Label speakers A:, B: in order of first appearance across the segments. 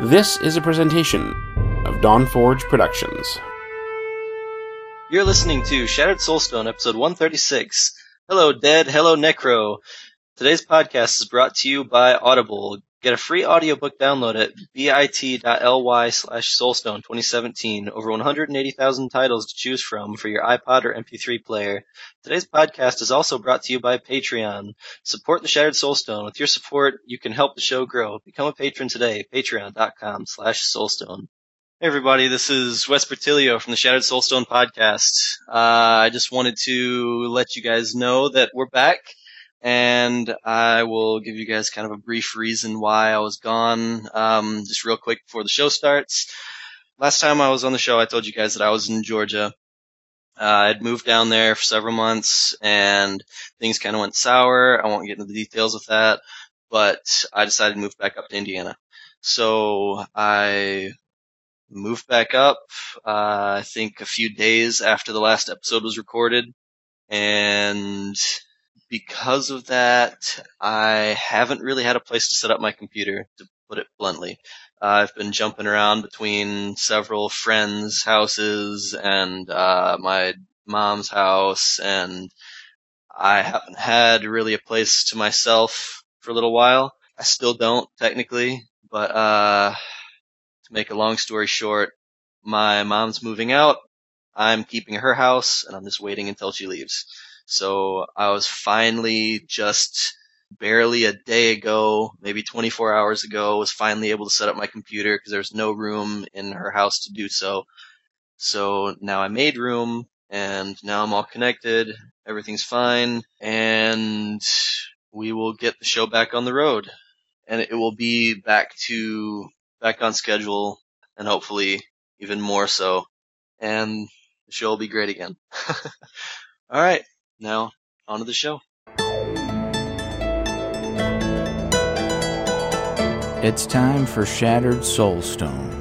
A: This is a presentation of Dawnforge Productions.
B: You're listening to Shattered Soulstone, episode 136. Hello, Dead. Hello, Necro. Today's podcast is brought to you by Audible. Get a free audiobook download at bit.ly slash soulstone 2017. Over 180,000 titles to choose from for your iPod or MP3 player. Today's podcast is also brought to you by Patreon. Support the Shattered Soulstone. With your support, you can help the show grow. Become a patron today. Patreon.com slash soulstone. Hey everybody, this is Wes Bertilio from the Shattered Soulstone podcast. Uh, I just wanted to let you guys know that we're back and I will give you guys kind of a brief reason why I was gone, um, just real quick before the show starts. Last time I was on the show, I told you guys that I was in Georgia. Uh, I'd moved down there for several months and things kind of went sour. I won't get into the details of that, but I decided to move back up to Indiana. So I moved back up, uh, I think a few days after the last episode was recorded and because of that, I haven't really had a place to set up my computer, to put it bluntly. Uh, I've been jumping around between several friends' houses and uh, my mom's house, and I haven't had really a place to myself for a little while. I still don't, technically, but uh, to make a long story short, my mom's moving out. I'm keeping her house, and I'm just waiting until she leaves. So I was finally just barely a day ago, maybe 24 hours ago, was finally able to set up my computer because there was no room in her house to do so. So now I made room and now I'm all connected. Everything's fine and we will get the show back on the road and it will be back to back on schedule and hopefully even more so. And the show will be great again. all right. Now, on to the show.
C: It's time for Shattered Soulstone.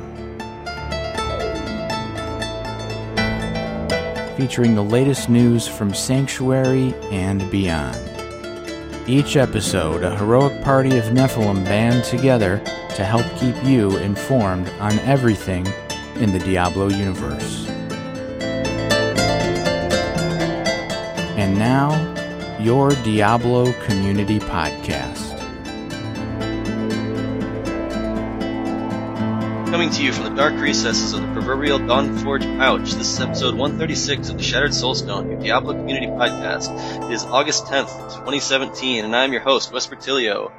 C: Featuring the latest news from Sanctuary and beyond. Each episode, a heroic party of Nephilim band together to help keep you informed on everything in the Diablo universe. And now, your Diablo Community Podcast.
B: Coming to you from the dark recesses of the proverbial Dawnforge pouch, this is episode 136 of the Shattered Soulstone, your Diablo Community Podcast. It is August 10th, 2017, and I'm your host, Wes Bertilio.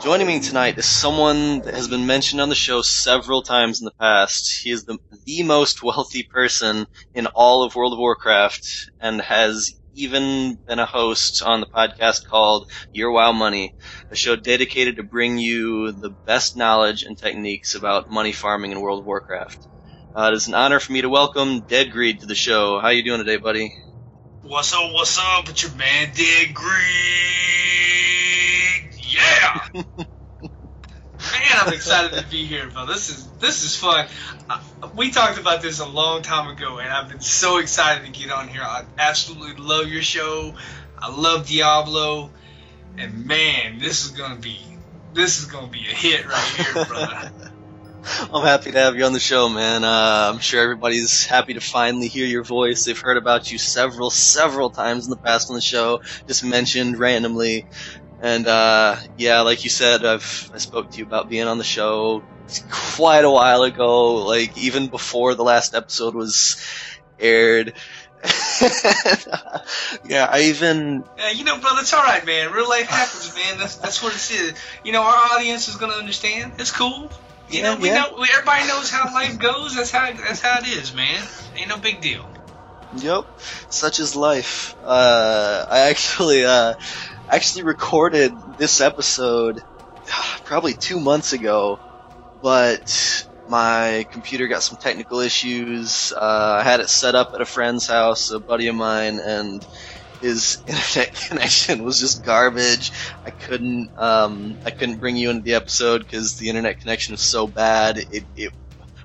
B: Joining me tonight is someone that has been mentioned on the show several times in the past. He is the, the most wealthy person in all of World of Warcraft and has even been a host on the podcast called Your Wow Money, a show dedicated to bring you the best knowledge and techniques about money farming in World of Warcraft. Uh, it is an honor for me to welcome Dead Greed to the show. How you doing today, buddy?
D: What's up, what's up? It's your man Dead Greed. Yeah! Man, I'm excited to be here, bro. This is this is fun. Uh, we talked about this a long time ago, and I've been so excited to get on here. I absolutely love your show. I love Diablo, and man, this is gonna be this is gonna be a hit right here, brother.
B: I'm happy to have you on the show, man. Uh, I'm sure everybody's happy to finally hear your voice. They've heard about you several, several times in the past on the show, just mentioned randomly. And uh, yeah, like you said, I've I spoke to you about being on the show quite a while ago, like even before the last episode was aired. yeah, I even.
D: Yeah, you know, brother, it's all right, man. Real life happens, man. That's that's what it is. You know, our audience is gonna understand. It's cool. You
B: Yeah,
D: know, we
B: yeah.
D: know everybody knows how life goes. That's how that's how it is, man. Ain't no big deal.
B: Yep, such is life. Uh, I actually, uh, actually recorded this episode probably two months ago, but my computer got some technical issues. Uh, I had it set up at a friend's house, a buddy of mine, and his internet connection was just garbage. I couldn't, um, I couldn't bring you into the episode because the internet connection was so bad. It, it,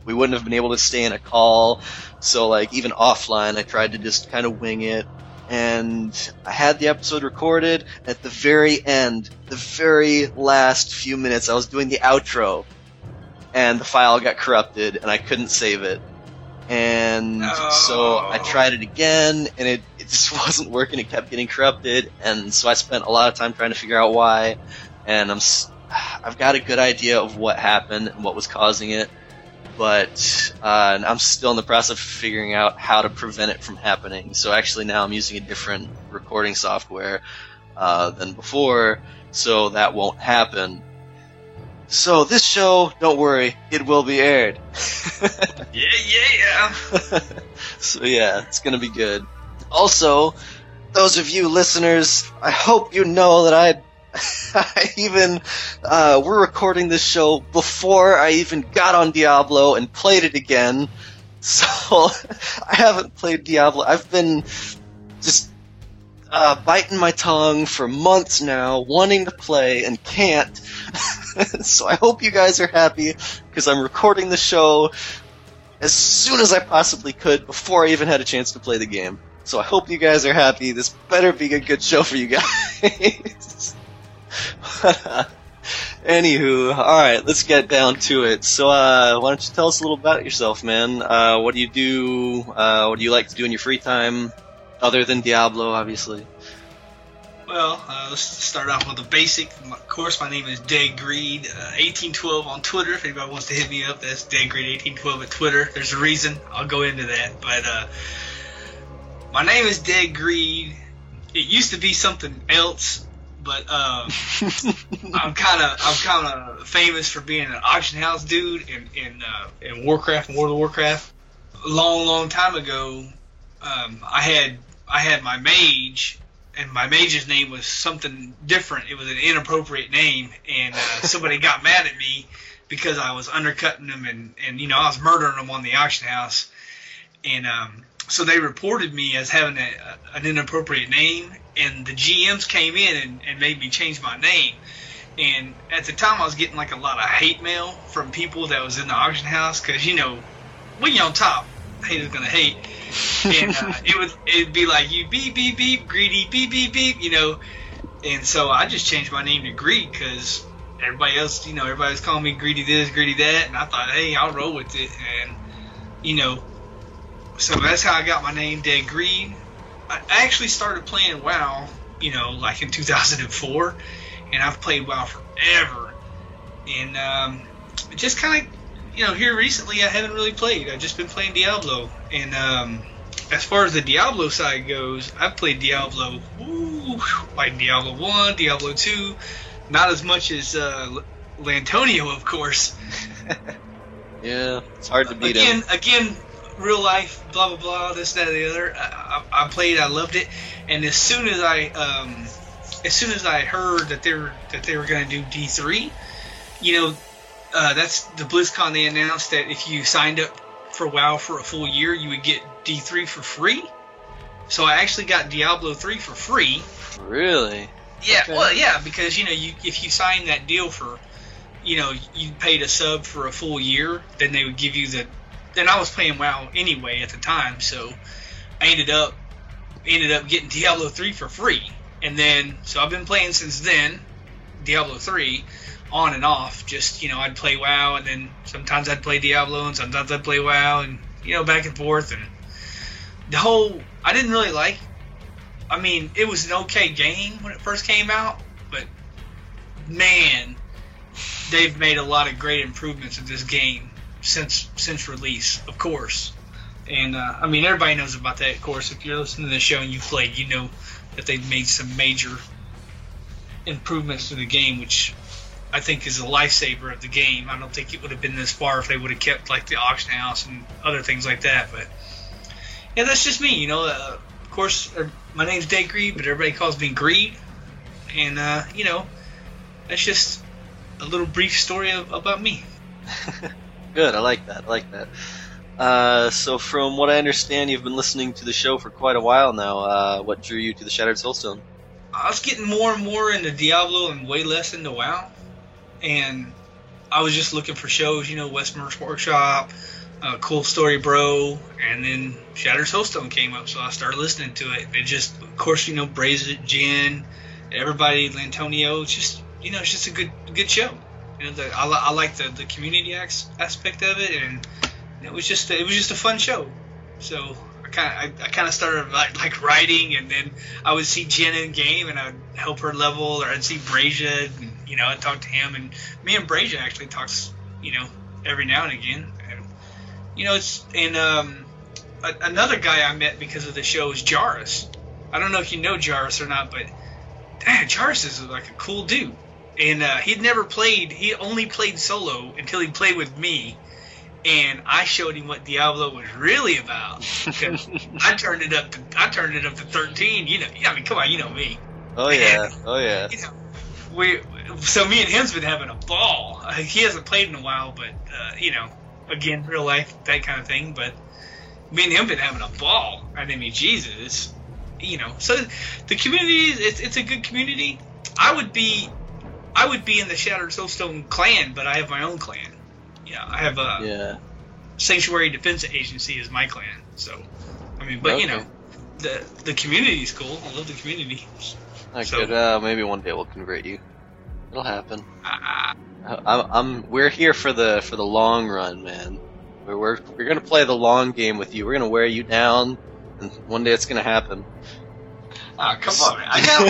B: we wouldn't have been able to stay in a call. So like even offline, I tried to just kind of wing it. And I had the episode recorded. At the very end, the very last few minutes, I was doing the outro. and the file got corrupted, and I couldn't save it. And so I tried it again, and it, it just wasn't working. It kept getting corrupted, and so I spent a lot of time trying to figure out why. And I'm, I've got a good idea of what happened and what was causing it, but uh, I'm still in the process of figuring out how to prevent it from happening. So actually now I'm using a different recording software uh, than before, so that won't happen. So this show, don't worry, it will be aired.
D: Yeah, yeah, yeah.
B: so yeah, it's gonna be good. Also, those of you listeners, I hope you know that I, I even, uh, we're recording this show before I even got on Diablo and played it again. So I haven't played Diablo. I've been just uh, biting my tongue for months now, wanting to play and can't. so I hope you guys are happy because I'm recording the show as soon as I possibly could before I even had a chance to play the game. So I hope you guys are happy. This better be a good show for you guys. Anywho, alright, let's get down to it. So, uh, why don't you tell us a little about yourself, man? Uh, what do you do? Uh, what do you like to do in your free time? Other than Diablo, obviously.
D: Well, uh, let's start off with the basic. Of course, my name is Dead Greed, uh, 1812 on Twitter. If anybody wants to hit me up, that's Dead Greed 1812 at Twitter. There's a reason. I'll go into that. But uh, my name is Dead Greed. It used to be something else, but um, I'm kind of I'm kind of famous for being an auction house dude in in uh, in Warcraft and World of Warcraft. A long, long time ago, um, I had I had my mage, and my mage's name was something different. It was an inappropriate name, and uh, somebody got mad at me because I was undercutting them and and you know I was murdering them on the auction house, and um, so they reported me as having a, a, an inappropriate name, and the GMs came in and, and made me change my name. And at the time, I was getting like a lot of hate mail from people that was in the auction house because you know when you're on top, haters gonna hate. And uh, it would it'd be like you beep beep beep greedy beep beep beep, you know. And so I just changed my name to Greed because everybody else, you know, everybody was calling me Greedy this, Greedy that, and I thought, hey, I'll roll with it. And you know, so that's how I got my name, Dead Greed. I actually started playing WoW, you know, like in 2004, and I've played WoW forever. And um, just kind of, you know, here recently I haven't really played. I've just been playing Diablo. And um, as far as the Diablo side goes, I've played Diablo, woo, like Diablo 1, Diablo 2, not as much as uh, Lantonio, of course.
B: Yeah, it's hard to beat
D: again,
B: him.
D: again, real life, blah blah blah, this that the other. I, I, I played, I loved it, and as soon as I, um, as soon as I heard that they were that they were going to do D three, you know, uh, that's the BlizzCon. They announced that if you signed up for WoW for a full year, you would get D three for free. So I actually got Diablo three for free.
B: Really?
D: Yeah,
B: Okay.
D: well, yeah, because you know, you if you signed that deal for, you know, you paid a sub for a full year, then they would give you the. Then I was playing WoW anyway at the time, so I ended up ended up getting Diablo three for free, and then so I've been playing since then, Diablo three, on and off. Just you know, I'd play WoW, and then sometimes I'd play Diablo, and sometimes I'd play WoW, and you know, back and forth, and the whole. I didn't really like I mean, it was an okay game when it first came out, but man, they've made a lot of great improvements in this game since since release, of course. And uh, I mean, everybody knows about that. Of course, if you're listening to the show and you played, you know that they've made some major improvements to the game, which I think is a lifesaver of the game. I don't think it would have been this far if they would have kept like the auction house and other things like that. But yeah, that's just me. You know, uh, of course, er, my name's Dead Greed, but everybody calls me Greed, and uh, you know, that's just a little brief story of, about me.
B: Good, I like that. I like that. Uh, so, from what I understand, you've been listening to the show for quite a while now. Uh, what drew you to the Shattered Soulstone?
D: I was getting more and more into Diablo and way less into WoW, and I was just looking for shows, you know, Westmer's Workshop, uh, Cool Story Bro, and then Shattered Soulstone came up, so I started listening to it. It just, of course, you know, Brazen, Jen, everybody, Lantonio, it's just, you know, it's just a good, good show, You know, the, I, li- I like the, the community ex- aspect of it, and it was just it was just a fun show. So I kind of I, I kind of started like like writing, and then I would see Jen in game, and I'd help her level, or I'd see Brazia, and you know I'd talk to him, and me and Brazia actually talks, you know, every now and again. And, you know, it's and um, a, another guy I met because of the show is Jarvis. I don't know if you know Jarvis or not, but damn, Jarvis is like a cool dude. And uh, he'd never played. He only played solo until he played with me, and I showed him what Diablo was really about. I turned it up. To, I turned it up to thirteen. You know, I mean, come on, you know me.
B: Oh yeah, oh yeah.
D: You know, we. So me and him's been having a ball. Uh, he hasn't played in a while, but uh, you know, again, real life, that kind of thing. But me and him been having a ball. I mean, Jesus, you know. So the community, it's it's a good community. I would be, I would be in the Shattered Soulstone clan, but I have my own clan. Yeah, I have a
B: Yeah.
D: Sanctuary Defense Agency is my clan. So, I mean, but you know, the the community is cool. I love the community.
B: I
D: So-
B: could. Uh, maybe one day we'll convert you. It'll happen.
D: Ah,
B: I'm, I'm. We're here for the for the long run, man. We're we're, we're gonna play the long game with you. We're gonna wear you down, and one day it's gonna happen.
D: Ah, come on, man. I know.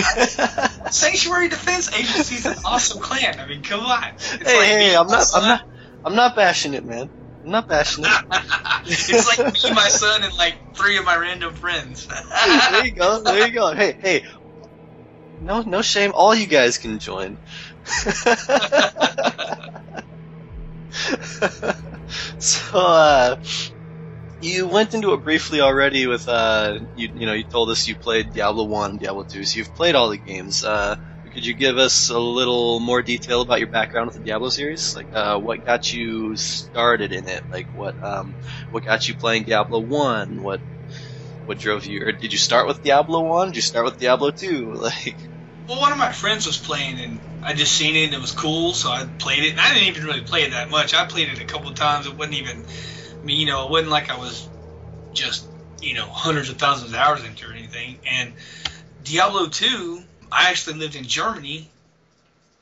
D: I- Sanctuary Defense Agency is an awesome clan. I mean, come on. It's
B: hey,
D: like
B: hey, I'm not. I'm not. I'm not bashing it, man. I'm not bashing it.
D: it's like me, my son, and like three of my random friends.
B: there you go. There you go. Hey, hey. No, no shame. All you guys can join. so, uh, you went into it briefly already with, uh, you, you know, you told us you played Diablo 1, Diablo 2, so you've played all the games. Uh, could you give us a little more detail about your background with the Diablo series? Like, uh, what got you started in it? Like, what, um, what got you playing Diablo 1? What, what drove you, or did you start with Diablo 1? Did you start with Diablo 2? Like,
D: Well, one of my friends was playing, and I just seen it, and it was cool, so I played it. And I didn't even really play it that much. I played it a couple times. It wasn't even, I mean, you know, it wasn't like I was just, you know, hundreds of thousands of hours into or anything. And Diablo 2, I actually lived in Germany,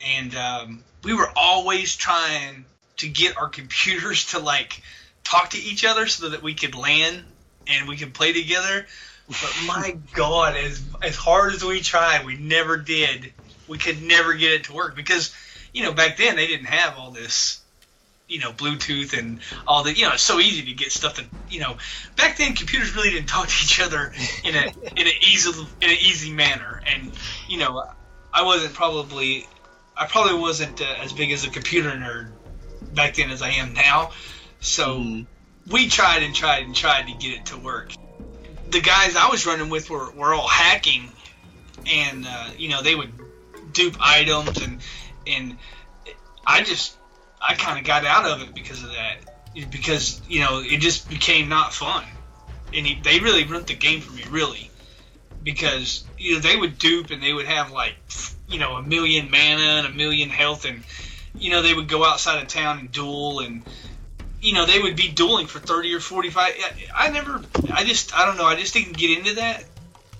D: and um, we were always trying to get our computers to, like, talk to each other so that we could LAN and we could play together. But my God, as as hard as we tried, we never did. We could never get it to work because, you know, back then they didn't have all this, you know, Bluetooth and all the, you know, it's so easy to get stuff And you know, back then computers really didn't talk to each other in a in an easy in an easy manner. And you know, I wasn't probably, I probably wasn't uh, as big as a computer nerd back then as I am now. So
B: Mhm.
D: we tried and tried and tried to get it to work. The guys I was running with were, were all hacking, and uh, you know they would dupe items, and and I just I kind of got out of it because of that, because you know it just became not fun, and he, they really ruined the game for me, really, because you know they would dupe and they would have like you know a million mana and a million health, and you know they would go outside of town and duel and you know, they would be dueling for 30 or 45. I, I never, I just, I don't know, I just didn't get into that.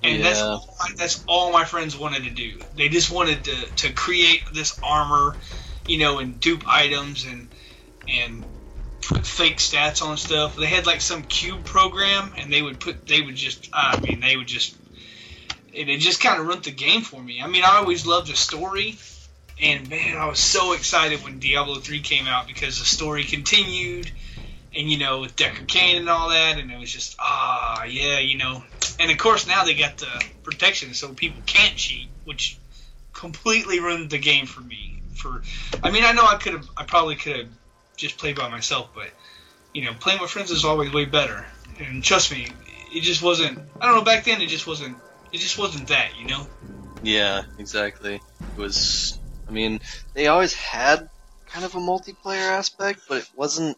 D: And that's all my, that's all my friends wanted to do. They just wanted to, to create this armor, you know, and dupe items and and put fake stats on stuff. They had like some cube program, and they would put, they would just, I mean, they would just, and it just kind of ruined the game for me. I mean, I always loved the story, and man, I was so excited when Diablo 3 came out because the story continued, and you know, with Deckard Cain and all that, and it was just, ah, yeah, you know. And of course, now they got the protection so people can't cheat, which completely ruined the game for me. For, I mean, I know I could have, I probably could have just played by myself, but you know, playing with friends is always way better. And trust me, it just wasn't. I don't know. Back then, it just wasn't. It just wasn't that, you know.
B: Yeah, exactly. It was. I mean, they always had kind of a multiplayer aspect, but it wasn't.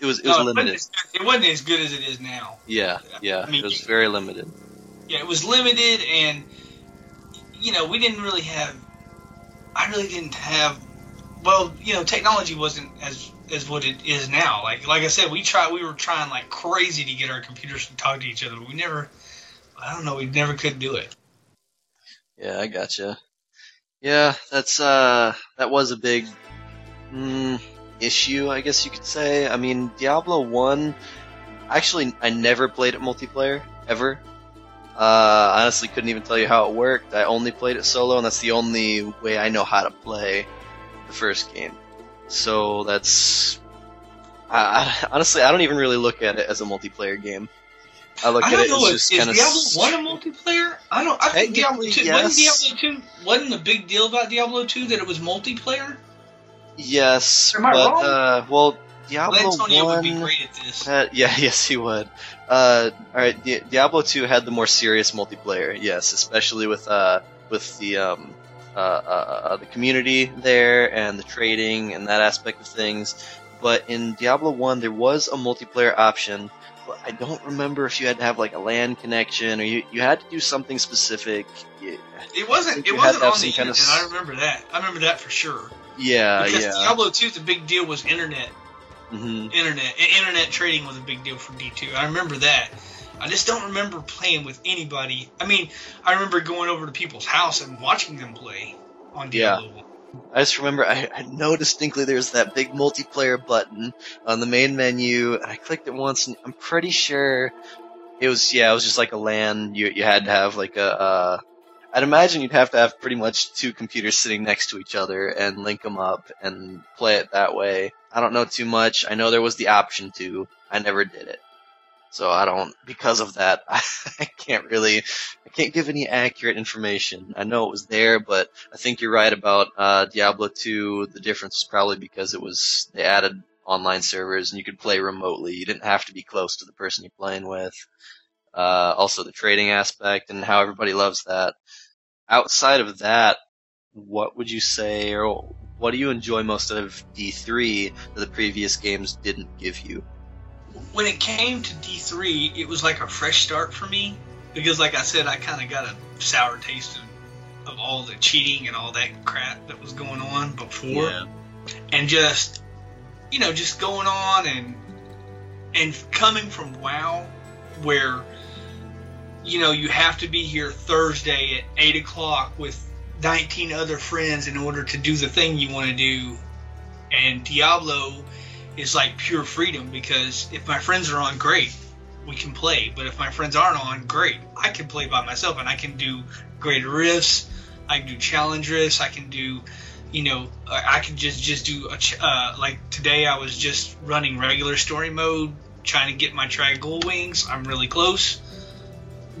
B: It was it was
D: No,
B: limited.
D: it wasn't as good as it is now.
B: Yeah, yeah.
D: I mean,
B: it was very limited.
D: Yeah, it was limited, and you know, we didn't really have. I really didn't have. Well, you know, technology wasn't as as what it is now. Like like I said, we tried. We were trying like crazy to get our computers to talk to each other. We never. I don't know. We never could do it.
B: Yeah, I gotcha. Yeah, that's uh, that was a big mm, issue, I guess you could say. I mean, Diablo 1, actually, I never played it multiplayer, ever. Uh, honestly, couldn't even tell you how it worked. I only played it solo, and that's the only way I know how to play the first game. So that's. I, I, honestly, I don't even really look at it as a multiplayer game. I look
D: I
B: at it
D: know.
B: as just kind of.
D: Is Diablo One a multiplayer? I don't. I think Diablo
B: Technically,
D: Two wasn't
B: yes.
D: Diablo Two wasn't the big deal about Diablo Two that it was multiplayer.
B: Yes,
D: Am I
B: but
D: wrong?
B: uh, well, Diablo
D: Antonio
B: one.
D: would be great at this.
B: had- yeah, yes, he would. Uh, all right, Di- Diablo two had the more serious multiplayer. Yes, especially with uh with the um uh, uh, uh the community there and the trading and that aspect of things. But in Diablo one, there was a multiplayer option. But I don't remember if you had to have like a LAN connection or you, you had to do something specific. Yeah,
D: It wasn't. It wasn't on the
B: some kind of
D: internet. I remember that. I remember that for sure.
B: yeah.
D: because
B: yeah.
D: Diablo Two, the big deal was internet.
B: Hmm
D: Internet. Internet trading was a big deal for D two. I remember that. I just don't remember playing with anybody. I mean, I remember going over to people's house and watching them play on
B: Yeah.
D: Diablo. One.
B: I just remember I, I know distinctly there's that big multiplayer button on the main menu, and I clicked it once, and I'm pretty sure it was yeah, it was just like a LAN. You you had to have like a. Uh, I'd imagine you'd have to have pretty much two computers sitting next to each other and link them up and play it that way. I don't know too much. I know there was the option to. I never did it. So I don't, because of that, I can't really, I can't give any accurate information. I know it was there, but I think you're right about uh, Diablo 2. The difference was probably because it was they added online servers and you could play remotely. You didn't have to be close to the person you're playing with. Uh, also the trading aspect and how everybody loves that. Outside of that, what would you say, or what do you enjoy most out of D3 that the previous games didn't give you?
D: when it came to D3, it was like a fresh start for me because, like I said, I kind of got a sour taste of, of all the cheating and all that crap that was going on before, and just you know, just going on and and coming from WoW, where you know you have to be here Thursday at eight o'clock with 19 other friends in order to do the thing you want to do, and Diablo is like pure freedom because if my friends are on, great, we can play. But if my friends aren't on, great, I can play by myself and I can do great rifts. I can do challenge rifts. I can do, you know, I can just just do a ch- uh, like today. I was just running regular story mode, trying to get my trag gold wings. I'm really close.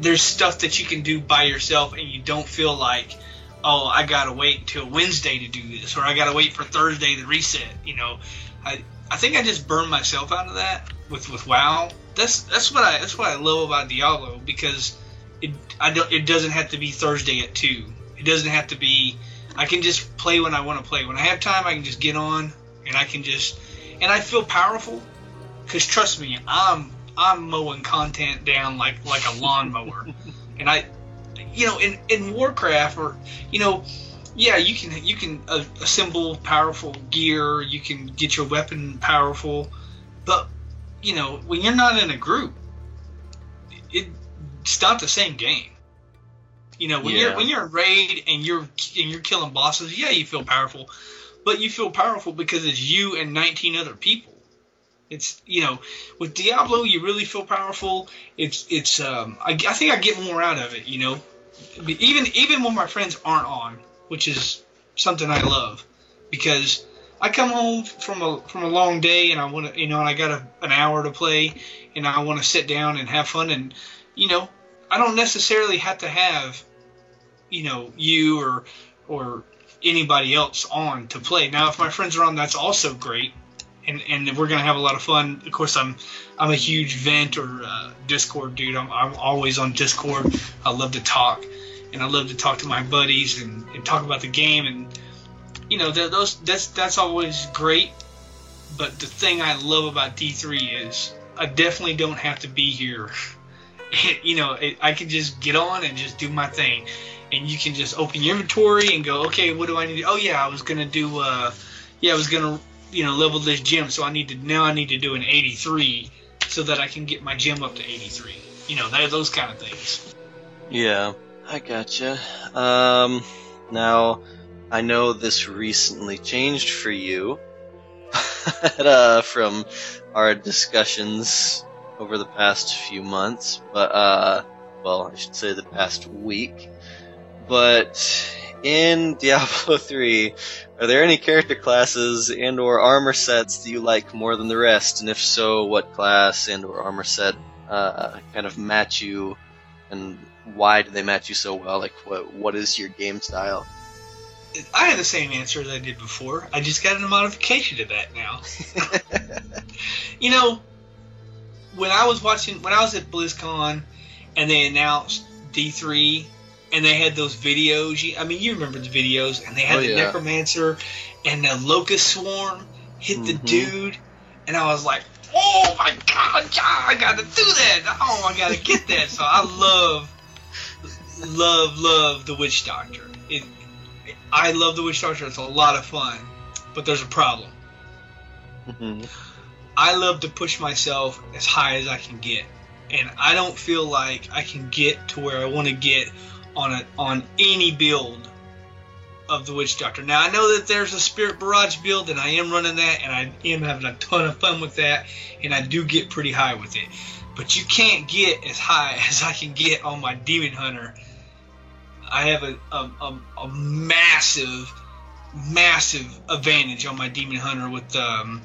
D: There's stuff that you can do by yourself, and you don't feel like, oh, I gotta wait until Wednesday to do this, or I gotta wait for Thursday to reset. You know, I I think I just burned myself out of that with with WoW. That's that's what I that's what I love about Diablo because it I don't it doesn't have to be Thursday at two. It doesn't have to be. I can just play when I want to play. When I have time, I can just get on and I can just and I feel powerful because trust me, I'm I'm mowing content down like like a lawnmower, and I you know in in Warcraft or you know yeah, you can you can uh, assemble powerful gear. You can get your weapon powerful, but you know when you're not in a group, it, it's not the same game. You know when
B: Yeah.
D: you're when you're in raid and you're and you're killing bosses, yeah, you feel powerful, but you feel powerful because it's you and 19 other people. It's you know with Diablo you really feel powerful. It's it's um I, I think I get more out of it. You know, even even when my friends aren't on, which is something I love because I come home from a from a long day and I want to you know and I got a, an hour to play and I want to sit down and have fun and you know I don't necessarily have to have you know you or or anybody else on to play. Now if my friends are on, that's also great. And, and we're gonna have a lot of fun. Of course, I'm I'm a huge vent or uh, Discord dude. I'm, I'm always on Discord. I love to talk and I love to talk to my buddies and, and talk about the game and you know th- those that's that's always great. But the thing I love about D3 is I definitely don't have to be here. you know, it, I can just get on and just do my thing, and you can just open your inventory and go, okay, what do I need? Oh yeah, I was gonna do, uh, yeah, I was gonna you know level this gem, so I need to now I need to do an 83 so that I can get my gem up to 83. You know, those kind of things.
B: Yeah, I gotcha. Um, now, I know this recently changed for you, that uh, from our discussions over the past few months, but uh, well, I should say the past week. But in Diablo 3, are there any character classes and or armor sets that you like more than the rest? And if so, what class and or armor set uh, kind of match you and why do they match you so well? Like what what is your game style?
D: I have the same answer as I did before. I just got a modification to that now. you know, when I was watching, when I was at BlizzCon, and they announced D3, and they had those videos. I mean, you remember the videos, and they had
B: Oh,
D: the
B: yeah.
D: Necromancer and the Locust Swarm hit the
B: Mhm.
D: dude, and I was like, "Oh my god, I gotta do that! Oh, I gotta get that!" so I love, love, love the Witch Doctor. It, I love the Witch Doctor. It's a lot of fun, but there's a problem.
B: Mhm.
D: I love to push myself as high as I can get, and I don't feel like I can get to where I want to get on a on any build of the Witch Doctor. Now I know that there's a Spirit Barrage build, and I am running that, and I am having a ton of fun with that, and I do get pretty high with it. But you can't get as high as I can get on my Demon Hunter. I have a a, a, a massive, massive advantage on my Demon Hunter with um.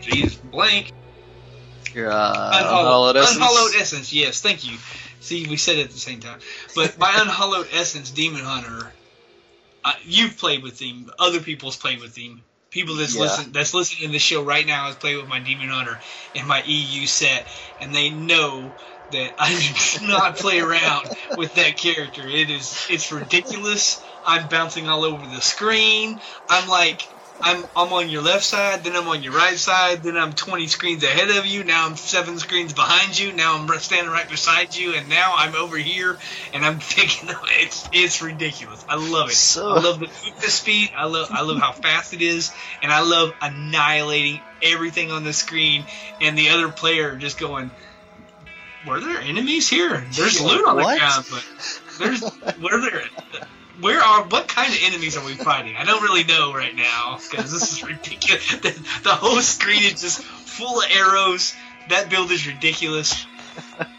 D: Jeez, blank.
B: Your uh,
D: Unhallowed,
B: Unhallowed Essence?
D: Unhallowed Essence, yes, thank you. See, we said it at the same time. But my unhallowed Essence Demon Hunter, uh, you've played with him. Other people's played with him. People that's
B: Yeah.
D: listen that's listening to the show right now has played with my Demon Hunter in my UE set, and they know that I do not play around with that character. It is it's ridiculous. I'm bouncing all over the screen. I'm like I'm I'm on your left side, then I'm on your right side, then I'm 20 screens ahead of you, now I'm seven screens behind you, now I'm standing right beside you, and now I'm over here, and I'm thinking it's it's ridiculous. I love it.
B: So-
D: I love the movement speed. I love I love how fast it is, and I love annihilating everything on the screen, and the other player just going. Were there enemies here? There's loot on
B: What?
D: the ground, but there's were there where are what kind of enemies are we fighting? I don't really know right now because this is ridiculous. The, the whole screen is just full of arrows. That build is ridiculous.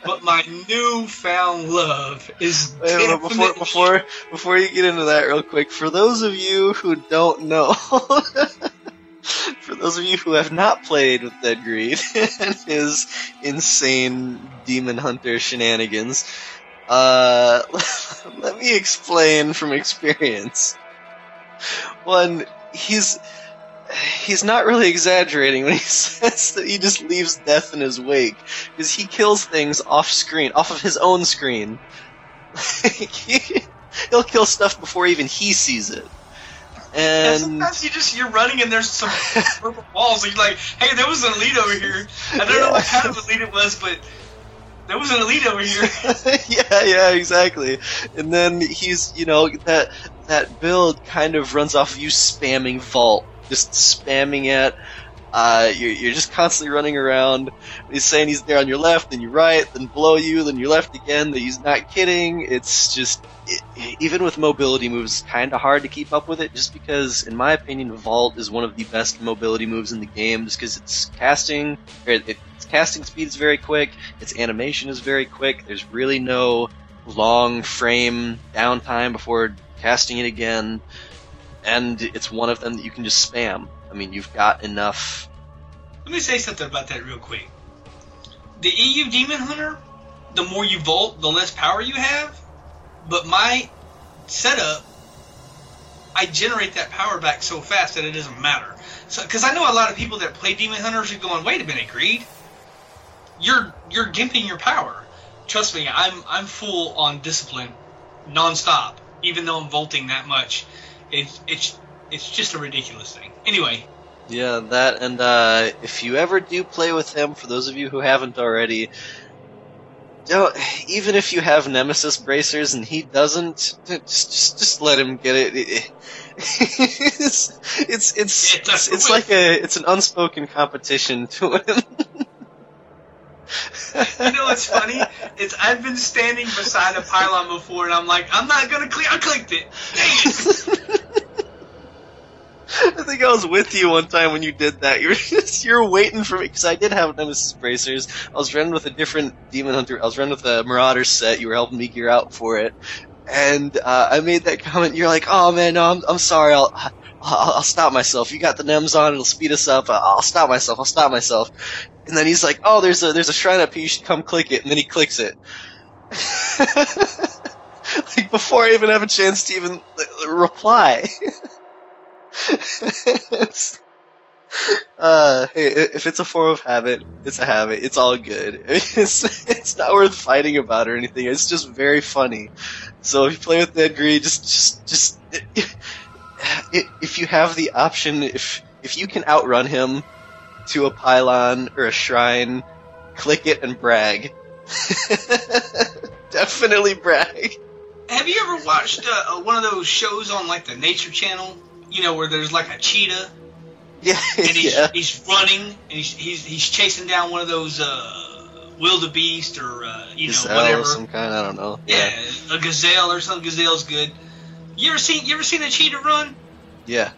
D: But my newfound love is
B: Wait, wait, before before before you get into that real quick, for those of you who don't know, for those of you who have not played with Dead Greed and his insane demon hunter shenanigans, uh, let me explain from experience. One, he's he's not really exaggerating when he says that he just leaves death in his wake because he kills things off screen, off of his own screen. He- He'll kill stuff before even he sees it.
D: Yeah,
B: And
D: sometimes you just you're running and there's some purple walls and you're like, hey, there was an elite over here. I don't know what kind of elite it was, but there was an elite over here.
B: yeah, yeah, exactly. And then he's, you know, that that build kind of runs off of you spamming vault, just spamming it. Uh, you're, you're just constantly running around. He's saying he's there on your left, then your right, then below you, then your left again. That he's not kidding. It's just, it, even with mobility moves, kind of hard to keep up with it. Just because, in my opinion, Vault is one of the best mobility moves in the game. Just because it's casting, or it, casting speed is very quick. Its animation is very quick. There's really no long frame downtime before casting it again. And it's one of them that you can just spam. I mean, you've got enough.
D: Let me say something about that real quick. The UE Demon Hunter, the more you vault, the less power you have. But my setup, I generate that power back so fast that it doesn't matter. So, because I know a lot of people that play Demon Hunters are going, "Wait a minute, Greed, you're you're gimping your power." Trust me, I'm I'm full on discipline, nonstop. Even though I'm vaulting that much, it's it's it's just a ridiculous thing. Anyway,
B: Yeah, that, and uh, if you ever do play with him, for those of you who haven't already, don't, even if you have Nemesis bracers and he doesn't, just, just, just let him get it. It- it's, it's, it's, it's, it's like a, it's an unspoken competition to him.
D: You know what's funny? It's I've been standing beside a pylon before, and I'm like, I'm not gonna click. I clicked it. It!
B: I think I was with you one time when you did that. You're just, you're waiting for me because I did have Nemesis bracers. I was running with a different Demon Hunter. I was running with a Marauder set. You were helping me gear out for it, and uh, I made that comment. You're like, "Oh man, no, I'm I'm sorry. I'll." I'll, I'll stop myself. You got the NEMs on; it'll speed us up. I'll stop myself. I'll stop myself. And then he's like, "Oh, there's a there's a shrine up here. You should come click it." And then he clicks it. like before I even have a chance to even reply. uh, hey, if it's a form of habit, it's a habit. It's all good. It's it's not worth fighting about or anything. It's just very funny. So if you play with Dead Greed, just just just if you have the option, if if you can outrun him to a pylon or a shrine, click it and brag. Definitely brag.
D: Have you ever watched uh, one of those shows on like the Nature Channel? You know where there's like a cheetah
B: Yeah,
D: and he's,
B: yeah.
D: he's running and he's, he's he's chasing down one of those uh, wildebeest or uh, you know whatever.
B: some kind. I don't know.
D: Yeah, a gazelle or some Gazelle's good. You ever seen you ever seen a cheetah run?
B: Yeah.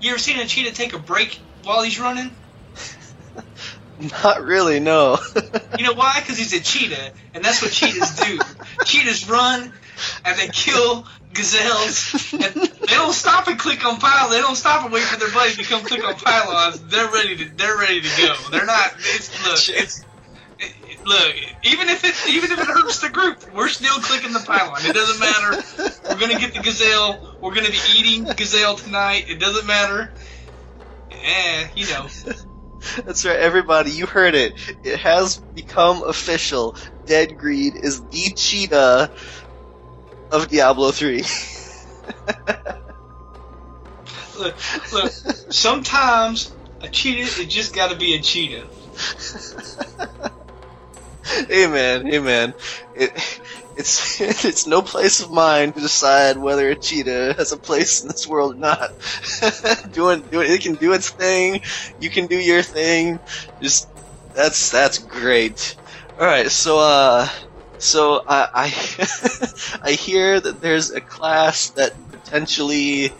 D: You ever seen a cheetah take a break while he's running?
B: Not really. No.
D: You know why? Because he's a cheetah, and that's what cheetahs do. cheetahs run, and they kill gazelles, and they don't stop and click on pylons. They don't stop and wait for their buddies to come click on pylons. They're ready to. They're ready to go. They're not. It's look. It's it, it- look. Even if it even if it hurts the group, we're still clicking the pylon. It doesn't matter. We're gonna get the gazelle. We're gonna be eating gazelle tonight. It doesn't matter. Eh, you know.
B: That's right, everybody. You heard it. It has become official. Dead Greed is the cheetah of Diablo 3.
D: Look, look. Sometimes a cheetah, it just got to be a cheetah.
B: hey man, hey man. It, it's it's no place of mine to decide whether a cheetah has a place in this world or not. doing doing it can do its thing. You can do your thing. Just that's that's great. All right, so uh, so I I, I hear that there's a class that potentially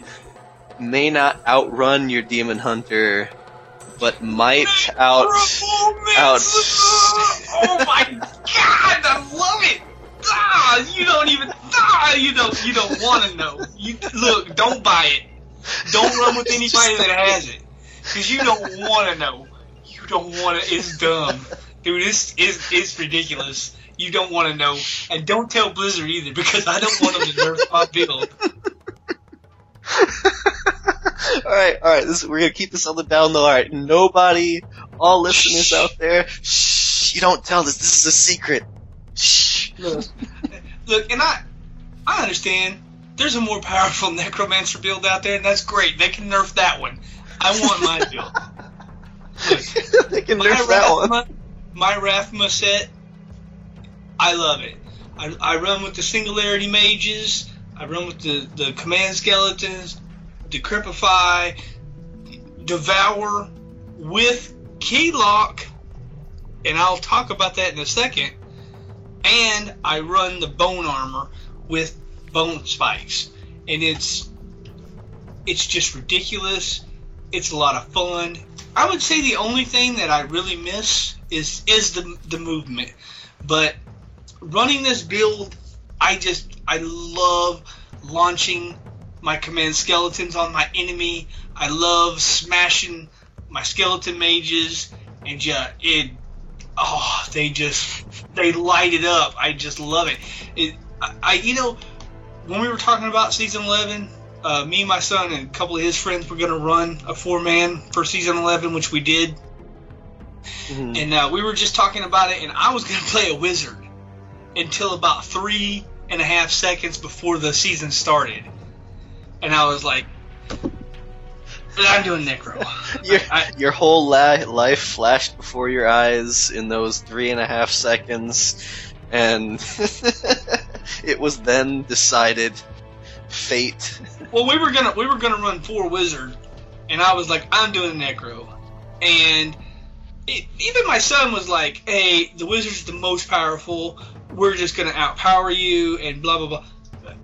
B: may not outrun your demon hunter, but might out out.
D: Oh my god, I love it. Ah, you don't even. Ah, you don't. You don't want to know. You look. Don't buy it. Don't run with anybody that has it, because you don't want to know. You don't want to. It's dumb, dude. It's it's it's ridiculous. You don't want to know, and don't tell Blizzard either, because I don't want them to nerf my build.
B: all right, all right. This, we're gonna keep this on the down low. All right, nobody, all listeners out there, shh. You don't tell this. This is a secret. Shh.
D: Look, look, and I, I understand. There's a more powerful necromancer build out there, and that's great. They can nerf that one. I want my build. Look,
B: they can
D: my
B: nerf that one.
D: My Rathma set, I love it. I, I run with the singularity mages. I run with the, the command skeletons, decrepify, devour with keylock, and I'll talk about that in a second. And I run the bone armor with bone spikes, and it's it's just ridiculous. It's a lot of fun. I would say the only thing that I really miss is is the the movement, but running this build, I just I love launching my command skeletons on my enemy. I love smashing my skeleton mages, and yeah, it oh they just they light it up. I just love it. It I, I you know when we were talking about season eleven. Uh, me, and my son, and a couple of his friends were going to run a four man for season 11, which we did.
B: Mhm.
D: And uh, we were just talking about it, and I was going to play a wizard until about three and a half seconds before the season started. And I was like, I'm doing Necro.
B: Your,
D: I-
B: your whole la- life flashed before your eyes in those three and a half seconds, and it was then decided. Fate.
D: Well, we were gonna we were gonna run four wizard, and I was like, I'm doing Necro, and it, even my son was like, Hey, the wizard's the most powerful. We're just gonna outpower you, and blah blah blah.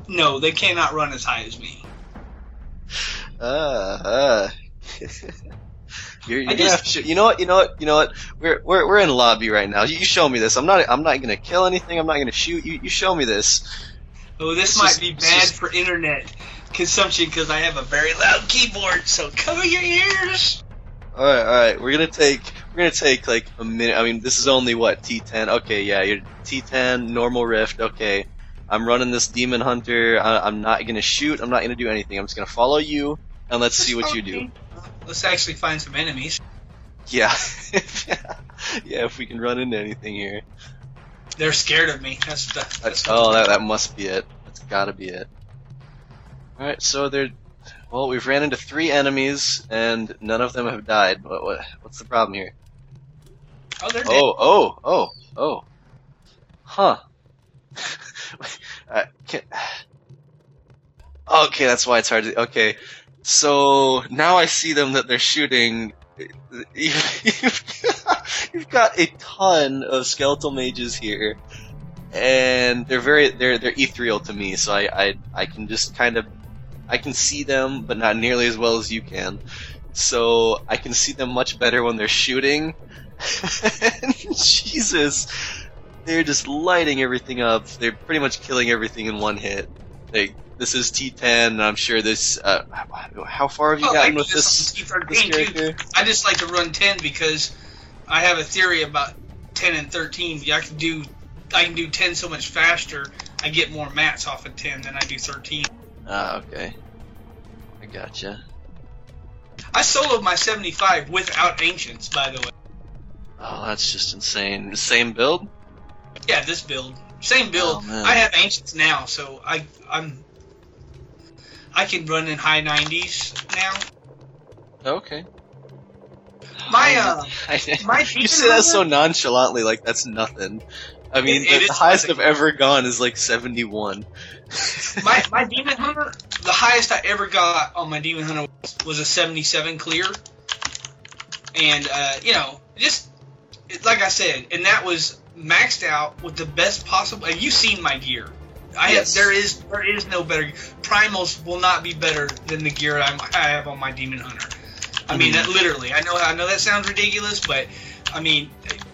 D: No, they cannot run as high as me.
B: Uh, uh. you're, you're
D: just-
B: you know what, you know what, you know what? We're we're we're in lobby right now. You, you show me this. I'm not I'm not gonna kill anything. I'm not gonna shoot. You you show me this.
D: Oh, this
B: It's
D: might
B: just-
D: be bad
B: just-
D: for internet consumption because I have a very loud keyboard. So cover your ears.
B: All right, all right. We're gonna take we're gonna take like a minute. I mean, this is only what T10. Okay, yeah, you're T10 normal rift. Okay, I'm running this demon hunter. I, I'm not gonna shoot. I'm not gonna do anything. I'm just gonna follow you and let's see what you do.
D: Let's actually find some enemies.
B: Yeah, yeah. If we can run into anything here.
D: They're scared of me. That's the. That's
B: That's, oh, that that must be it. That's gotta be it. All right, so they're. Well, we've ran into three enemies and none of them have died. What, what what's the problem here?
D: Oh, they're dead.
B: Oh, oh, oh, oh. Huh. uh, can... Okay, that's why it's hard to. Okay, so now I see them that they're shooting. You've got a ton of skeletal mages here, and they're very they're they're ethereal to me. So I I, I can just kind of I can see them, but not nearly as well as you can. So I can see them much better when they're shooting. Jesus, they're just lighting everything up. They're pretty much killing everything in one hit. They, this is T10. I'm sure this. Uh, how far have you
D: Oh,
B: gotten with this,
D: this on
B: this
D: T13 too.
B: character?
D: I just like to run ten because I have a theory about ten and thirteen. I can do I can do ten so much faster. I get more mats off of ten than I do thirteen.
B: Ah, okay. I gotcha.
D: I soloed my seventy five without ancients, by the way.
B: Oh, that's just insane. Same build?
D: Yeah, this build, same build.
B: Oh.
D: I have ancients now, so I I'm I can run in high nineties now.
B: Okay.
D: My uh, my
B: you say that so nonchalantly, like that's nothing. I mean,
D: It-
B: the,
D: it
B: the
D: is
B: highest
D: nothing.
B: I've ever gone is like 71.
D: my my demon hunter, the highest I ever got on my demon hunter was, was a 77 clear, and uh, you know, just it- like I said, and that was maxed out with the best possible. And you've seen my gear. I
B: Yes.
D: have, there is there is no better. Primals will not be better than the gear I'm, I have on my demon hunter. I mean, that mm-hmm. literally. I know I know that sounds ridiculous, but I mean,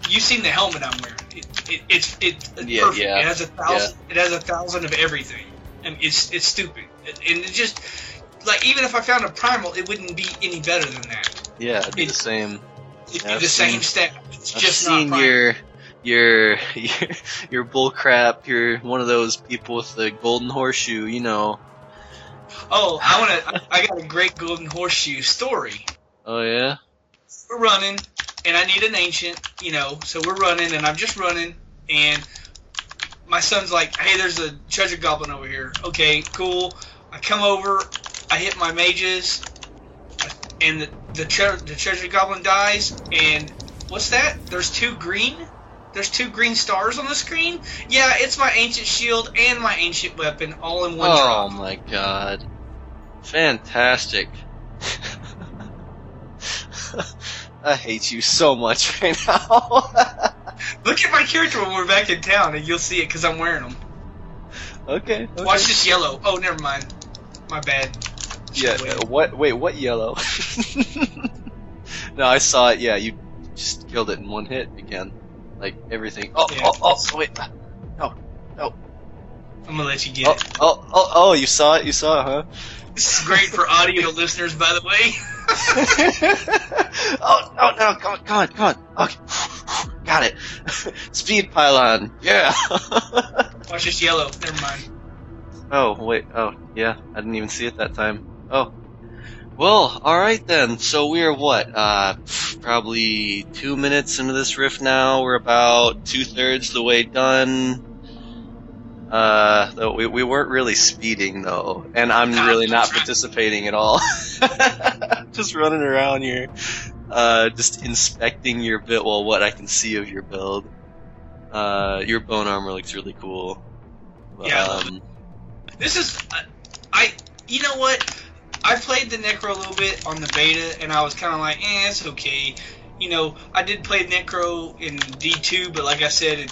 D: you've seen the helmet I'm wearing. It, it, it's it's
B: Yeah,
D: perfect.
B: yeah,
D: It has a thousand. Yeah. It has a thousand of everything, and it's it's stupid. And it just like even if I found a primal, it wouldn't be any better than that.
B: yeah, it'd be the same.
D: It'd be
B: I've
D: the
B: seen-
D: same stat. It's
B: I've
D: just
B: seen
D: not
B: your, your your your bull crap. You're one of those people with the golden horseshoe. You know.
D: Oh, I want to. I got a great golden horseshoe story.
B: Oh yeah.
D: we're running, and I need an ancient, you know, so we're running, and I'm just running, and my son's like, hey, there's a treasure goblin over here. Okay, cool. I come over, I hit my mages, and the the, tre- the treasure goblin dies, and what's that? There's two green. There's two green stars on the screen. Yeah, it's my ancient shield and my ancient weapon all in one
B: oh
D: drop.
B: my god. Fantastic. I hate you so much right now.
D: Look at my character when we're back in town, and you'll see it because I'm wearing them.
B: okay. okay.
D: Watch this yellow. Oh, never mind. My bad.
B: Yeah.
D: Wait.
B: uh, What? Wait. What yellow? no, I saw it. Yeah, you just killed it in one hit again. Like everything. Oh.
D: Yeah.
B: Oh. Oh. Wait. No, no.
D: I'm gonna let you get
B: Oh,
D: it.
B: oh. Oh. Oh. You saw it. You saw it, huh?
D: This is great for audio listeners, by the way.
B: oh no no come on come on come on okay got it speed pylon yeah
D: Watch this yellow. Never mind.
B: oh wait oh yeah I didn't even see it that time oh well all right then so we're what uh probably two minutes into this rift now we're about two thirds the way done uh, though we, we weren't really speeding though, and I'm really not participating at all. just running around here, uh, just inspecting your bit. Well, what I can see of your build. Uh, your bone armor looks really cool.
D: Yeah,
B: Um,
D: This is, uh, I. You know what? I played the Necro a little bit on the beta, and I was kind of like, eh, it's okay. You know, I did play Necro in D2, but like I said, it,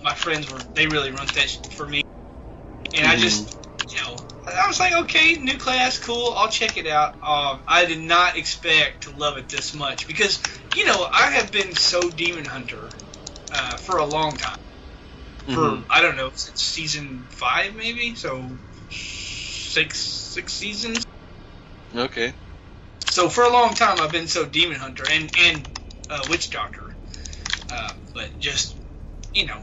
D: my friends were they really run that for me, and I just, you know, I was like, okay, new class, cool. I'll check it out. Um, I did not expect to love it this much because you know I have been so Demon Hunter uh, for a long time. For
B: Mhm.
D: I don't know since season five maybe, so six six seasons.
B: Okay.
D: So for a long time I've been so Demon Hunter and and uh, Witch Doctor, uh, but just you know,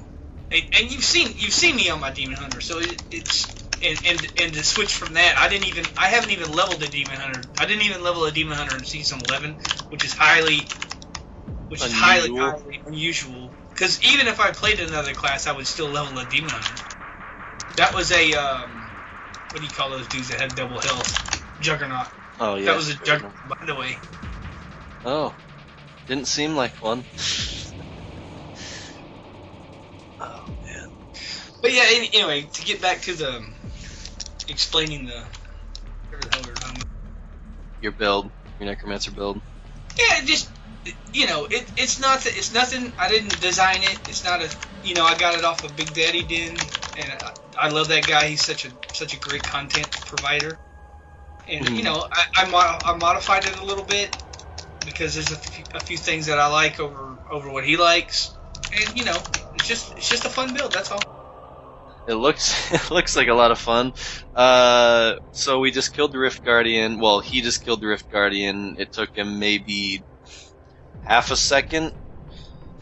D: and, and you've seen you've seen me on my Demon Hunter, so it, it's and, and and to switch from that, I didn't even I haven't even leveled a Demon Hunter. I didn't even level a Demon Hunter in season eleven, which is highly which is highly
B: Unusual.
D: highly unusual. Because even if I played another class, I would still level a Demon Hunter. That was a um, what do you call those dudes that have double health? Juggernaut.
B: Oh yeah.
D: That was a Juggernaut, by the way.
B: Oh, didn't seem like one. Oh man.
D: But yeah, any, anyway, to get back to the um, explaining the whatever the hell we were talking about.
B: Your build, your necromancer build.
D: Yeah, just you know, it, it's not it's nothing. I didn't design it. It's not a you know I got it off of Big Daddy Den, and I, I love that guy. He's such a such a great content provider. And
B: Mhm.
D: you know, I, I, mod- I modified it a little bit because there's a few, things that I like over over what he likes, and you know, it's just it's just a fun build. That's all.
B: It looks it looks like a lot of fun. Uh, so we just killed the Rift Guardian. Well, he just killed the Rift Guardian. It took him maybe half a second.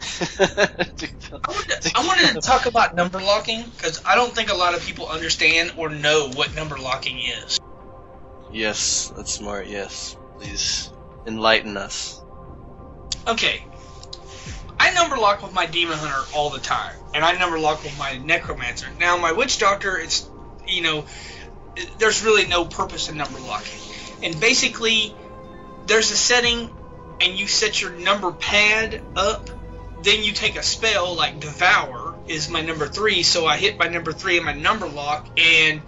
B: to kill-
D: I wanted, I wanted to talk about number locking because I don't think a lot of people understand or know what number locking is.
B: Yes, that's smart. Yes, please enlighten us.
D: Okay, I number lock with my demon hunter all the time, and I number lock with my necromancer. Now, my witch doctor, it's you know, there's really no purpose in number locking, and basically, there's a setting, and you set your number pad up. Then you take a spell like devour is my number three, so I hit my number three in my number lock, and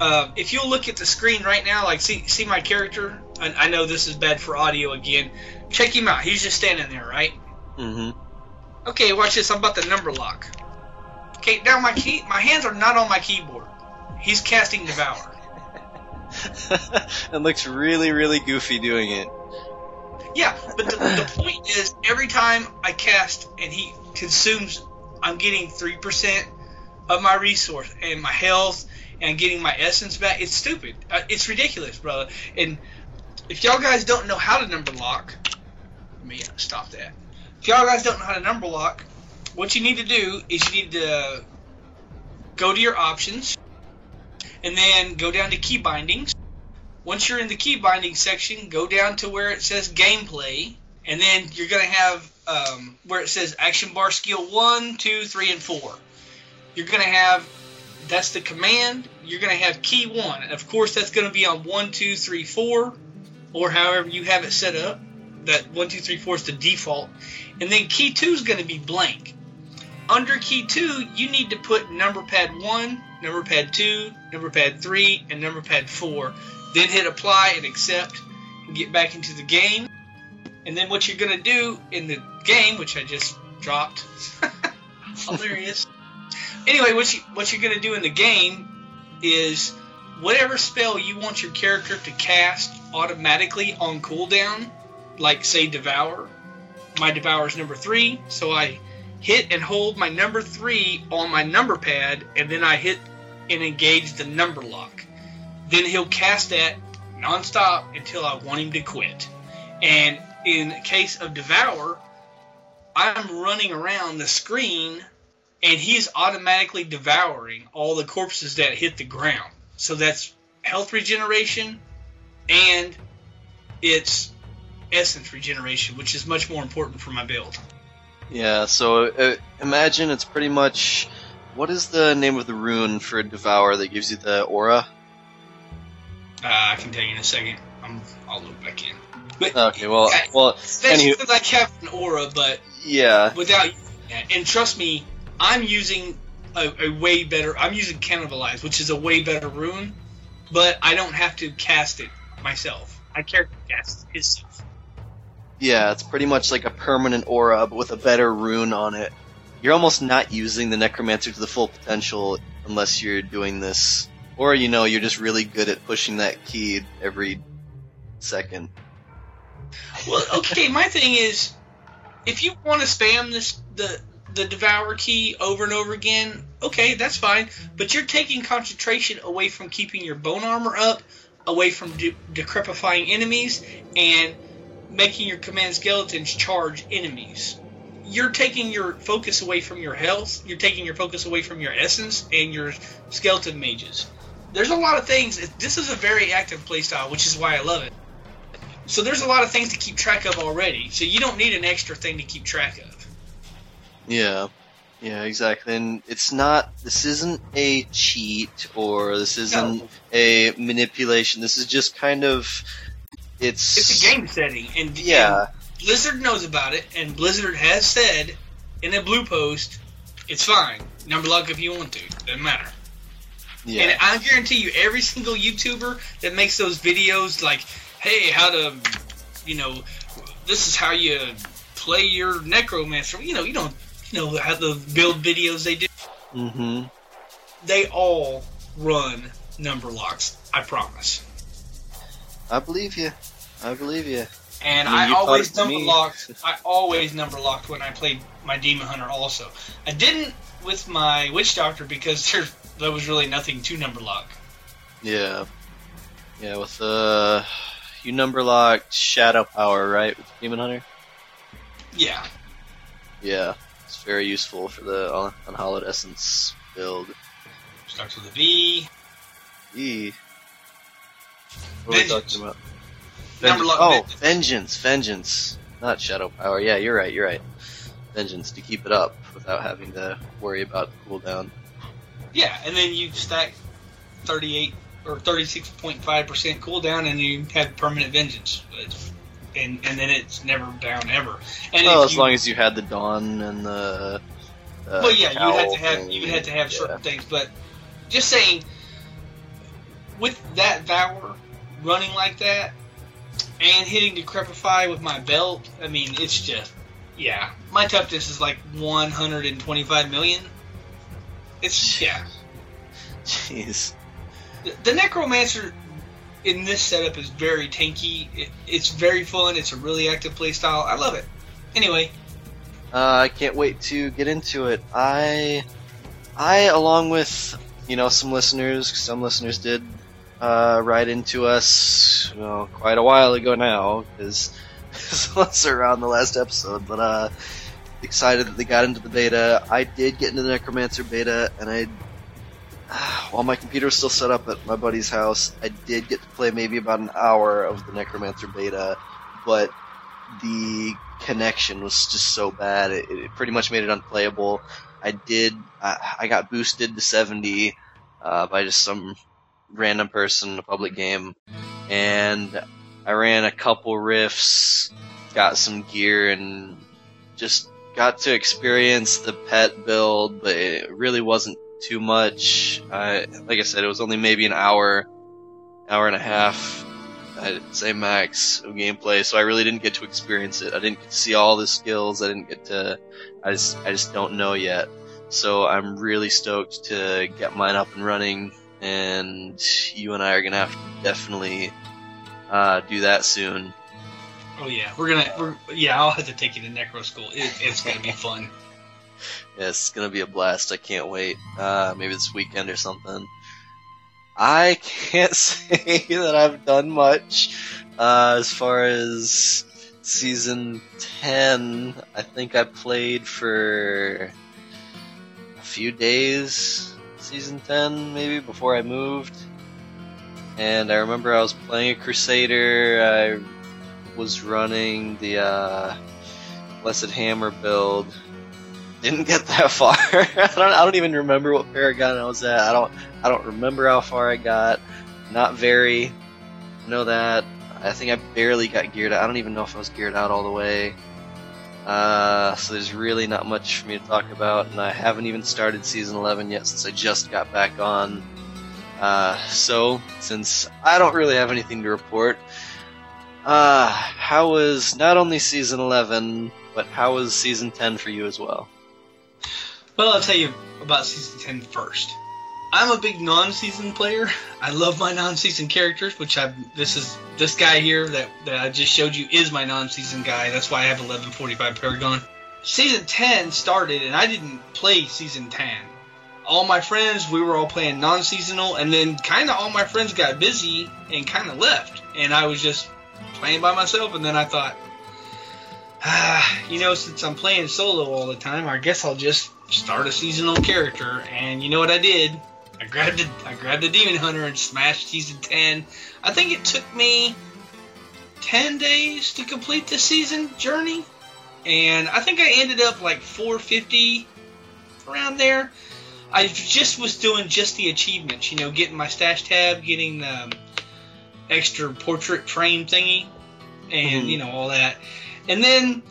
D: uh, if you'll look at the screen right now, like see see my character, I, I know this is bad for audio again. Check him out. He's just standing there, right?
B: Mm-hmm.
D: Okay, watch this. I'm about to number lock. Okay, now my key, my hands are not on my keyboard. He's casting devour.
B: it looks really, really goofy doing it.
D: Yeah, but the, the point is, every time I cast and he consumes, I'm getting three percent of my resource and my health, and getting my essence back. It's stupid. Uh, it's ridiculous, brother. And if y'all guys don't know how to number lock, let me stop that. If y'all guys don't know how to number lock, what you need to do is you need to go to your options, and then go down to key bindings. Once you're in the key binding section, go down to where it says gameplay, and then you're going to have um, where it says action bar skill 1, 2, 3, and 4. You're going to have that's the command. You're going to have key 1. And of course, that's going to be on 1, 2, 3, 4, or however you have it set up. That 1, 2, 4 is the default. And then key 2 is going to be blank. Under key 2, you need to put number pad 1, number pad 2, number pad 3, and number pad 4 then hit apply and accept and get back into the game. And then what you're going to do in the game, which I just dropped, hilarious. Anyway, what you what you're going to do in the game is whatever spell you want your character to cast automatically on cooldown, like say devour. My devour is number three, so I hit and hold my number three on my number pad, and then I hit and engage the number lock then he'll cast that nonstop until I want him to quit. And in case of Devour, I'm running around the screen and he's automatically devouring all the corpses that hit the ground. So that's health regeneration and it's essence regeneration, which is much more important for my build.
B: Yeah, so uh, imagine it's pretty much. What is the name of the rune for a Devour that gives you the aura?
D: Uh, I can tell you in a second. I'm, I'll look back in. But
B: Okay, well,
D: Yeah.
B: well,
D: especially
B: anywho-
D: because I have an aura, but
B: yeah,
D: without and trust me i'm using a, a way better i'm using cannibalize which is a way better rune but i don't have to cast it myself i character cast it itself
B: yeah, it's pretty much like a permanent aura, but with a better rune on it. You're almost not using the necromancer to the full potential unless you're doing this or you know you're just really good at pushing that key every second.
D: Well, okay. My thing is, if you want to spam this the the devour key over and over again, okay, that's fine. But you're taking concentration away from keeping your bone armor up, away from de- decrepifying enemies, and making your command skeletons charge enemies. You're taking your focus away from your health. You're taking your focus away from your essence and your skeleton mages. There's a lot of things. This is a very active playstyle, which is why I love it. So there's a lot of things to keep track of already. So you don't need an extra thing to keep track of.
B: Yeah. Yeah, exactly. And it's not, this isn't a cheat or this isn't
D: No.
B: a manipulation. This is just kind of, it's.
D: It's a game setting, and
B: Yeah.
D: and Blizzard knows about it, and Blizzard has said in a blue post, it's fine. Number lock if you want to, doesn't matter.
B: Yeah.
D: And I guarantee you, every single YouTuber that makes those videos, like, hey, how to, you know, this is how you play your necromancer. You know, you don't, you know, how the build videos they do.
B: Mm-hmm.
D: They all run number locks. I promise.
B: I believe you. I believe you.
D: And
B: I mean,
D: I always number
B: me.
D: locked. I always number locked when I played my Demon Hunter. Also, I didn't with my Witch Doctor because there there was really nothing to number lock.
B: Yeah. Yeah, with uh you number locked Shadow Power, right? With Demon Hunter?
D: Yeah,
B: Yeah. It's very useful for the Unhallowed Essence build.
D: starts with a V.
B: E. What are we talking about? Vengeance. oh,
D: vengeance.
B: vengeance, vengeance. Not Shadow Power. Yeah, you're right, you're right. Vengeance to keep it up without having to worry about the cooldown.
D: Yeah, and then you stack thirty-eight or thirty-six point five percent cooldown, and you have permanent vengeance. It's- And and then it's never down ever. And
B: well, as
D: you-
B: long as you had the Dawn and the. Uh,
D: well, yeah, you had to have you had to have
B: yeah.
D: certain things, but just saying, with that Vower running like that and hitting Decrepify with my belt, I mean, it's just yeah. My toughness is like 125 million. It's yeah.
B: Jeez.
D: The, the Necromancer in this setup is very tanky. It, it's very fun. It's a really active playstyle. I love it. Anyway,
B: Uh, I can't wait to get into it. I, I, along with you know some listeners, some listeners did uh, write into us, you know, quite a while ago now, because was around the last episode. But uh, excited that they got into the beta. I did get into the Necromancer beta, and I, while my computer was still set up at my buddy's house, I did get to play maybe about an hour of the Necromancer beta, but the connection was just so bad. It, it pretty much made it unplayable. I did. I, I got boosted to 70 uh, by just some random person in a public game, and I ran a couple riffs, got some gear, and just got to experience the pet build. But it really wasn't too much. I, like I said, it was only maybe an hour, hour and a half I'd say max of gameplay, so I really didn't get to experience it. I didn't get to see all the skills. I didn't get to. I just I just don't know yet. So I'm really stoked to get mine up and running, and you and I are gonna have to definitely uh, do that soon.
D: oh yeah, we're gonna we're yeah. I'll have to take you to Necro School. It, it's gonna be fun.
B: Yeah, it's gonna be a blast. I can't wait. Uh, maybe this weekend or something. I can't say that I've done much uh, as far as season 10. I think I played for a few days, season 10 maybe, before I moved. And I remember I was playing a Crusader. I was running the uh, Blessed Hammer build didn't get that far. I don't. I don't even remember what Paragon I was at. I don't. I don't remember how far I got. Not very. Know that. I think I barely got geared out. I don't even know if I was geared out all the way. Uh, so there's really not much for me to talk about, and I haven't even started season 11 yet since I just got back on. Uh, so since I don't really have anything to report, uh, how was not only season 11, but how was season 10 for you as well?
D: Well, I'll tell you about season 10 first. I'm a big non-season player. I love my non-season characters, which I this is this guy here that, that I just showed you is my non-season guy. That's why I have 1145 Paragon. Season 10 started, and I didn't play season 10. All my friends, we were all playing non-seasonal, and then kind of all my friends got busy and kind of left, and I was just playing by myself. And then I thought, ah, you know, since I'm playing solo all the time, I guess I'll just start a seasonal character. And you know what I did? I grabbed a, I grabbed a demon hunter and smashed season 10. I think it took me 10 days to complete the season journey. And I think I ended up like 450 around there. I just was doing just the achievements, you know, getting my stash tab, getting the um, extra portrait frame thingy, and
B: Mhm.
D: you know all that. And then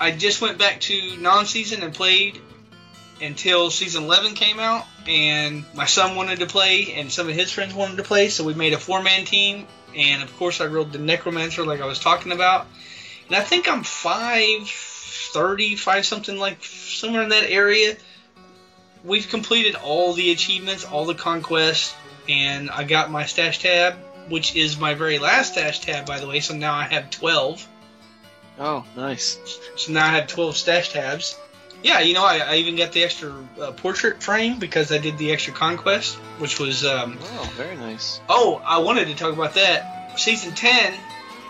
D: I just went back to non-season and played until season 11 came out, and my son wanted to play, and some of his friends wanted to play, so we made a four-man team. And of course, I rolled the necromancer like I was talking about, and I think I'm five thirty, five something like somewhere in that area. We've completed all the achievements, all the conquests, and I got my stash tab, which is my very last stash tab, by the way. So now I have twelve.
B: Oh, nice.
D: So now I have 12 stash tabs. Yeah, you know, I, I even got the extra uh, portrait frame because I did the extra conquest, which was. Um,
B: Oh, very nice.
D: oh, I wanted to talk about that. Season 10,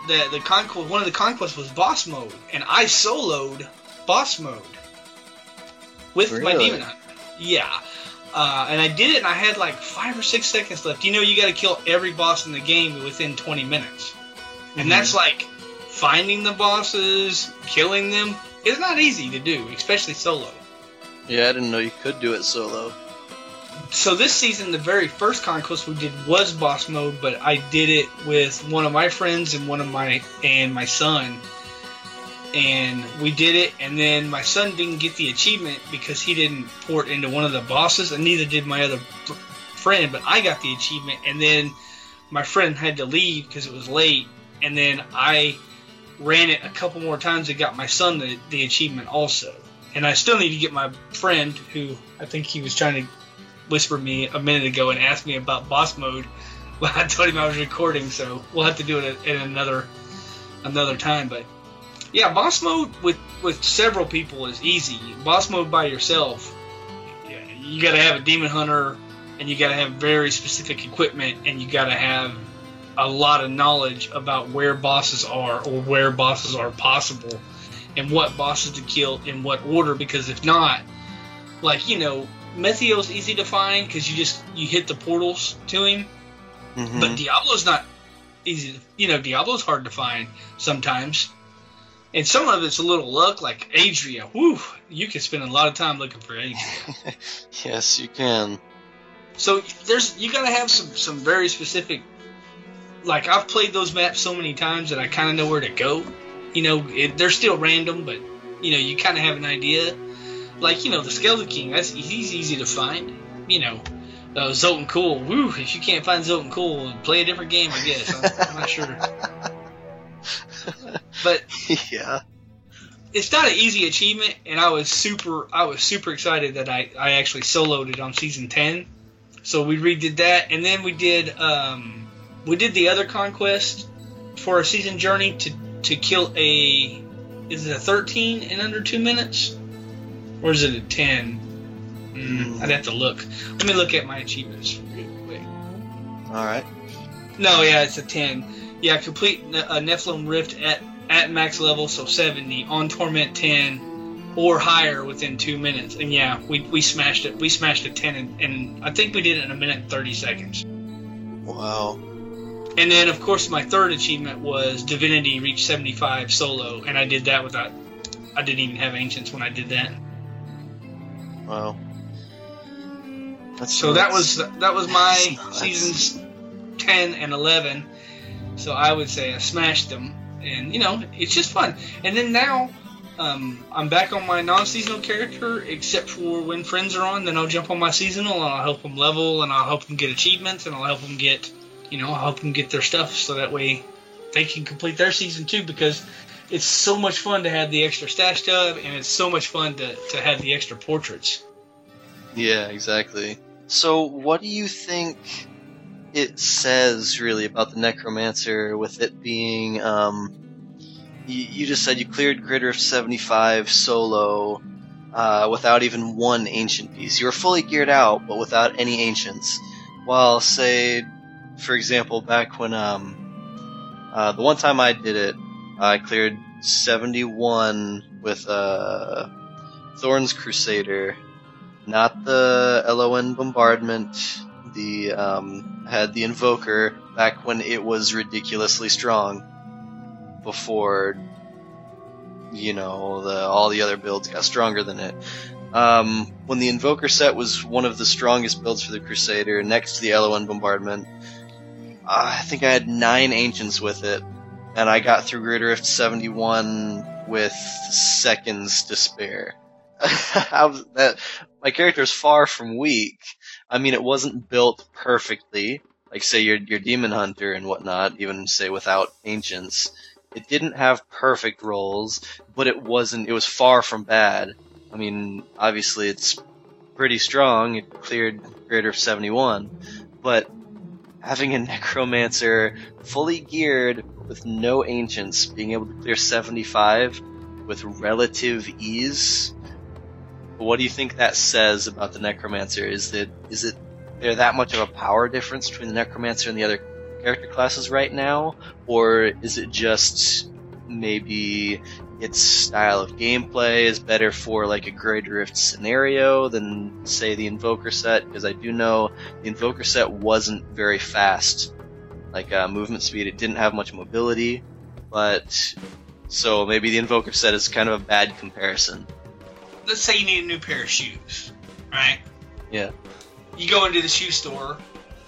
D: the the conquest, one of the conquests was boss mode, and I soloed boss mode with my
B: Really?
D: demon hunter. Yeah. Uh, and I did it, and I had like five or six seconds left. You know, you got to kill every boss in the game within 20 minutes, and
B: Mhm.
D: that's like finding the bosses, killing them. It's not easy to do, especially solo.
B: Yeah, I didn't know you could do it solo.
D: So this season, the very first conquest we did was boss mode, but I did it with one of my friends and one of my and my son, and we did it. And then my son didn't get the achievement because he didn't port into one of the bosses, and neither did my other friend. But I got the achievement, and then my friend had to leave because it was late, and then I ran it a couple more times and got my son the, the achievement also. And I still need to get my friend, who I think he was trying to whisper me a minute ago and asked me about boss mode. Well, I told him I was recording, so we'll have to do it in another another time. But yeah, boss mode with with several people is easy. Boss mode by yourself, you got to have a demon hunter, and you got to have very specific equipment, and you got to have a lot of knowledge about where bosses are or where bosses are possible, and what bosses to kill in what order. Because if not, like you know, Malthael's easy to find because you just you hit the portals to him.
B: Mhm.
D: But Diablo's not easy. To, you know, Diablo's hard to find sometimes, and some of it's a little luck. Like Adria, whew, you can spend a lot of time looking for Adria.
B: yes, you can.
D: so there's you gotta have some some very specific. Like I've played those maps so many times that I kind of know where to go. You know, it, they're still random, but you know you kind of have an idea. Like you know the Skeleton King, that's he's easy to find. You know, uh, Zoltun Kulle. Woo! If you can't find Zoltun Kulle, play a different game. I guess I'm, I'm not sure. But
B: yeah.
D: it's not an easy achievement, and I was super, I was super excited that I, I actually soloed it on season ten. So we redid that, and then we did, um, we did the other conquest for a season journey to to kill a, is it a thirteen in under two minutes, or is it a ten? Mm, I'd have to look. Let me look at my achievements real quick.
B: All right.
D: No, yeah, it's a 10. Yeah, complete a Nephilim Rift at, at max level, so 70, on Torment 10, or higher within two minutes. And yeah, we, we smashed it. We smashed a 10, and, and I think we did it in a minute and 30 seconds.
B: Wow.
D: And then, of course, my third achievement was Divinity Reach 75 solo, and I did that without. I didn't even have Ancients when I did that.
B: Wow. That's
D: So that was that was my
B: That's nuts.
D: seasons ten and eleven. So I would say I smashed them, and you know it's just fun. And then now um, I'm back on my non-seasonal character, except for when friends are on. Then I'll jump on my seasonal, and I'll help them level, and I'll help them get achievements, and I'll help them get, you know, help them get their stuff, so that way they can complete their season too. Because it's so much fun to have the extra stash tub, and it's so much fun to, to have the extra portraits.
B: Yeah, exactly. So, what do you think it says really about the Necromancer with it being, um, you, you just said you cleared of 75 solo, uh, without even one ancient piece. You were fully geared out, but without any ancients. While, say, for example, back when, um, uh, the one time I did it, I cleared 71 with, uh, Thorn's Crusader, not the LON bombardment. The um, had the Invoker back when it was ridiculously strong. Before, you know, the all the other builds got stronger than it. Um, when the Invoker set was one of the strongest builds for the Crusader, next to the LON bombardment, Uh, I think I had nine ancients with it, and I got through Greater Rift 71 with seconds to spare. that my character is far from weak. I mean, it wasn't built perfectly, like say your your demon hunter and whatnot. Even say without ancients, it didn't have perfect rolls, but it wasn't. It was far from bad. I mean, obviously it's pretty strong. It cleared greater of seventy one, but having a necromancer fully geared with no ancients, being able to clear seventy five with relative ease what do you think that says about the Necromancer? Is that is it there that much of a power difference between the Necromancer and the other character classes right now, or is it just maybe its style of gameplay is better for like a Greater Rift scenario than say the Invoker set? Because I do know the Invoker set wasn't very fast, like uh, movement speed. It didn't have much mobility, but so maybe the Invoker set is kind of a bad comparison
D: let's say you need a new pair of shoes, right?
B: Yeah.
D: You go into the shoe store,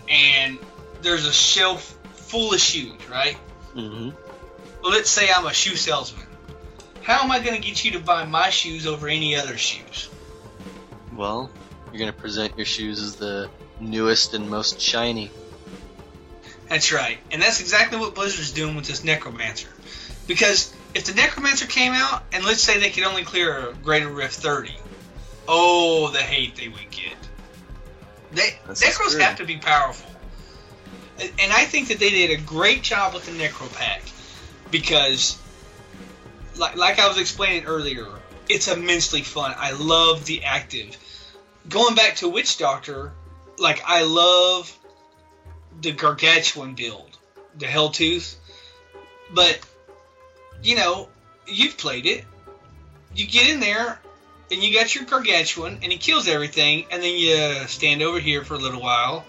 D: and there's a shelf full of shoes, right?
B: Mm-hmm.
D: Let's say I'm a shoe salesman. How am I going to get you to buy my shoes over any other shoes?
B: Well, you're going to present your shoes as the newest and most shiny.
D: That's right. And that's exactly what Blizzard's doing with this Necromancer. Because if the Necromancer came out, and let's say they could only clear a Greater Rift 30, oh, the hate they would get. They, Necros have to be powerful. And I think that they did a great job with the Necro Pack because, like, like I was explaining earlier, it's immensely fun. I love the active. Going back to Witch Doctor, like, I love the Gargantuan build, the Helltooth. But you know, you've played it. You get in there and you got your gargantuan and he kills everything and then you stand over here for a little while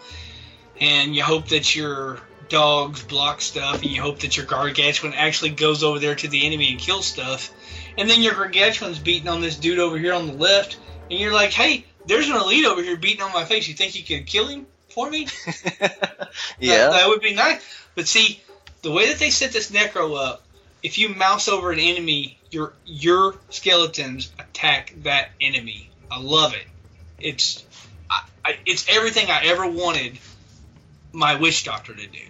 D: and you hope that your dogs block stuff and you hope that your gargantuan actually goes over there to the enemy and kills stuff and then your gargantuan's beating on this dude over here on the left and you're like hey there's an elite over here beating on my face you think you can kill him for me
B: yeah
D: that, that would be nice but see the way that they set this necro up if you mouse over an enemy, your your skeletons attack that enemy. I love it. It's I, I, it's everything I ever wanted my witch doctor to do.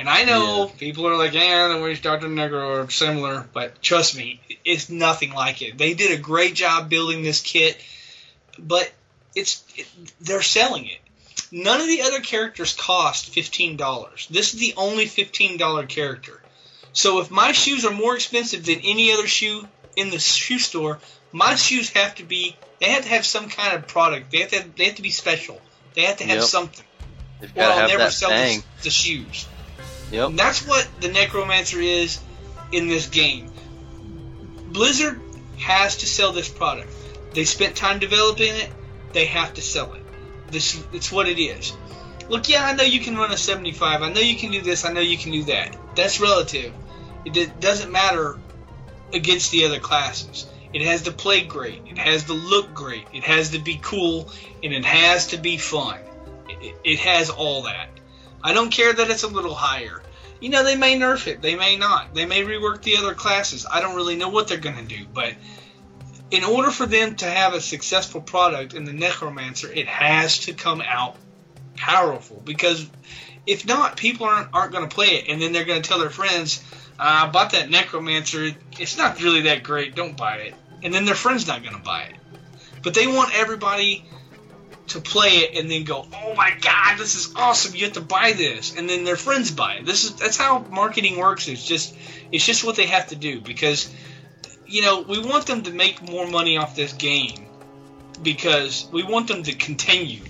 D: And I know yeah. people are like, yeah, the doctor and Necro are similar, but trust me, it's nothing like it. They did a great job building this kit, but it's it, they're selling it. None of the other characters cost fifteen dollars. This is the only fifteen dollar character. So if my shoes are more expensive than any other shoe in the shoe store, my shoes have to be they have to have some kind of product. They have to have, they have to be special. They have to have yep. something.
B: They've or I'll never sell
D: the, the, shoes.
B: Yep.
D: That's what the Necromancer is in this game. Blizzard has to sell this product. They spent time developing it. They have to sell it. This it's what it is. Look, yeah, I know you can run a 75. I know you can do this. I know you can do that. That's relative. It doesn't matter against the other classes. It has to play great. It has to look great. It has to be cool, and it has to be fun. It, it has all that. I don't care that it's a little higher. You know, they may nerf it. They may not. They may rework the other classes. I don't really know what they're going to do, but in order for them to have a successful product in the Necromancer, it has to come out powerful because if not, people aren't, aren't going to play it, and then they're going to tell their friends, uh, "I bought that Necromancer. It's not really that great. Don't buy it." And then their friend's not going to buy it. But they want everybody to play it and then go, "Oh my god, this is awesome! You have to buy this," and then their friends buy it. This is that's how marketing works. It's just it's just what they have to do because you know we want them to make more money off this game because we want them to continue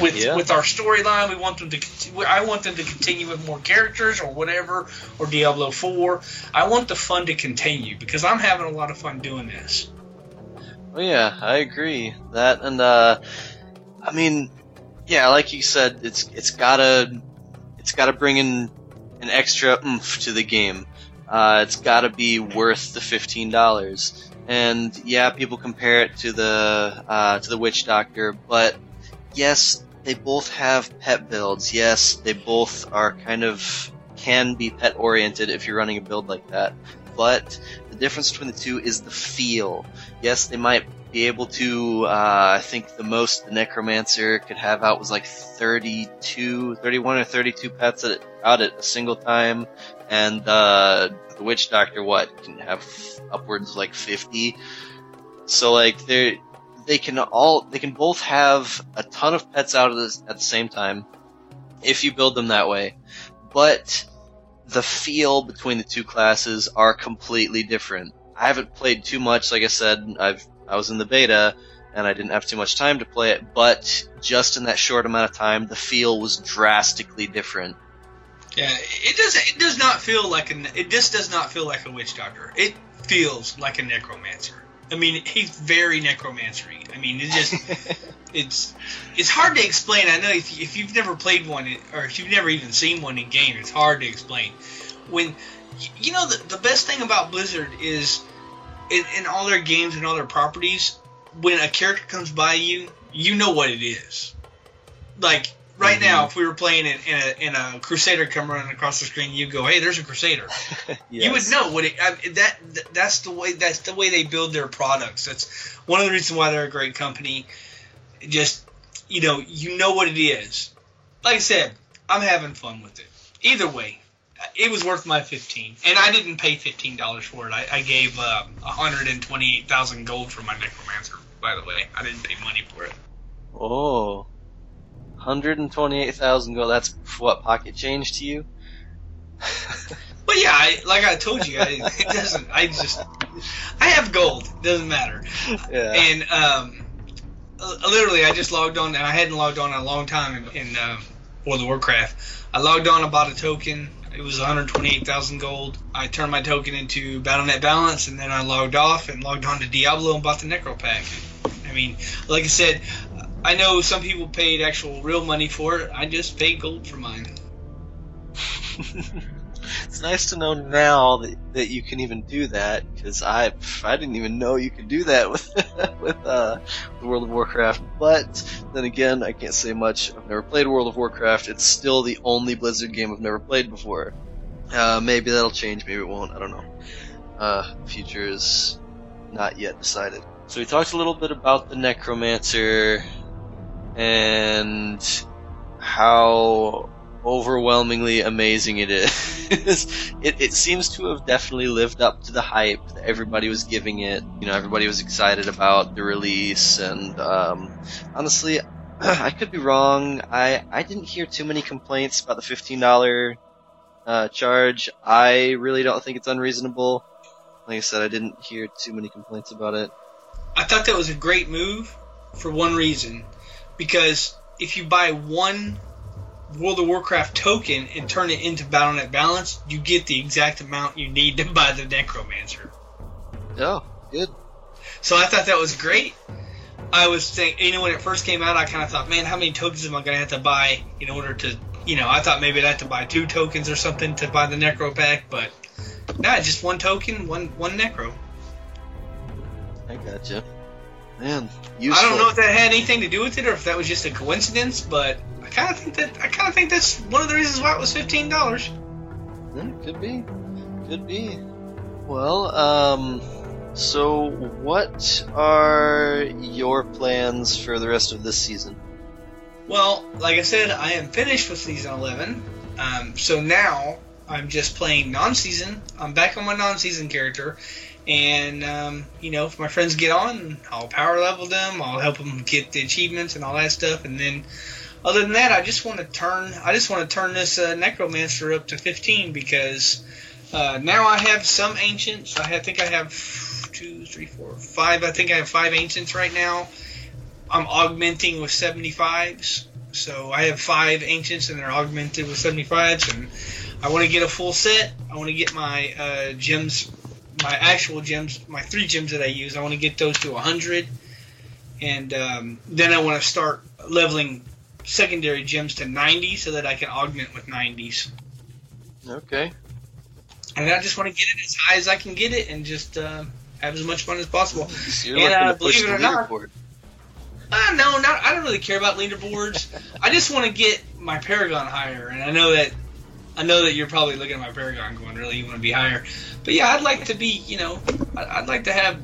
D: with
B: Yeah.
D: with our storyline. We want them to. I want them to continue with more characters or whatever, or Diablo Four. I want the fun to continue because I'm having a lot of fun doing this.
B: Oh yeah, I agree. That and uh I mean, yeah, like you said, it's it's gotta it's gotta bring in an extra oomph to the game. Uh, it's gotta be worth the fifteen dollars. And yeah, people compare it to the uh, to the Witch Doctor, but yes, they both have pet builds. Yes, they both are kind of can be pet oriented if you're running a build like that. But the difference between the two is the feel yes, they might be able to. Uh, I think the most the Necromancer could have out was like 32, 31 or 32 pets at, out at a single time, and uh, the Witch Doctor, what can have upwards of like 50. So like they they can all they can both have a ton of pets out at the same time if you build them that way, but the feel between the two classes are completely different. I haven't played too much. Like I said, I've I was in the beta and I didn't have too much time to play it. But just in that short amount of time, the feel was drastically different.
D: Yeah, it does. It does not feel like a. It just does not feel like a witch doctor. It feels like a necromancer. I mean, he's very necromancery. I mean, it just. it's it's hard to explain. I know if, if you've never played one or if you've never even seen one in game, it's hard to explain. When you know the, the best thing about Blizzard is in, in all their games and all their properties, when a character comes by you, you know what it is. Like right now, if we were playing in, in a in a Crusader come running across the screen, you go, "Hey, there's a Crusader." You would know what it. I, that that's the way that's the way they build their products. That's one of the reasons why they're a great company. Just you know, you know what it is. Like I said, I'm having fun with it. Either way, it was worth my fifteen, and I didn't pay fifteen dollars for it. I, I gave uh, 128,000 gold for my necromancer. By the way, I didn't pay money for it.
B: Oh. 128,000 gold. That's what pocket change to you?
D: But yeah, I, like I told you, I, it doesn't. I just I have gold. Doesn't matter.
B: Yeah.
D: And um, uh, literally, I just logged on, and I hadn't logged on in a long time in, in uh, World of Warcraft. I logged on, I bought a token. It was 128,000 gold. I turned my token into Battle.net Balance, and then I logged off and logged on to Diablo and bought the Necro Pack. I mean, like I said, I know some people paid actual real money for it. I just paid gold for mine.
B: it's nice to know now that, that you can even do that because I I didn't even know you could do that with with uh, World of Warcraft. But then again, I can't say much. I've never played World of Warcraft. It's still the only Blizzard game I've never played before. Uh, maybe that'll change. Maybe it won't. I don't know. Uh, future is not yet decided. So we talked a little bit about the Necromancer and how overwhelmingly amazing it is. it, it seems to have definitely lived up to the hype that everybody was giving it. You know, everybody was excited about the release, and um, honestly, I could be wrong. I I didn't hear too many complaints about the fifteen dollar uh, charge. I really don't think it's unreasonable. Like I said, I didn't hear too many complaints about it.
D: I thought that was a great move for one reason, because if you buy one World of Warcraft token and turn it into Battle.net Balance, you get the exact amount you need to buy the Necromancer.
B: Oh, good.
D: So I thought that was great. I was thinking, you know, when it first came out, I kind of thought, man, how many tokens am I going to have to buy in order to, you know, I thought maybe I'd have to buy two tokens or something to buy the Necro pack, but nah, just one token, one one Necro.
B: I gotcha. Man, useful.
D: I don't know if that had anything to do with it or if that was just a coincidence, but I kind of think that I kind of think that's one of the reasons why it was fifteen dollars.
B: Yeah, could be. Could be. Well, um, so what are your plans for the rest of this season?
D: Well, like I said, I am finished with season eleven. Um, so now I'm just playing non-season. I'm back on my non-season character, and um, you know, if my friends get on, I'll power level them. I'll help them get the achievements and all that stuff, and then. Other than that, I just want to turn. I just want to turn this uh, necromancer up to 15 because uh, now I have some ancients. I think I have two, three, four, five. I think I have five ancients right now. I'm augmenting with 75s. So I have five ancients and they're augmented with 75s. And I want to get a full set. I want to get my uh, gems, my actual gems, my three gems that I use. I want to get those to 100. And um, then I want to start leveling secondary gems to 90 so that I can augment with 90s.
B: Okay.
D: And I just want to get it as high as I can get it and just uh, have as much fun as possible.
B: So you're
D: And, uh,
B: to push
D: believe it or not-
B: leaderboard.
D: Uh, no, not. I don't really care about leaderboards. I just want to get my Paragon higher, and I know that. I know that you're probably looking at my Paragon going, really, you want to be higher. But yeah, I'd like to be, you know, I'd like to have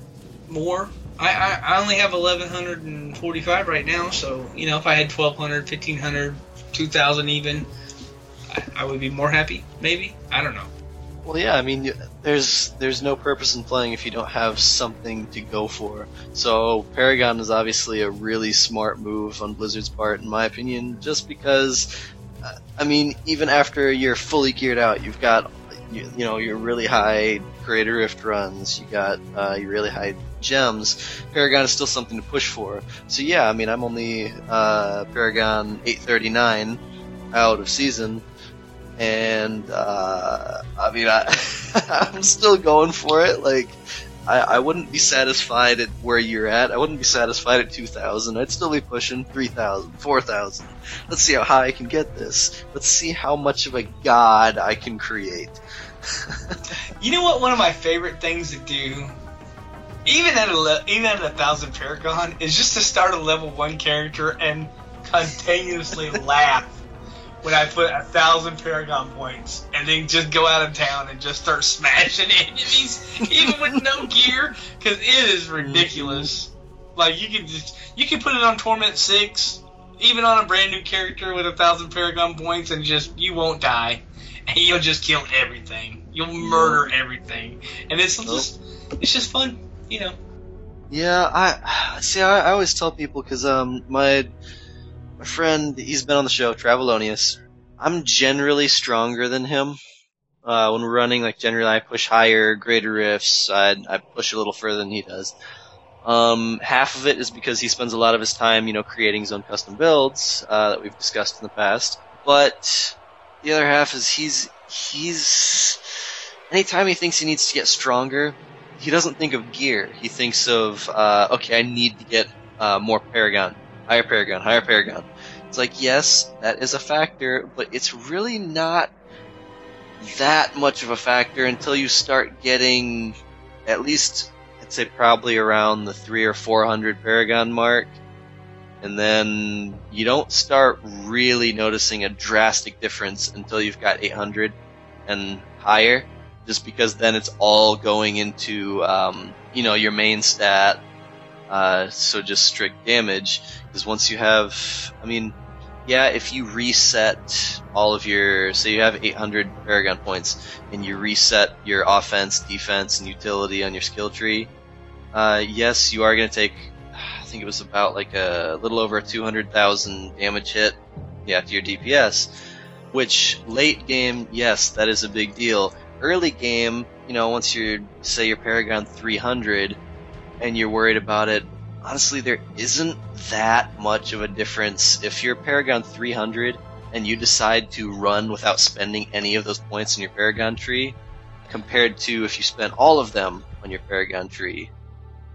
D: more. I, I, I only have 1145 right now, so, you know, if I had 1200, 1500, 2000 even, I, I would be more happy, maybe. I don't know.
B: Well, yeah, I mean, there's there's no purpose in playing if you don't have something to go for. So Paragon is obviously a really smart move on Blizzard's part, in my opinion, just because, I mean, even after you're fully geared out, you've got, you, you know, your really high Greater Rift runs, you got uh, your really high gems. Paragon is still something to push for. So yeah, I mean, I'm only uh, Paragon 839 out of season and uh, I mean, I, I'm still going for it. Like, I, I wouldn't be satisfied at where you're at. I wouldn't be satisfied at 2,000. I'd still be pushing 3,000, 4,000. Let's see how high I can get this. Let's see how much of a god I can create.
D: You know what? One of my favorite things to do, even at a even at a thousand Paragon, is just to start a level one character and continuously laugh when I put a thousand Paragon points, and then just go out of town and just start smashing enemies, even with no gear, because it is ridiculous. Like you can just you can put it on Torment six, even on a brand new character with a thousand Paragon points, and just you won't die, and you'll just kill everything. You'll murder everything, and it's just it's just fun, you know.
B: Yeah, I see. I, I always tell people because um my my friend he's been on the show, Travelonius. I'm generally stronger than him. Uh, when we're running, like generally, I push higher, greater rifts. I I push a little further than he does. Um, half of it is because he spends a lot of his time, you know, creating his own custom builds uh, that we've discussed in the past. But the other half is he's he's anytime he thinks he needs to get stronger, he doesn't think of gear. He thinks of, uh, okay, I need to get uh, more Paragon, higher Paragon, higher Paragon. It's like, yes, that is a factor, but it's really not that much of a factor until you start getting at least, I'd say, probably around the three or four hundred Paragon mark. And then you don't start really noticing a drastic difference until you've got 800 and higher just because then it's all going into um, you know your main stat. Uh, so just strict damage because once you have, I mean, yeah, if you reset all of your, say you have 800 Paragon points and you reset your offense, defense, and utility on your skill tree, uh, yes, you are going to take. I think it was about like a little over 200,000 damage hit, yeah, to your DPS. Which late game, yes, that is a big deal early game, you know, once you're say you're Paragon 300 and you're worried about it, honestly, there isn't that much of a difference. If you're Paragon 300 and you decide to run without spending any of those points in your Paragon tree, compared to if you spent all of them on your Paragon tree,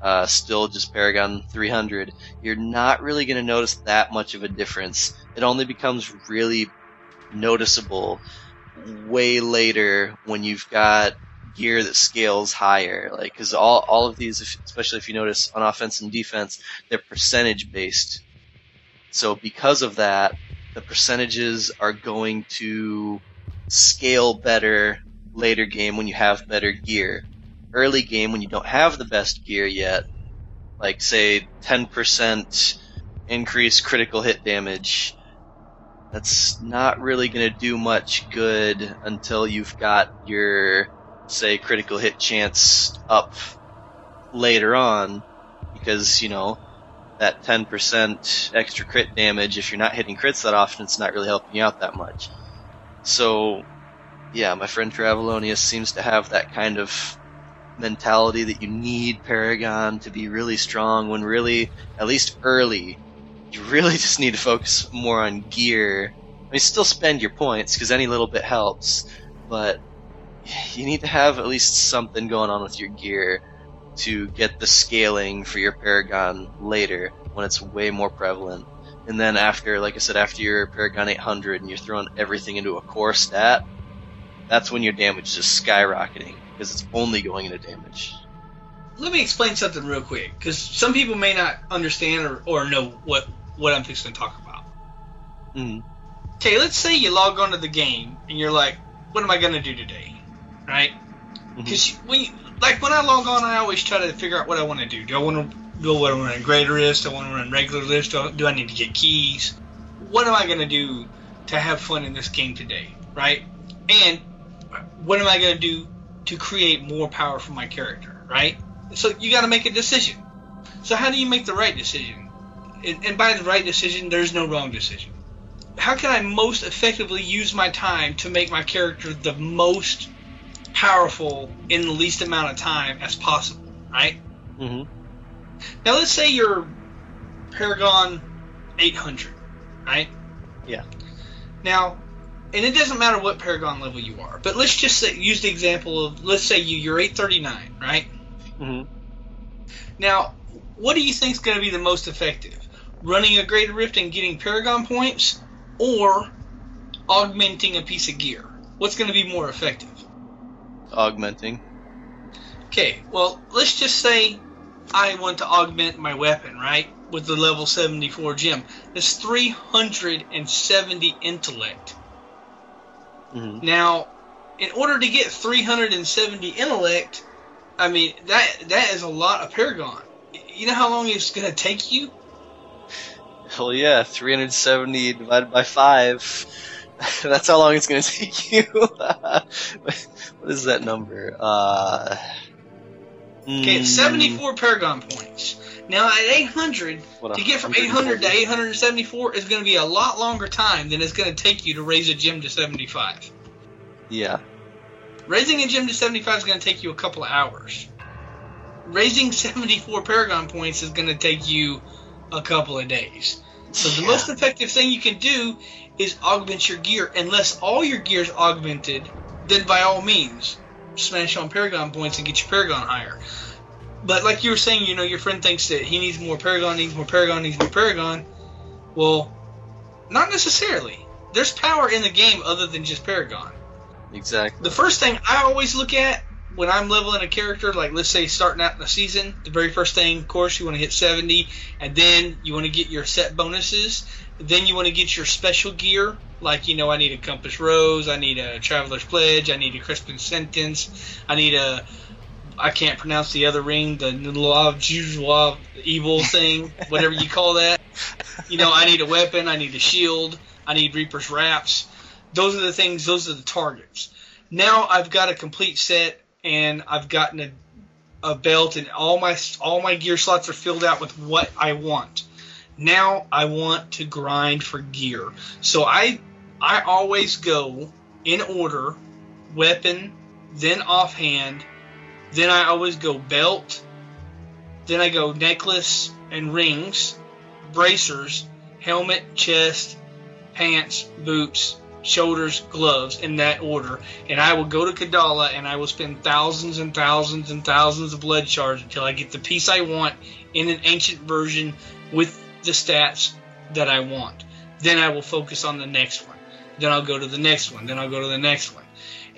B: uh, still just Paragon 300, you're not really going to notice that much of a difference. It only becomes really noticeable way later when you've got gear that scales higher. Like, because all, all of these, especially if you notice on offense and defense, they're percentage based. So because of that, the percentages are going to scale better later game when you have better gear. Early game when you don't have the best gear yet, like say 10% increase critical hit damage, that's not really going to do much good until you've got your, say, critical hit chance up later on, because, you know, that 10% extra crit damage, if you're not hitting crits that often, it's not really helping you out that much. So, yeah, my friend Travelonius seems to have that kind of mentality that you need Paragon to be really strong when really, at least early, you really just need to focus more on gear. I mean, still spend your points because any little bit helps, but you need to have at least something going on with your gear to get the scaling for your Paragon later when it's way more prevalent. And then after, like I said, after your Paragon 800 and you're throwing everything into a core stat, that's when your damage is just skyrocketing because it's only going into damage.
D: Let me explain something real quick because some people may not understand or, or know what what I'm fixing to talk about.
B: Mm.
D: Okay, let's say you log onto the game and you're like, "What am I gonna do today?" Right? Because mm-hmm. when you, like when I log on, I always try to figure out what I want to do. Do I want to go what I want to run greater list? Do I want to run regular list? Do I, do I need to get keys? What am I gonna do to have fun in this game today? Right? And what am I gonna do to create more power for my character? Right? So you got to make a decision. So how do you make the right decision? And, and by the right decision, there's no wrong decision. How can I most effectively use my time to make my character the most powerful in the least amount of time as possible, right?
B: Mm-hmm.
D: Now let's say you're Paragon 800, right?
B: Yeah.
D: Now, and it doesn't matter what Paragon level you are, but let's just say, use the example of let's say you you're 839, right?
B: Mm-hmm.
D: Now, what do you think is going to be the most effective? Running a Greater Rift and getting Paragon points, or augmenting a piece of gear? What's going to be more effective?
B: Augmenting.
D: Okay, well, let's just say I want to augment my weapon, right? With the level 74 gem. That's 370 intellect.
B: Mm-hmm.
D: Now, in order to get 370 intellect, I mean that that is a lot of Paragon. You know how long it's going to take you?
B: Hell yeah, 370 divided by 5. That's how long it's going to take you. what is that number? Uh,
D: okay,
B: mm,
D: 74 Paragon points. Now at 800, to get from 800 to 874 is going to be a lot longer time than it's going to take you to raise a gem to 75.
B: Yeah.
D: Raising a gem to 75 is going to take you a couple of hours. Raising 74 Paragon points is going to take you a couple of days. So the
B: Yeah.
D: most effective thing you can do is augment your gear. Unless all your gear is augmented, then by all means, smash on Paragon points and get your Paragon higher. But like you were saying, you know, your friend thinks that he needs more Paragon, needs more Paragon, needs more Paragon. Well, not necessarily. There's power in the game other than just Paragon.
B: Exactly.
D: The first thing I always look at when I'm leveling a character, like let's say starting out in the season, the very first thing, of course, you want to hit 70, and then you want to get your set bonuses. Then you want to get your special gear, like you know, I need a compass rose, I need a traveler's pledge, I need a Krysbin's Sentence, I need a I can't pronounce the other ring, the Law of evil thing, whatever you call that. You know, I need a weapon, I need a shield, I need Reaper's wraps. Those are the things, those are the targets. Now I've got a complete set and I've gotten a, a belt and all my all my gear slots are filled out with what I want. Now I want to grind for gear. So I I always go in order, weapon, then offhand, then I always go belt, then I go necklace and rings, bracers, helmet, chest, pants, boots, shoulders, gloves in that order. And I will go to Kadala and I will spend thousands and thousands and thousands of blood shards until I get the piece I want in an ancient version with the stats that I want. Then I will focus on the next one. Then I'll go to the next one. Then I'll go to the next one.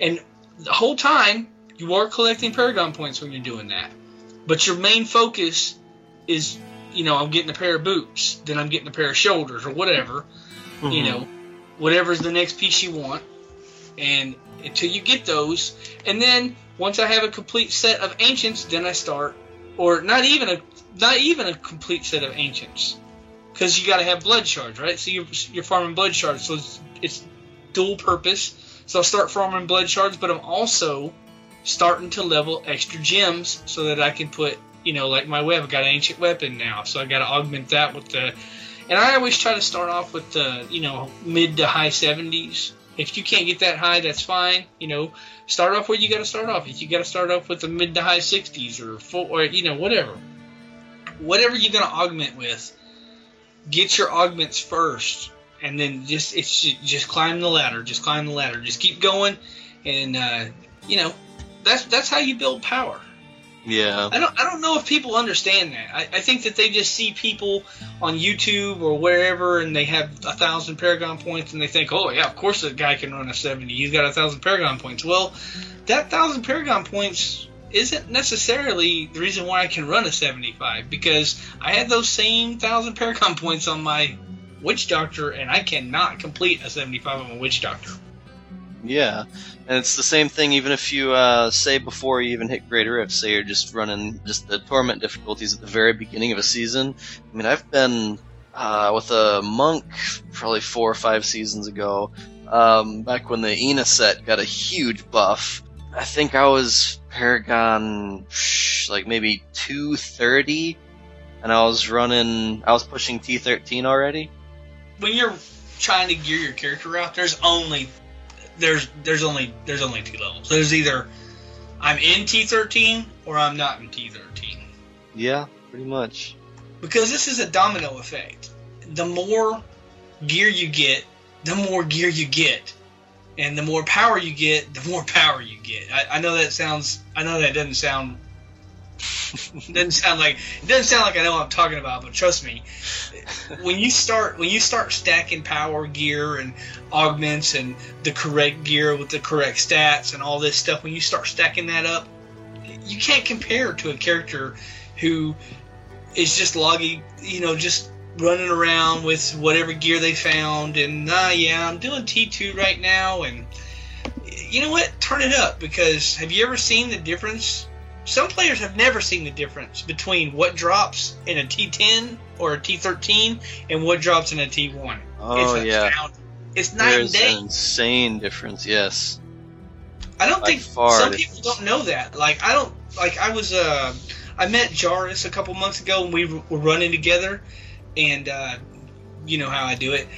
D: And the whole time, you are collecting Paragon points when you're doing that. But your main focus is, you know, I'm getting a pair of boots, then I'm getting a pair of shoulders or whatever, you
B: Mhm.
D: know, whatever's the next piece you want. And until you get those, and then once I have a complete set of ancients, then I start, or not even a not even a complete set of ancients, because you got to have blood shards, right? So you're, you're farming blood shards, so it's, it's dual purpose. So I'll start farming blood shards, but I'm also starting to level extra gems so that I can put, you know, like my web. I got an ancient weapon now, so I got to augment that with the. And I always try to start off with the, you know, mid to high 70s. If you can't get that high, that's fine. You know, start off where you got to start off. If you got to start off with the mid to high 60s or full, or you know, whatever, whatever you're gonna augment with, get your augments first, and then just it's ju- just climb the ladder. Just climb the ladder. Just keep going, and uh, you know, that's that's how you build power.
B: Yeah.
D: I don't I don't know if people understand that. I, I think that they just see people on YouTube or wherever and they have a thousand Paragon points and they think, oh yeah, of course that guy can run a seventy. He's got a thousand Paragon points. Well, that thousand Paragon points isn't necessarily the reason why I can run a seventy five because I had those same thousand Paragon points on my Witch Doctor and I cannot complete a seventy five on my Witch Doctor.
B: Yeah, and it's the same thing even if you uh, say before you even hit Greater Rift, say you're just running just the torment difficulties at the very beginning of a season. I mean, I've been uh, with a monk probably four or five seasons ago, um, back when the Inna set got a huge buff. I think I was Paragon like maybe 230, and I was running, I was pushing T13 already.
D: when you're trying to gear your character out, there's only there's there's only there's only two levels. There's either I'm in T13 or I'm not in T13.
B: Yeah, pretty much.
D: Because this is a domino effect. The more gear you get, the more gear you get. And the more power you get, the more power you get. I, I know that sounds I know that doesn't sound doesn't sound like it doesn't sound like I know what I'm talking about, but trust me, when you start when you start stacking power gear and augments and the correct gear with the correct stats and all this stuff, when you start stacking that up, you can't compare to a character who is just logging, you know, just running around with whatever gear they found and uh, yeah, I'm doing T2 right now and you know what? Turn it up because have you ever seen the difference? Some players have never seen the difference between what drops in a T10 or a T13 and what drops in a T1.
B: Oh
D: it's
B: yeah.
D: It's night
B: there's
D: and day.
B: an insane difference. Yes.
D: I don't
B: by
D: think some people don't know that. Like I don't like I was uh I met Jarvis a couple months ago and we were running together and uh you know how I do it.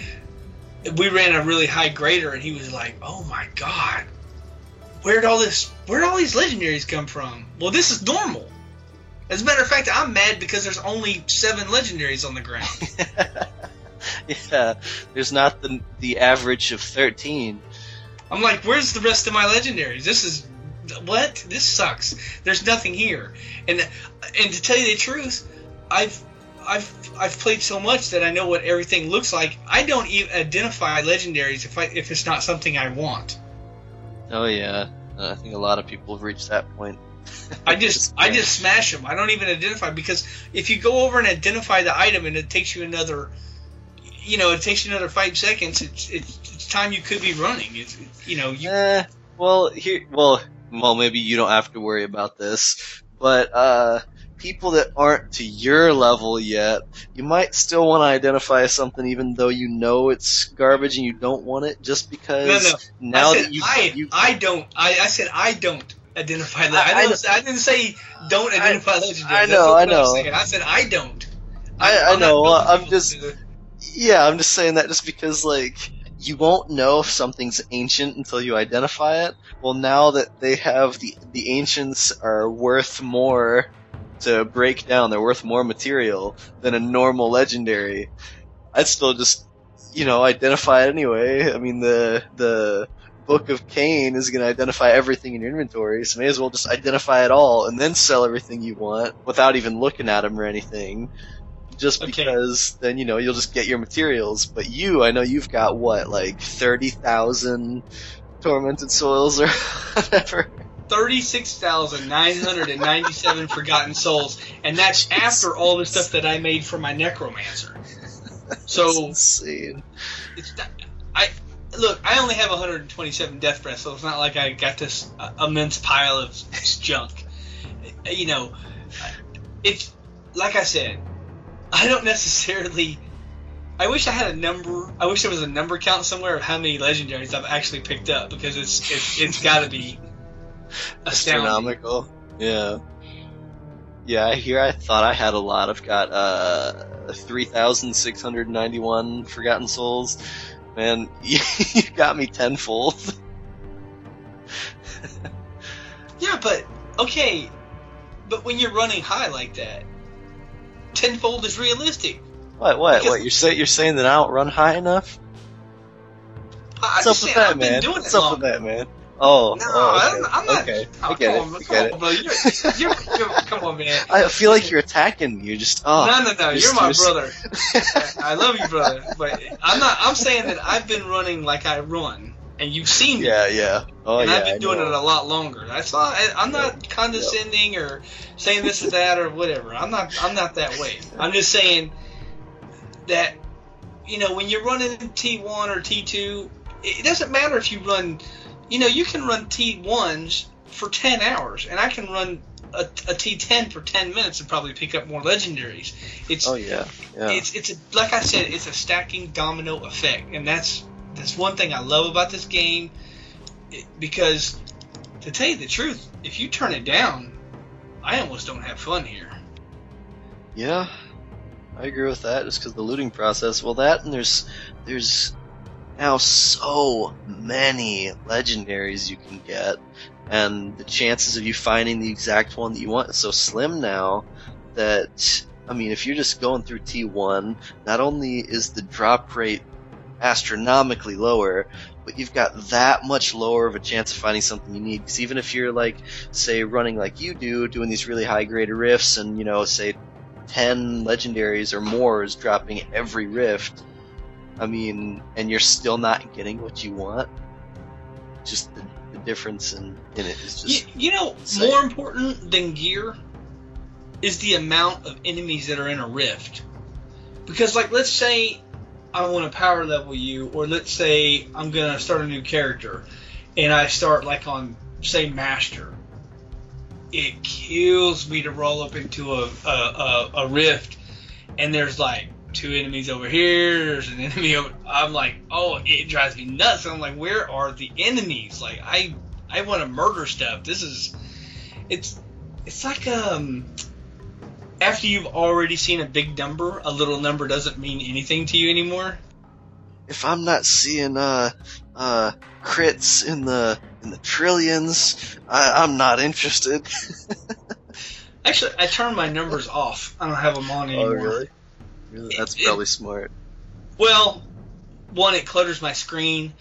D: We ran a really high grader and he was like, "Oh my god. Where'd all this where'd all these legendaries come from?" Well, this is normal. As a matter of fact, I'm mad because there's only 7 legendaries on the ground.
B: yeah, there's not the the average of 13.
D: I'm like, where's the rest of my legendaries? This is what? This sucks. There's nothing here. And and to tell you the truth, I've I've I've played so much that I know what everything looks like. I don't even identify legendaries if I if it's not something I want.
B: Oh yeah, I think a lot of people have reached that point.
D: I just I just smash them. I don't even identify because if you go over and identify the item and it takes you another, you know, it takes you another five seconds. It's it's, it's time you could be running. It's you know you
B: Eh, well, here, well, well, maybe you don't have to worry about this, but uh, people that aren't to your level yet, you might still want to identify something, even though you know it's garbage and you don't want it, just because
D: No, no.
B: now
D: I said
B: that you,
D: I,
B: you
D: I don't. I, I said I don't identify. that.
B: I-
D: I,
B: I
D: didn't, I, didn't say don't identify legendaries.
B: I know, I know.
D: I said I don't.
B: I- know, I'm just- Yeah, I'm just saying that just because, like, you won't know if something's ancient until you identify it. Well, now that they have the the ancients are worth more to break down, they're worth more material than a normal legendary. I'd still just, you know, identify it anyway. I mean, the the Book of Cain is going to identify everything in your inventory, so may as well just identify it all and then sell everything you want without even looking at them or anything just
D: Okay.
B: because then you know you'll just get your materials. But you, I know you've got what like thirty thousand tormented soils or whatever.
D: Thirty-six thousand nine hundred and ninety-seven forgotten souls, and that's after all the stuff that I made for my necromancer. So
B: insane.
D: it's not, I look. I only have 127 death breaths, so it's not like I got this uh, immense pile of junk. You know, it's like I said. I don't necessarily I wish I had a number. I wish there was a number count somewhere of how many legendaries I've actually picked up because it's it's, it's got to be.
B: Astronomical. Yeah. Yeah, here I thought I had a lot. I've got uh 3,691 Forgotten Souls. Man, you got me tenfold.
D: Yeah, but okay, but when you're running high like that, tenfold is realistic.
B: What, what,
D: Because-
B: what? You're, say, you're saying that I don't run high enough?
D: I,
B: What's up with
D: saying,
B: that, man? What's up with that, man? Oh,
D: No,
B: oh, okay.
D: I'm, I'm not.
B: okay.
D: Oh,
B: I get
D: come
B: it.
D: on,
B: I
D: come
B: get
D: on,
B: it.
D: bro. You're, you're, you're, come on, man.
B: I feel like you're attacking me. You're just oh.
D: no, no, no. You're my brother. I love you, brother. But I'm not. I'm saying that I've been running like I run, and you've seen me.
B: Yeah, yeah. Oh,
D: and
B: yeah.
D: I've been
B: I
D: doing it a lot longer. That's not. I, I'm not condescending or saying this or that or whatever. I'm not. I'm not that way. I'm just saying that you know when you're running T1 or T2, it doesn't matter if you run. You know, you can run T1s for 10 hours, and I can run a, a T10 for 10 minutes and probably pick up more legendaries. It's
B: Oh yeah, yeah.
D: it's it's a, like I said, it's a stacking domino effect, and that's that's one thing I love about this game. Because to tell you the truth, if you turn it down, I almost don't have fun here.
B: Yeah, I agree with that. Just because the looting process. Well, that and there's there's now so many legendaries you can get, and the chances of you finding the exact one that you want is so slim now that I mean, if you're just going through T1, not only is the drop rate astronomically lower, but you've got that much lower of a chance of finding something you need. Because even if you're like, say, running like you do, doing these really high greater rifts, and you know, say 10 legendaries or more is dropping every rift. I mean, and you're still not getting what you want. Just the, the difference in, in it is
D: You,
B: just.
D: you know,
B: insane.
D: more important than gear is the amount of enemies that are in a rift. Because, like, let's say I want to power level you, or let's say I'm gonna start a new character, and I start like on, say, master. It kills me to roll up into a a, a, a rift, and there's like two enemies over here. There's an enemy over. I'm like, oh, it drives me nuts. I'm like, where are the enemies? Like, I I want to murder stuff. This is, it's, it's like um, after you've already seen a big number, a little number doesn't mean anything to you anymore.
B: If I'm not seeing uh uh crits in the in the trillions, I, I'm not interested.
D: Actually, I turned my numbers off. I don't have them on anymore.
B: Really? That's probably smart.
D: Well, one, it clutters my screen,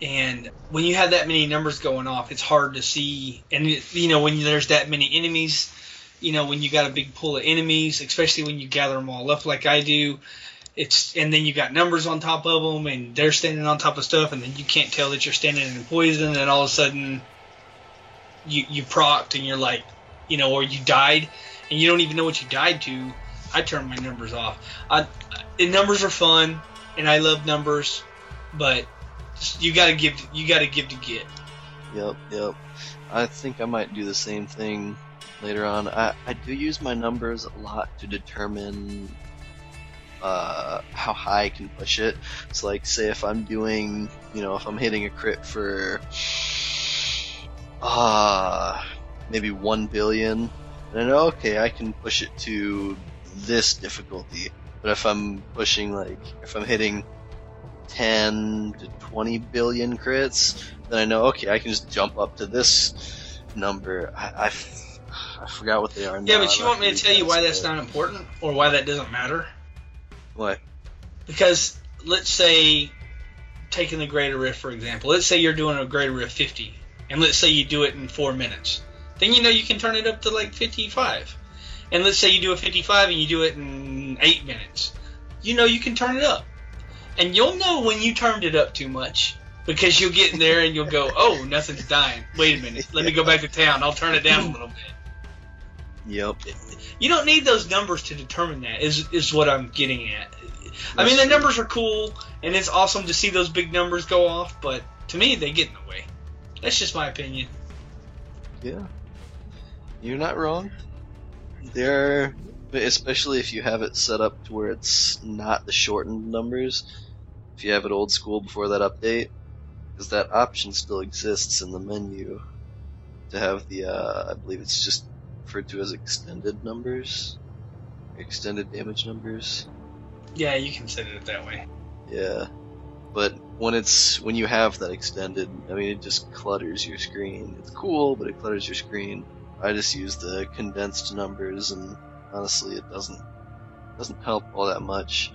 D: and when you have that many numbers going off, it's hard to see. And it, you know, when there's that many enemies, you know, when you got a big pool of enemies, especially when you gather them all up like I do, it's and then you got numbers on top of them, and they're standing on top of stuff, and then you can't tell that you're standing in poison, and all of a sudden, you you procced, and you're like, you know, or you died, and you don't even know what you died to. I turn my numbers off. I, and numbers are fun, and I love numbers, but you gotta give you gotta give to get.
B: Yep, yep. I think I might do the same thing later on. I, I do use my numbers a lot to determine uh, how high I can push it. So, like, say if I'm doing, you know, if I'm hitting a crit for, uh, maybe 1 billion, then I okay, I can push it to this difficulty. But if I'm pushing, like, if I'm hitting 10 to 20 billion crits, then I know, okay, I can just jump up to this number. I, I f- I forgot what they are now.
D: Yeah, but you want me to tell you why that's not important or why that doesn't matter?
B: What?
D: Because let's say, taking the Greater Rift for example, let's say you're doing a Greater Rift 50, and let's say you do it in four minutes. Then you know you can turn it up to like 55. And let's say you do a 55 and you do it in eight minutes. You know you can turn it up. And you'll know when you turned it up too much. Because you'll get in there and you'll go, oh, nothing's dying. Wait a minute. Let me go back to town. I'll turn it down a little bit.
B: Yep.
D: You don't need those numbers to determine that. Is is what I'm getting at. I mean,
B: That's
D: the numbers are cool, and it's awesome to see those big numbers go off. But to me, they get in the way. That's just my opinion.
B: Yeah. You're not wrong. There especially if you have it set up to where it's not the shortened numbers. If you have it old school before that update, because that option still exists in the menu to have the, uh, I believe it's just referred to as extended numbers, extended damage numbers.
D: Yeah, you can set it that way.
B: Yeah, but when it's when you have that extended, I mean, it just clutters your screen. It's cool, but it clutters your screen. I just use the condensed numbers, and honestly, it doesn't doesn't help all that much.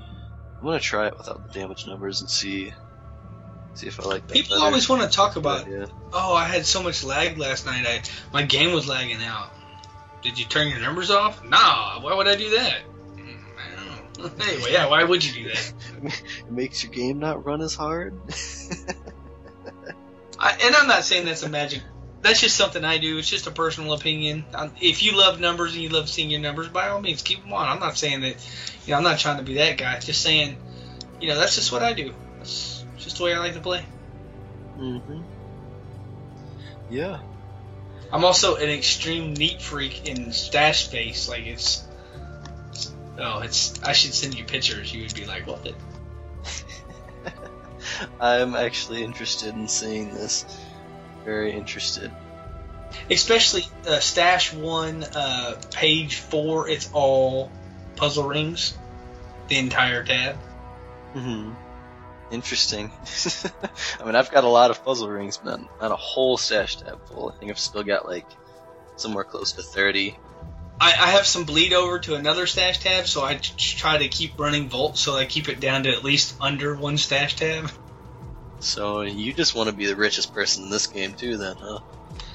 B: I'm gonna try it without the damage numbers and see see if I like that.
D: People
B: better.
D: always want to talk about,
B: yeah.
D: oh, I had so much lag last night. I my game was lagging out. Did you turn your numbers off? Nah. Why would I do that? Mm, I don't know. anyway, yeah. Why would you do that?
B: It makes your game not run as hard.
D: I, and I'm not saying that's a magic. That's just something I do. It's just a personal opinion. If you love numbers and you love seeing your numbers, by all means, keep them on. I'm not saying that. You know, I'm not trying to be that guy. Just saying, you know, that's just what I do. That's just the way I like to play.
B: hmm Yeah.
D: I'm also an extreme neat freak in stash space. Like it's, oh, it's. I should send you pictures. You would be like, what?
B: I'm actually interested in seeing this. Very interested.
D: Especially uh, stash one, uh, page four. It's all puzzle rings. The entire tab.
B: hmm Interesting. I mean, I've got a lot of puzzle rings, but not, not a whole stash tab full. I think I've still got like somewhere close to 30.
D: I, I have some bleed over to another stash tab, so I t- try to keep running Vault, so I keep it down to at least under one stash tab.
B: So you just want to be the richest person in this game too, then, huh?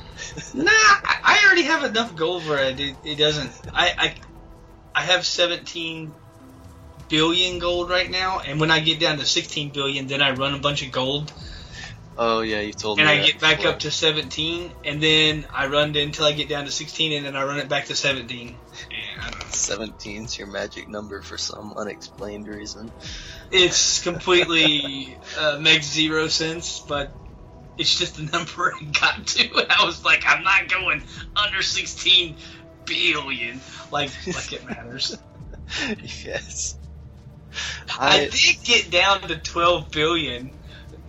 D: nah, I, already have enough gold where it, it, doesn't. I, I I have 17 billion gold right now, and when I get down to 16 billion, then I run a bunch of gold,
B: Oh yeah, you told
D: and
B: me.
D: And
B: I
D: get back
B: before.
D: up to 17, and then I run it until I get down to 16, and then I run it back to 17.
B: 17's your magic number for some unexplained reason.
D: It's completely uh, makes zero sense, but it's just the number I got to, and I was like, I'm not going under 16 billion, like like it matters.
B: yes.
D: I,
B: I,
D: did get down to 12 billion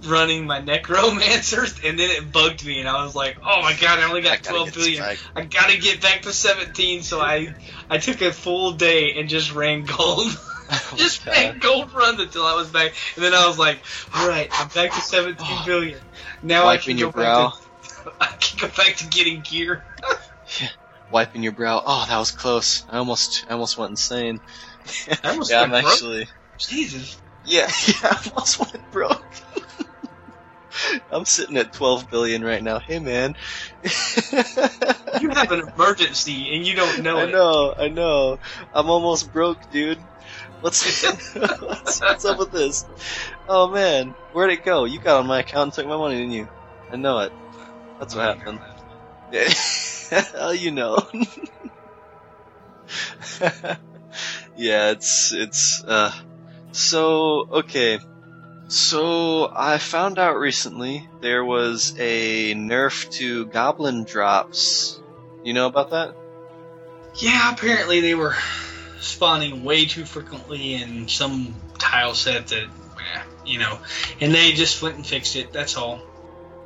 D: running my necromancers, and then it bugged me, and I was like, oh my god, I only got
B: gotta
D: 12
B: get
D: billion. I gotta get back to 17, so I I took a full day and just ran gold.
B: Oh,
D: just
B: God.
D: ran gold runs until I was back, and then I was like, all right, I'm back to 17 billion. Now I
B: Wiping
D: can
B: your
D: go back
B: brow.
D: to I can go back to getting gear.
B: Wiping your brow. Oh, that was close. I almost, I almost went insane.
D: I almost
B: yeah, I'm
D: broke.
B: actually.
D: Jesus.
B: Yeah, yeah, I almost went broke. I'm sitting at 12 billion right now. Hey, man.
D: You have an emergency and you don't know
B: I
D: it.
B: know, I know. I'm almost broke, dude. What's, what's what's up with this? Oh man, where'd it go? You got on my account and took my money, didn't you? I know it. That's what happened. Oh, you know. yeah, it's it's uh. So okay, so I found out recently there was a nerf to goblin drops. You know about that?
D: Yeah, apparently they were spawning way too frequently in some tile set that, eh, you know, and they just went and fixed it. That's all.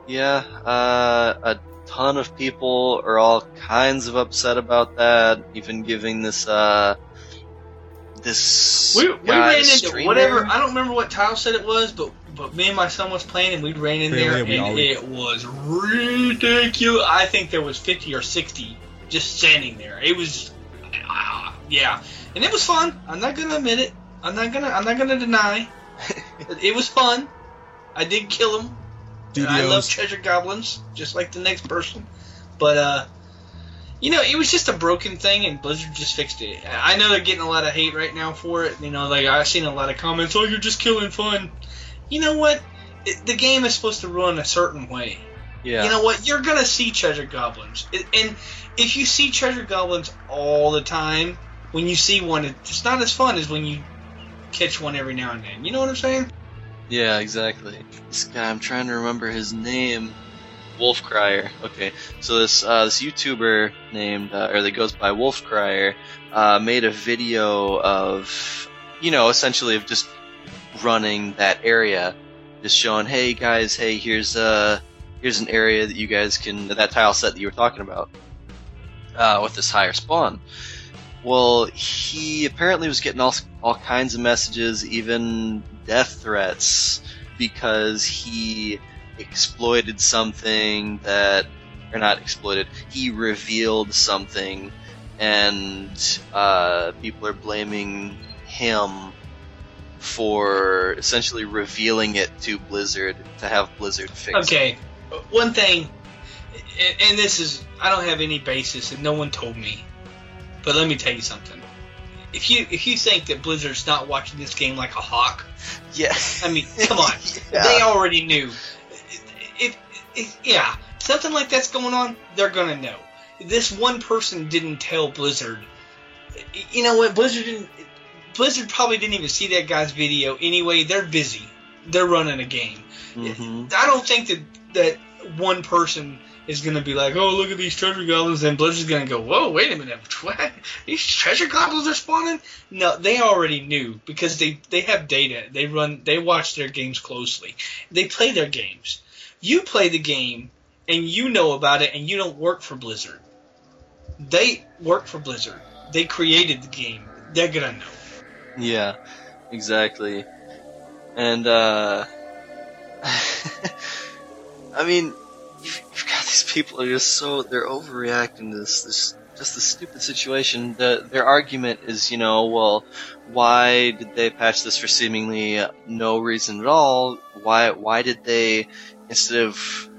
B: Yeah, uh, a ton of people are all kinds of upset about that, even giving this, uh, this
D: We, we
B: guy
D: ran into
B: streamer-
D: whatever. I don't remember what tile set it was, but but me and my son was playing, and we ran in there, and
E: always-
D: it was ridiculous. I think there was fifty or sixty just standing there. It was, ah, yeah, and it was fun. I'm not gonna admit it. I'm not gonna. I'm not gonna deny. it was fun. I did kill them. And I love treasure goblins, just like the next person. But uh, you know, it was just a broken thing, and Blizzard just fixed it. I know they're getting a lot of hate right now for it. You know, like I've seen a lot of comments, "Oh, you're just killing fun." You know what? It, the game is supposed to run a certain way.
B: Yeah.
D: You know what? You're gonna see treasure goblins, It- and if you see treasure goblins all the time, when you see one, it's not as fun as when you catch one every now and then. You know what I'm saying?
B: Yeah, exactly. This guy, I'm trying to remember his name, Wolf Crier. Okay, so this uh, this YouTuber named uh, or that goes by Wolf Crier uh, made a video of you know essentially of just running that area, just showing, hey guys, hey here's uh here's an area that you guys can that tile set that you were talking about uh, with this higher spawn. Well, he apparently was getting all all kinds of messages, even death threats, because he exploited something that, or not exploited, he revealed something, and uh, people are blaming him for essentially revealing it to Blizzard to have Blizzard fix. it.
D: Okay, one thing, and, and this is I don't have any basis, and no one told me, but let me tell you something. If you if you think that Blizzard's not watching this game like a hawk,
B: Yeah.
D: I mean, come on,
B: Yeah.
D: they already knew. Yeah, something like that's going on, they're gonna know. This one person didn't tell Blizzard. You know what? Blizzard didn't. Blizzard probably didn't even see that guy's video anyway. They're busy. They're running a game.
B: Mhm.
D: I don't think that that one person is going to be like, oh, look at these treasure goblins, and Blizzard's going to go, whoa, wait a minute, what? These treasure goblins are spawning? No, they already knew because they they have data. They run, they watch their games closely. They play their games. You play the game and you know about it, and you don't work for Blizzard. They work for Blizzard. They created the game. They're gonna know.
B: Yeah, exactly. And uh I mean, you've, you've got these people are just so they're overreacting to this this just this stupid situation. The, their argument is, you know, well, why did they patch this for seemingly no reason at all? Why why did they instead of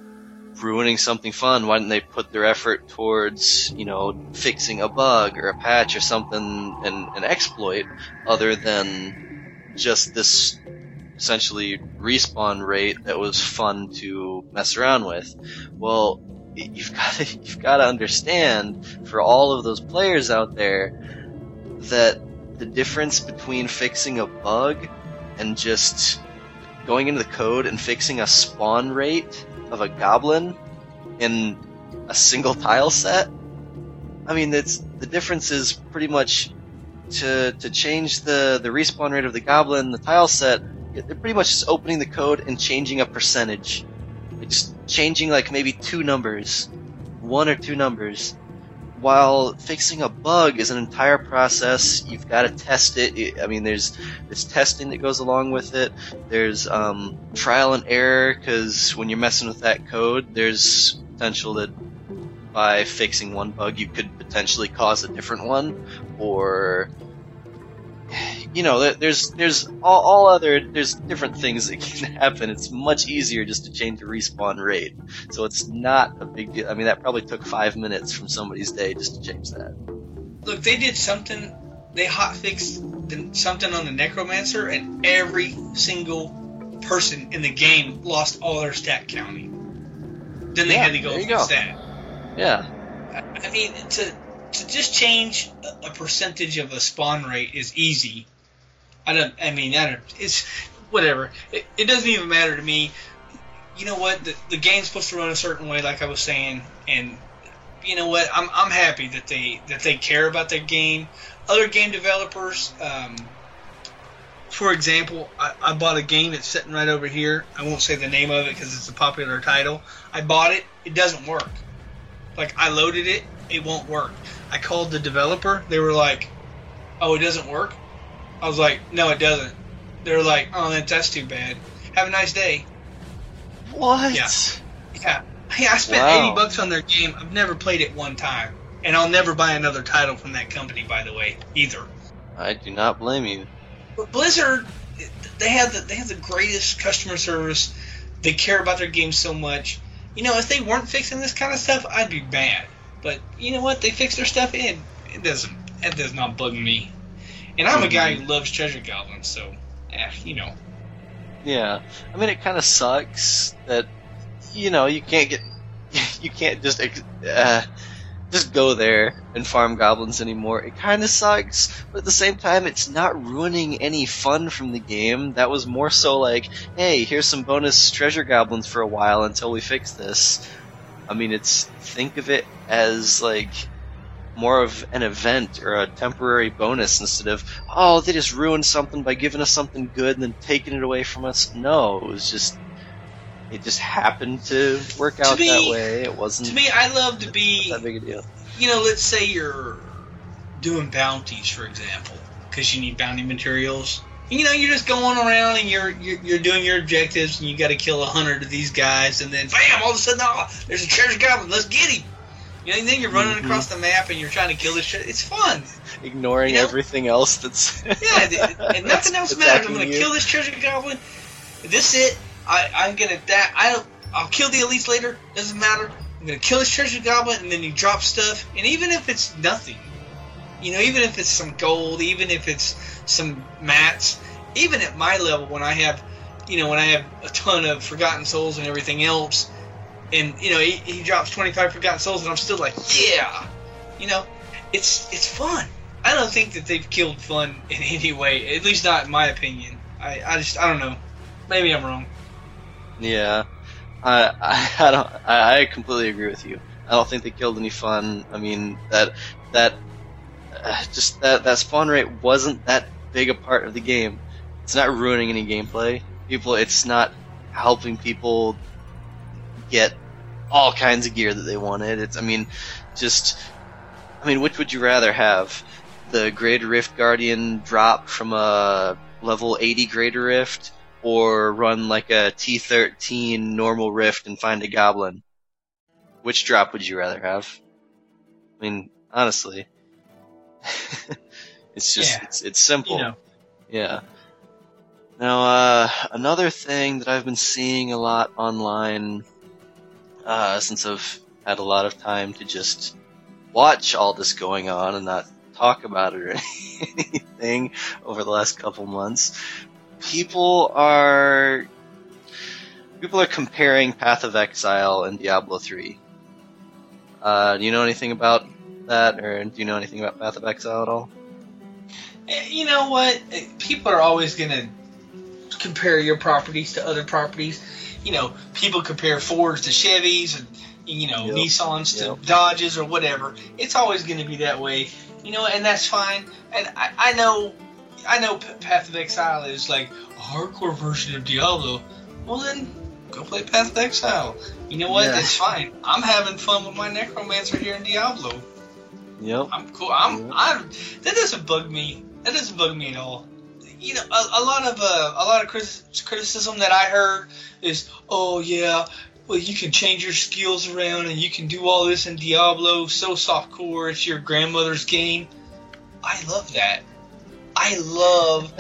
B: ruining something fun, why didn't they put their effort towards, you know, fixing a bug or a patch or something, and an exploit, other than just this essentially respawn rate that was fun to mess around with? Well, you've got to, you've got to understand for all of those players out there that the difference between fixing a bug and just going into the code and fixing a spawn rate of a goblin in a single tile set. I mean, it's the difference is pretty much to to change the the respawn rate of the goblin, the tile set. They're pretty much just opening the code and changing a percentage, just changing like maybe two numbers, one or two numbers. While fixing a bug is an entire process, you've got to test it. I mean, there's there's testing that goes along with it. There's um, trial and error because when you're messing with that code, there's potential that by fixing one bug, you could potentially cause a different one, or you know, there's there's all, all other there's different things that can happen. It's much easier just to change the respawn rate, so it's not a big deal. I mean, that probably took five minutes from somebody's day just to change that.
D: Look, they did something. They hot fixed something on the Necromancer, and every single person in the game lost all their stat counting. Then they
B: Yeah,
D: had to go fix
B: go.
D: that.
B: Yeah,
D: I I mean, to to just change a percentage of a spawn rate is easy. I don't. I mean, I don't. It's whatever. It, it doesn't even matter to me. You know what? The, the game's supposed to run a certain way, like I was saying, and you know what? I'm I'm happy that they that they care about their game. Other game developers, um, for example, I, I bought a game that's sitting right over here. I won't say the name of it because it's a popular title. I bought it. It doesn't work. Like I loaded it, it won't work. I called the developer. They were like, "Oh, it doesn't work." I was like, "No, it doesn't." They're like, "Oh, that, that's too bad. Have a nice day."
B: what?
D: Yeah. Yeah. Hey, I spent
B: Wow.
D: 80 bucks on their game. I've never played it one time. And I'll never buy another title from that company, by the way, either.
B: I do not blame you.
D: But Blizzard, they have the they have the greatest customer service. They care about their game so much. You know, if they weren't fixing this kind of stuff, I'd be mad. But you know what? They fix their stuff, and it doesn't. It does not bug me. And I'm a guy who loves treasure goblins, so eh, you know.
B: Yeah, I mean, it kind of sucks that you know you can't get you can't just uh, just go there and farm goblins anymore. It kind of sucks, but at the same time, it's not ruining any fun from the game. That was more so like, hey, here's some bonus treasure goblins for a while until we fix this. I mean, it's think of it as like more of an event or a temporary bonus instead of oh they just ruined something by giving us something good and then taking it away from us. No, it was just it just happened to work out
D: me-
B: that way. It wasn't
D: To me, I love to be
B: that big a deal.
D: you know, let's say you're doing bounties, for example, because you need bounty materials. You know, you're just going around and you're you're, you're doing your objectives, and you got to kill a hundred of these guys, and then bam! All of a sudden, oh, there's a treasure goblin. Let's get him. You know, and then you're running
B: Mhm.
D: across the map and you're trying to kill this. shit. it's fun.
B: Ignoring
D: You know?
B: everything else that's
D: Yeah, and nothing else matters. I'm gonna
B: you.
D: kill this treasure goblin. This it. I I'm gonna that I I'll kill the elites later. Doesn't matter. I'm gonna kill this treasure goblin, and then you drop stuff. And even if it's nothing, you know, even if it's some gold, even if it's some mats, even at my level, when I have, you know, when I have a ton of forgotten souls and everything else, and you know, he, he drops 25 forgotten souls, and I'm still like, yeah, you know, it's it's fun. I don't think that they've killed fun in any way, at least not in my opinion. I, I just I don't know. Maybe I'm wrong.
B: Yeah, I I, I don't I, I completely agree with you. I don't think they killed any fun. I mean that that uh, just that that spawn rate wasn't that big a part of the game. It's not ruining any gameplay. People, it's not helping people get all kinds of gear that they wanted. It's I mean, just I mean, which would you rather have? The Greater Rift Guardian drop from a level 80 Greater Rift, or run like a T13 normal rift and find a goblin? Which drop would you rather have? I mean, honestly, it's just
D: Yeah.
B: it's it's simple.
D: You know.
B: Yeah. Now, uh, another thing that I've been seeing a lot online, uh, since I've had a lot of time to just watch all this going on and not talk about it or anything over the last couple months, people are people are comparing Path of Exile and Diablo 3. Uh, do you know anything about that, or do you know anything about Path of Exile at all?
D: Eh, You know what? Eh, People are always gonna compare your properties to other properties. You know, people compare Fords to Chevys and you know
B: Yep.
D: Nissans to
B: Yep.
D: Dodges or whatever. It's always going to be that way. You know, and that's fine. And I, I know, I know, Path of Exile is like a hardcore version of Diablo. Well then, go play Path of Exile. You know what?
B: Yeah.
D: That's fine. I'm having fun with my Necromancer here in Diablo.
B: Yep.
D: I'm cool. I'm.
B: Yeah.
D: I'm. That doesn't bug me. That doesn't bug me at all. You know, a, a lot of uh, a lot of criti- criticism that I heard is, oh yeah, well you can change your skills around and you can do all this in Diablo. So soft core, it's your grandmother's game. I love that. I love,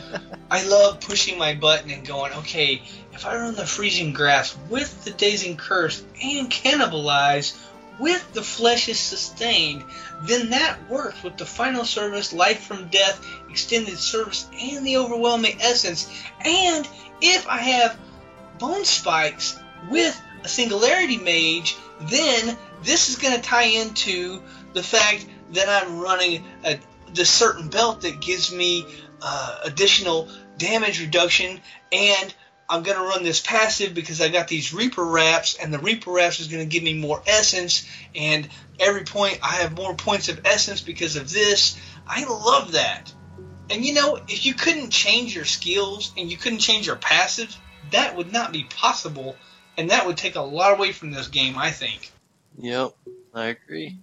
D: I love pushing my button and going, okay, if I run the freezing grass with the dazing curse and cannibalize with the flesh is sustained, then that works with the final service, life from death, extended service, and the overwhelming essence. And if I have bone spikes with a singularity mage, then this is going to tie into the fact that I'm running a, the certain belt that gives me uh, additional damage reduction and I'm gonna run this passive because I got these Reaper wraps, and the Reaper wraps is gonna give me more essence, and every point I have more points of essence because of this. I love that. And you know, if you couldn't change your skills and you couldn't change your passive, that would not be possible, and that would take a lot away from this game, I think.
B: Yep. I agree.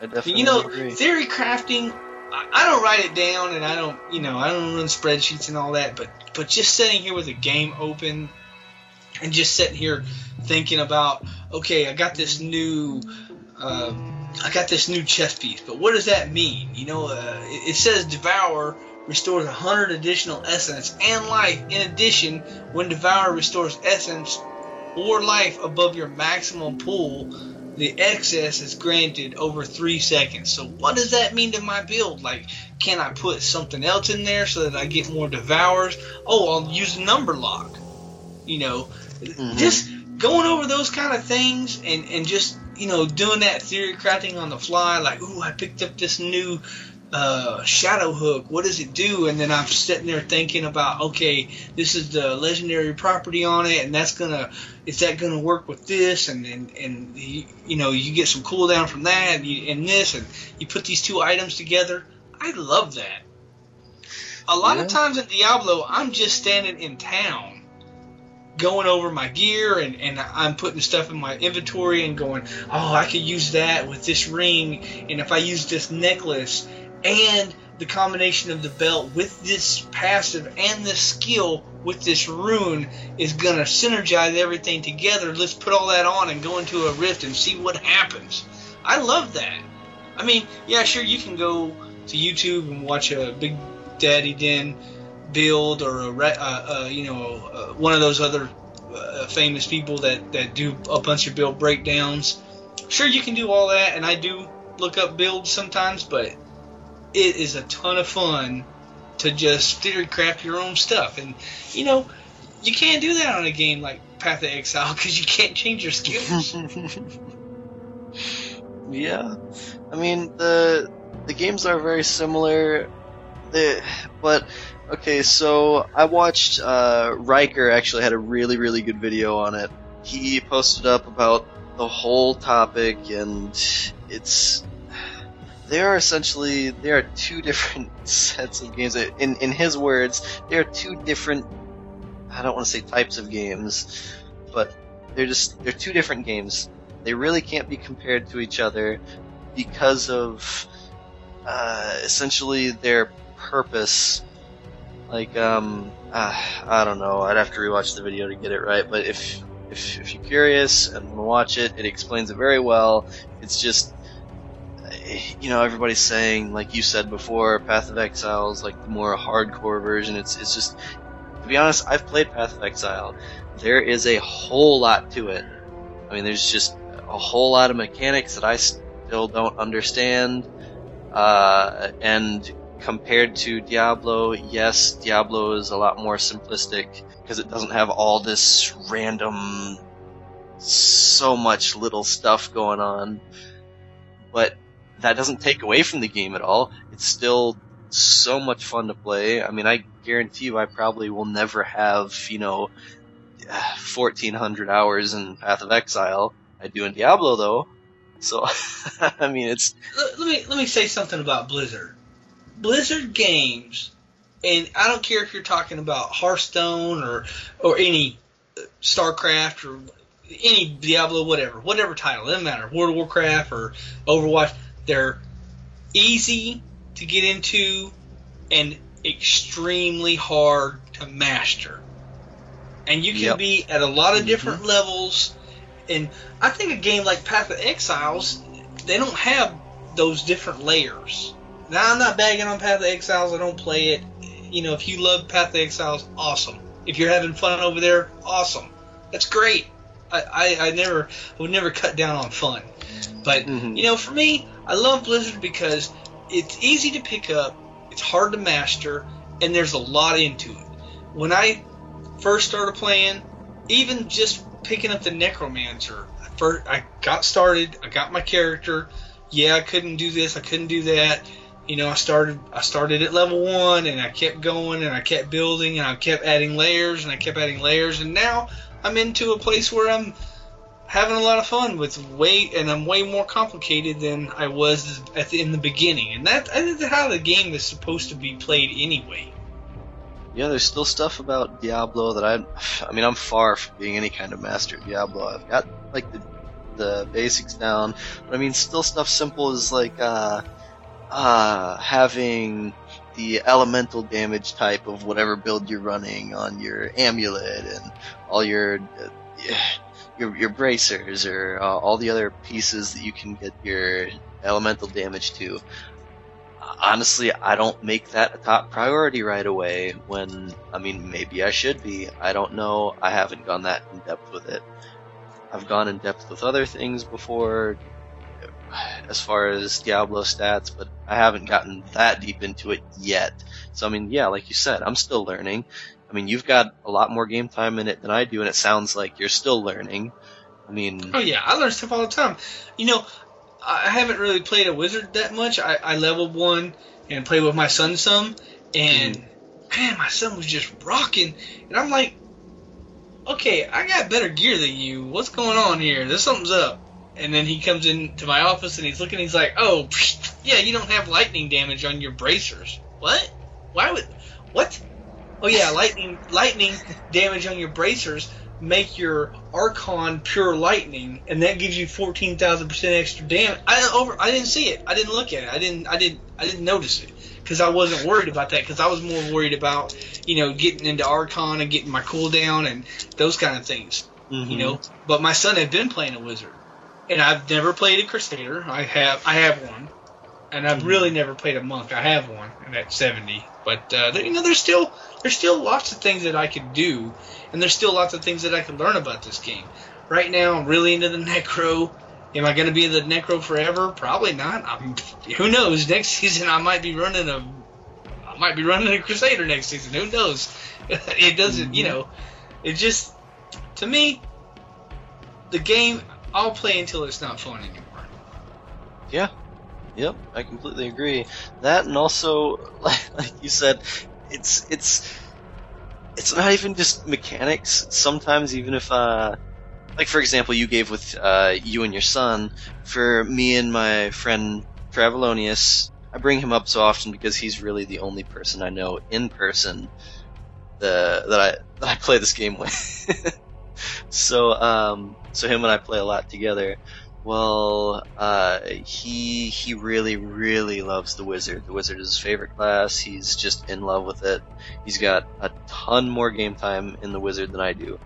B: I definitely
D: you know,
B: agree.
D: theory crafting. I I don't write it down, and I don't, you know, I don't run spreadsheets and all that. But but just sitting here with a game open, and just sitting here thinking about, okay, I got this new, uh, I got this new chess piece, but what does that mean? You know, uh, it, it says devour restores 100 additional essence and life. In addition, when devour restores essence or life above your maximum pool, the excess is granted over three seconds. So what does that mean to my build? Like, can I put something else in there so that I get more devours? Oh, I'll use number lock. You know,
B: Mhm.
D: just going over those kind of things and, and just, you know, doing that theory crafting on the fly. Like, ooh, I picked up this new uh, Shadow Hook, what does it do? And then I'm sitting there thinking about, okay, this is the legendary property on it, and that's gonna, is that gonna work with this? And and and you, you know, you get some cooldown from that, and, you, and this, and you put these two items together. I love that. A lot
B: Yeah.
D: of times in Diablo, I'm just standing in town going over my gear and, and I'm putting stuff in my inventory and going, oh, I could use that with this ring. And if I use this necklace and the combination of the belt with this passive and this skill with this rune is going to synergize everything together. Let's put all that on and go into a rift and see what happens. I love that. I mean, yeah, sure, you can go to YouTube and watch a Big Daddy Den build or a, uh, uh, you know uh, one of those other uh, famous people that, that do a bunch of build breakdowns. Sure, you can do all that, and I do look up builds sometimes, but it is a ton of fun to just theory craft your own stuff. And you know, you can't do that on a game like Path of Exile because you can't change your skills.
B: yeah, I mean the the games are very similar. The but okay, so I watched uh, Rhykker actually had a really really good video on it. He posted up about the whole topic, and it's they are essentially there are two different sets of games. In in his words, there are two different. I don't want to say types of games, but they're just they're two different games. They really can't be compared to each other because of uh, essentially their purpose. Like, um, uh, I don't know. I'd have to rewatch the video to get it right. But if if if you're curious and want to watch it, it explains it very well. It's just, you know, everybody's saying, like you said before, Path of Exile is like the more hardcore version. It's it's just, to be honest, I've played Path of Exile. There is a whole lot to it. I mean, there's just a whole lot of mechanics that I still don't understand. Uh, and compared to Diablo, yes, Diablo is a lot more simplistic because it doesn't have all this random, so much little stuff going on. But that doesn't take away from the game at all. It's still so much fun to play. I mean, I guarantee you, I probably will never have, you know, 1400 hours in Path of Exile. I do in Diablo though. So, I mean, it's
D: let, me let me say something about Blizzard. Blizzard games, and I don't care if you're talking about Hearthstone or or any StarCraft or any Diablo, whatever, whatever title, doesn't matter. World of Warcraft or Overwatch, they're easy to get into and extremely hard to master. And you can
B: Yep.
D: be at a lot of mm-hmm. different levels. And I think a game like Path of Exiles, they don't have those different layers. Now I'm not bagging on Path of Exiles. I don't play it. You know, if you love Path of Exiles, awesome. If you're having fun over there, awesome. That's great. I, I, I never I would never cut down on fun. But
B: Mhm.
D: you know, for me, I love Blizzard because it's easy to pick up, it's hard to master, and there's a lot into it. When I first started playing, even just picking up the Necromancer, first I got started, I got my character. Yeah, I couldn't do this, I couldn't do that. You know, I started I started at level one, and I kept going, and I kept building, and I kept adding layers, and I kept adding layers, and now I'm into a place where I'm having a lot of fun with way, and I'm way more complicated than I was at the, in the beginning, and that I think that's how the game is supposed to be played anyway.
B: yeah. There's still stuff about Diablo that I, I mean, I'm far from being any kind of master at Diablo. I've got like the the basics down, but I mean, still stuff simple as like uh, uh, having the elemental damage type of whatever build you're running on your amulet and all your uh, your your bracers or uh, all the other pieces that you can get your elemental damage to. Honestly, I don't make that a top priority right away. When I mean, maybe I should be. I don't know. I haven't gone that in depth with it. I've gone in depth with other things before, as far as Diablo stats, but I haven't gotten that deep into it yet. So I mean, yeah, like you said, I'm still learning. I mean, you've got a lot more game time in it than I do, and it sounds like you're still learning. I mean,
D: Oh yeah, I learn stuff all the time. You know, I haven't really played a wizard that much. I, I leveled one, and played with my son some, and hmm. man, my son was just rocking, and I'm like, okay, I got better gear than you. What's going on here? There's something's up. And then he comes into my office and he's looking. He's like, "Oh, yeah, you don't have lightning damage on your bracers. What? Why would? What? Oh yeah, lightning lightning damage on your bracers make your Archon pure lightning, and that gives you fourteen thousand percent extra damage. I over I didn't see it. I didn't look at it. I didn't I didn't I didn't notice it because I wasn't worried about that. Because I was more worried about you know getting into Archon and getting my cooldown and those kind of things.
B: Mhm.
D: You know, but my son had been playing a wizard, and I've never played a crusader. I have I have one, and I've really never played a monk. I have one, and at seventy. But uh, you know, there's still there's still lots of things that I could do, and there's still lots of things that I could learn about this game. Right now, I'm really into the necro. Am I going to be the necro forever? Probably not. I'm, who knows? Next season, I might be running a I might be running a crusader next season. Who knows? it doesn't. You know, it just to me, the game I'll play until it's not fun anymore.
B: Yeah. Yep, I completely agree. That and also, like, you said, it's it's it's not even just mechanics. Sometimes even if uh like for example you gave with uh you and your son, for me and my friend Travelonius, I bring him up so often because he's really the only person I know in person the that I that I play this game with. so um so him and I play a lot together. Well, uh, he he really really loves the wizard. The wizard is his favorite class. He's just in love with it. He's got a ton more game time in the wizard than I do.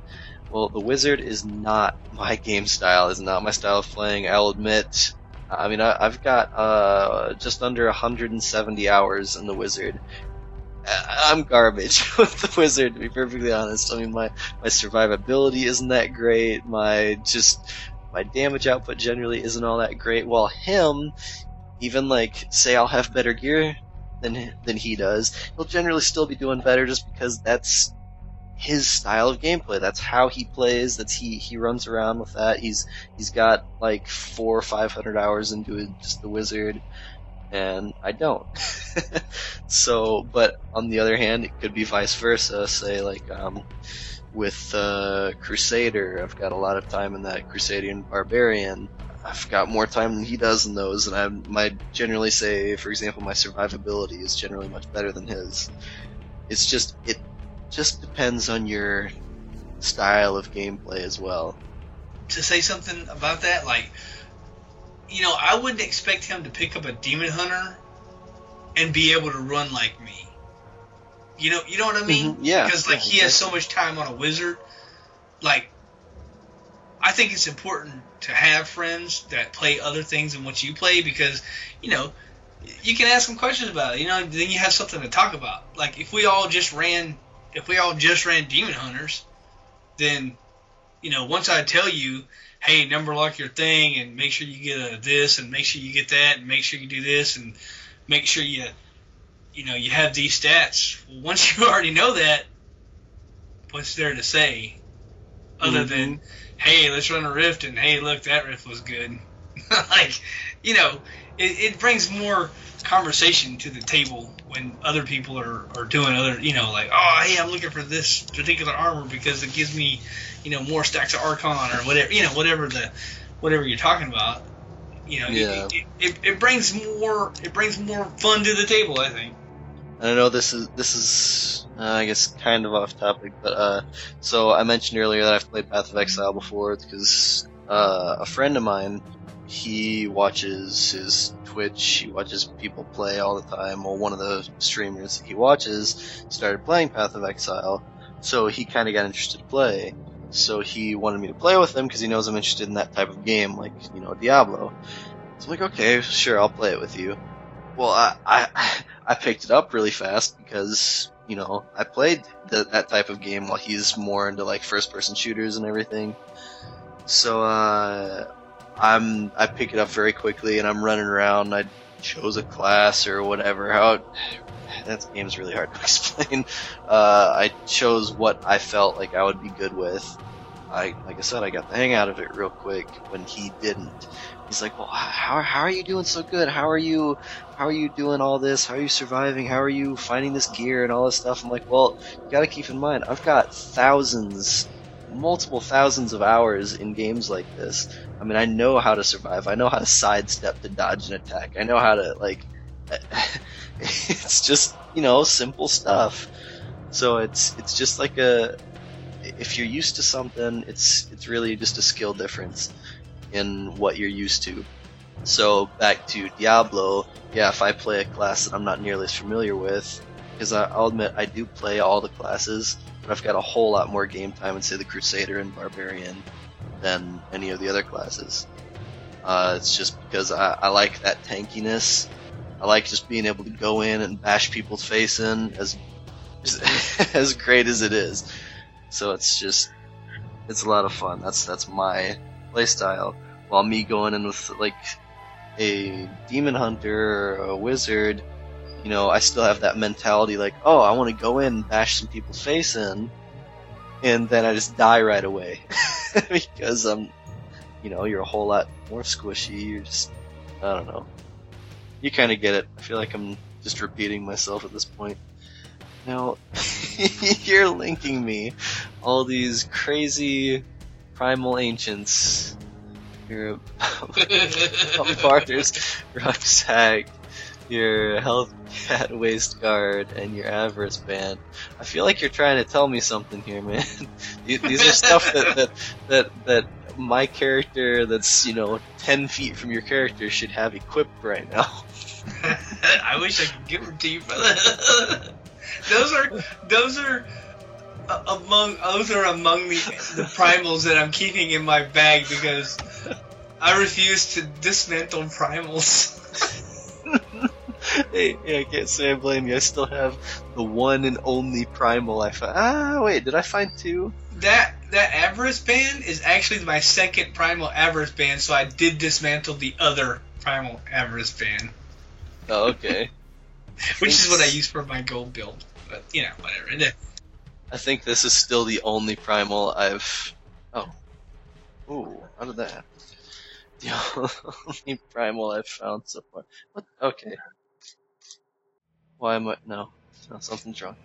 B: Well, the wizard is not my game style. Is not my style of playing. I'll admit. I mean, I, I've got uh, just under 170 hours in the wizard. I'm garbage with the wizard, to be perfectly honest. I mean, my my survivability isn't that great. My just my damage output generally isn't all that great. While him, even like say I'll have better gear than than he does, he'll generally still be doing better just because that's his style of gameplay. That's how he plays. That's he he runs around with that. He's he's got like four or five hundred hours into just the wizard, and I don't. so, but on the other hand, it could be vice versa. Say like um, with uh, Crusader, I've got a lot of time in that Crusadian Barbarian. I've got more time than he does in those, and I might generally say, for example, my survivability is generally much better than his. It's just it just depends on your style of gameplay as well.
D: to say something about that, like, you know, I wouldn't expect him to pick up a demon hunter and be able to run like me. You know, you know what I mean?
B: Mhm, yeah,
D: Because like
B: yeah,
D: he has so much time on a wizard. Like, I think it's important to have friends that play other things than what you play because, you know, you can ask them questions about it. You know, then you have something to talk about. Like if we all just ran, if we all just ran demon hunters, then you know, once I tell you, hey, number lock your thing and make sure you get a this and make sure you get that and make sure you do this and make sure you, you know, you have these stats. Well, once you already know that, what's there to say other
B: Mhm.
D: than, hey, let's run a rift and hey, look, that rift was good. like, you know, it, it brings more conversation to the table when other people are, are doing other, you know, like, oh, hey, I'm looking for this particular armor because it gives me, you know, more stacks of Archon or whatever, you know, whatever the, whatever you're talking about. You know, it-
B: Yeah.
D: it, it, it brings more, it brings more fun to the table, I think.
B: I know this is this is uh, I guess kind of off topic, but uh, so I mentioned earlier that I've played Path of Exile before because uh, a friend of mine he watches his Twitch, he watches people play all the time. Well, one of the streamers that he watches started playing Path of Exile, so he kind of got interested to play. So he wanted me to play with him because he knows I'm interested in that type of game, like you know Diablo. So I'm like, okay, sure, I'll play it with you. Well, I, I I picked it up really fast because you know I played the, that type of game while he's more into like first person shooters and everything. So uh, I'm I pick it up very quickly and I'm running around. I chose a class or whatever. How that game's really hard to explain. Uh, I chose what I felt like I would be good with. I like I said, I got the hang out of it real quick when he didn't. he's like, well, how how are you doing so good? How are you how are you doing all this? How are you surviving? How are you finding this gear and all this stuff? I'm like, well, you got to keep in mind, I've got thousands, multiple thousands of hours in games like this. I mean, I know how to survive. I know how to sidestep to dodge an attack. I know how to like. it's just you know simple stuff. So it's it's just like a if you're used to something, it's it's really just a skill difference in what you're used to. So back to Diablo, yeah, if I play a class that I'm not nearly as familiar with, because I'll admit I do play all the classes, but I've got a whole lot more game time in say the Crusader and Barbarian than any of the other classes. Uh, it's just because I, I like that tankiness. I like just being able to go in and bash people's face in as as great as it is. So it's just it's a lot of fun. That's that's my playstyle. While me going in with like a demon hunter or a wizard, you know, I still have that mentality like, oh, I want to go in and bash some people's face in, and then I just die right away because I'm, you know, you're a whole lot more squishy. You're just, I don't know. You kind of get it. I feel like I'm just repeating myself at this point. Now, you're linking me all these crazy primal ancients. Your Barter's rucksack, your health cat waist guard, and your avarice band. I feel like you're trying to tell me something here, man. these are stuff that, that that that my character, that's you know ten feet from your character, should have equipped right now.
D: I wish I could give them to you, brother those are those are uh, among those are among the the primals that I'm keeping in my bag because I refuse to dismantle primals.
B: hey, hey, I can't say I blame you. I still have the one and only primal I found. Ah, wait, did I find two?
D: That that avarice band is actually my second primal avarice band, so I did dismantle the other primal avarice band.
B: Oh, okay.
D: Which is what I use for my gold build. But, you know, whatever.
B: I think this is still the only primal I've. Oh. Ooh, how did that happen? The only primal I've found so far. What? Okay. Why am I. No. No, something's wrong.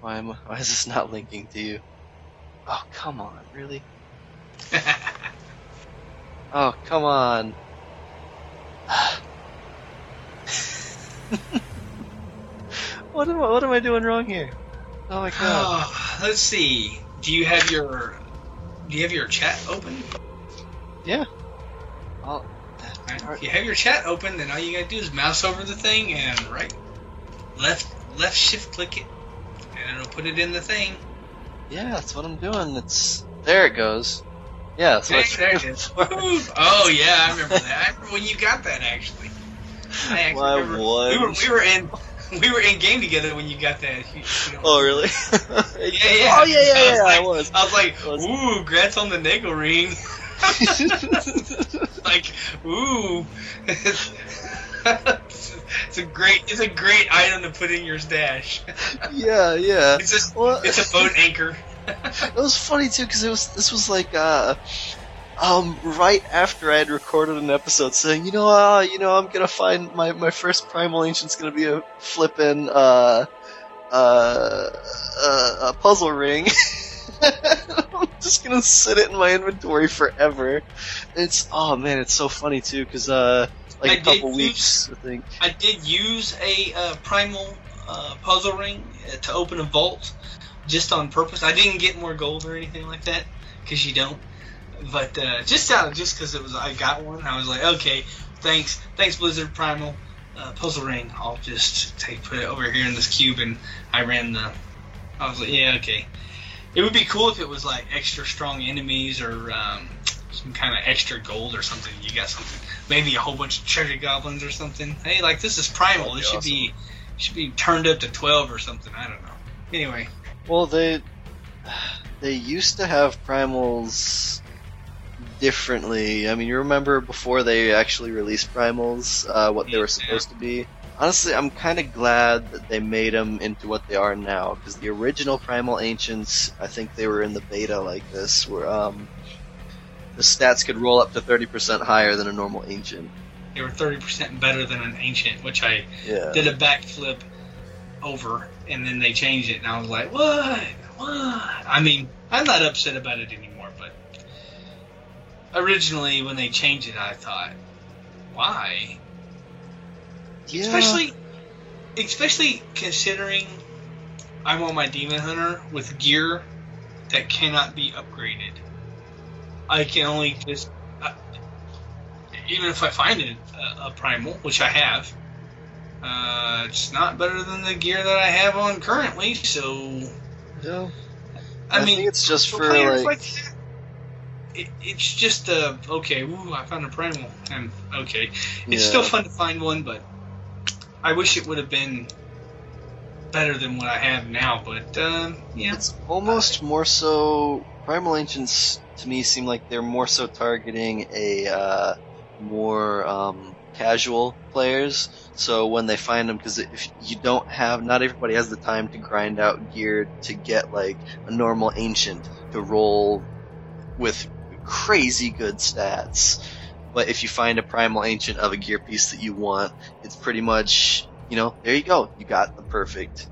B: Why am I. Why is this not linking to you? Oh, come on, really? oh, come on. What am I, what am I doing wrong here? Oh my god.
D: Oh, let's see. Do you have your do you have your chat open?
B: Yeah.
D: I'll, right. If you have your chat open, then all you gotta do is mouse over the thing and right, left left shift click it, and it'll put it in the thing.
B: Yeah, that's what I'm doing. It's there. It goes. Yeah, that's what there, there
D: Oh yeah, I remember that. I remember when you got that actually. I actually
B: My remember, we
D: were we were in we were in game together when you got that. You,
B: you know, oh really?
D: yeah, yeah.
B: Oh yeah, yeah, yeah.
D: I
B: was.
D: Like, I was, I was like, ooh, grats on the Nagelring. like, ooh. It's a great, it's a great item to put in your stash.
B: yeah, yeah.
D: It's just, well, it's a boat anchor.
B: it was funny too because it was this was like uh um, right after I had recorded an episode saying, you know, uh, you know, I'm gonna find my, my first primal ancient's gonna be a flippin' uh, uh, uh, a puzzle ring. I'm just gonna sit it in my inventory forever. It's oh man, it's so funny too because uh, like I a couple weeks,
D: use,
B: I think.
D: I did use a uh, primal uh, puzzle ring to open a vault just on purpose. I didn't get more gold or anything like that because you don't. But uh, just out just because it was I got one, I was like, okay, thanks, thanks Blizzard Primal uh, Puzzle Ring. I'll just take put it over here in this cube, and I ran the. I was like, yeah, okay. It would be cool if it was like extra strong enemies or um, some kind of extra gold or something. You got something, maybe a whole bunch of treasure goblins or something. Hey, like this is primal. This should awesome. be should be turned up to twelve or something. I don't know. Anyway.
B: Well, they they used to have primals differently. I mean, you remember before they actually released Primals, uh, what they were supposed to be. Honestly, I'm kind of glad that they made them into what they are now, because the original Primal Ancients, I think they were in the beta like this, were um, the stats could roll up to 30% higher than a normal ancient.
D: They were 30% better than an ancient, which I
B: Yeah.
D: did a backflip over, and then they changed it, and I was like, what? What? I mean, I'm not upset about it anymore, but originally when they changed it, I thought, why?
B: Yeah.
D: Especially, especially considering I want my demon hunter with gear that cannot be upgraded. I can only just, uh, even if I find it a, a primal, which I have, uh, it's not better than the gear that I have on currently. So. I,
B: I
D: mean,
B: think it's just
D: for
B: like-
D: like that, it, it's just uh okay. Ooh, I found a primal, and okay, it's
B: Yeah.
D: still fun to find one, but I wish it would have been better than what I have now. But um, yeah,
B: It's almost more so. Primal Ancients to me seem like they're more so targeting a uh, more um, casual players. So when they find them, because if you don't have, not everybody has the time to grind out gear to get like a normal ancient to roll with crazy good stats. But if you find a primal ancient of a gear piece that you want, it's pretty much, you know, there you go. You got the perfect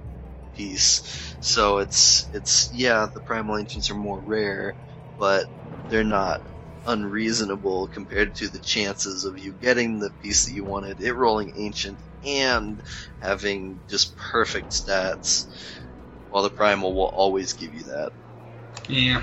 B: piece. So it's it's yeah, the primal ancients are more rare, but they're not unreasonable compared to the chances of you getting the piece that you wanted, it rolling ancient and having just perfect stats. While the primal will always give you that.
D: yeah.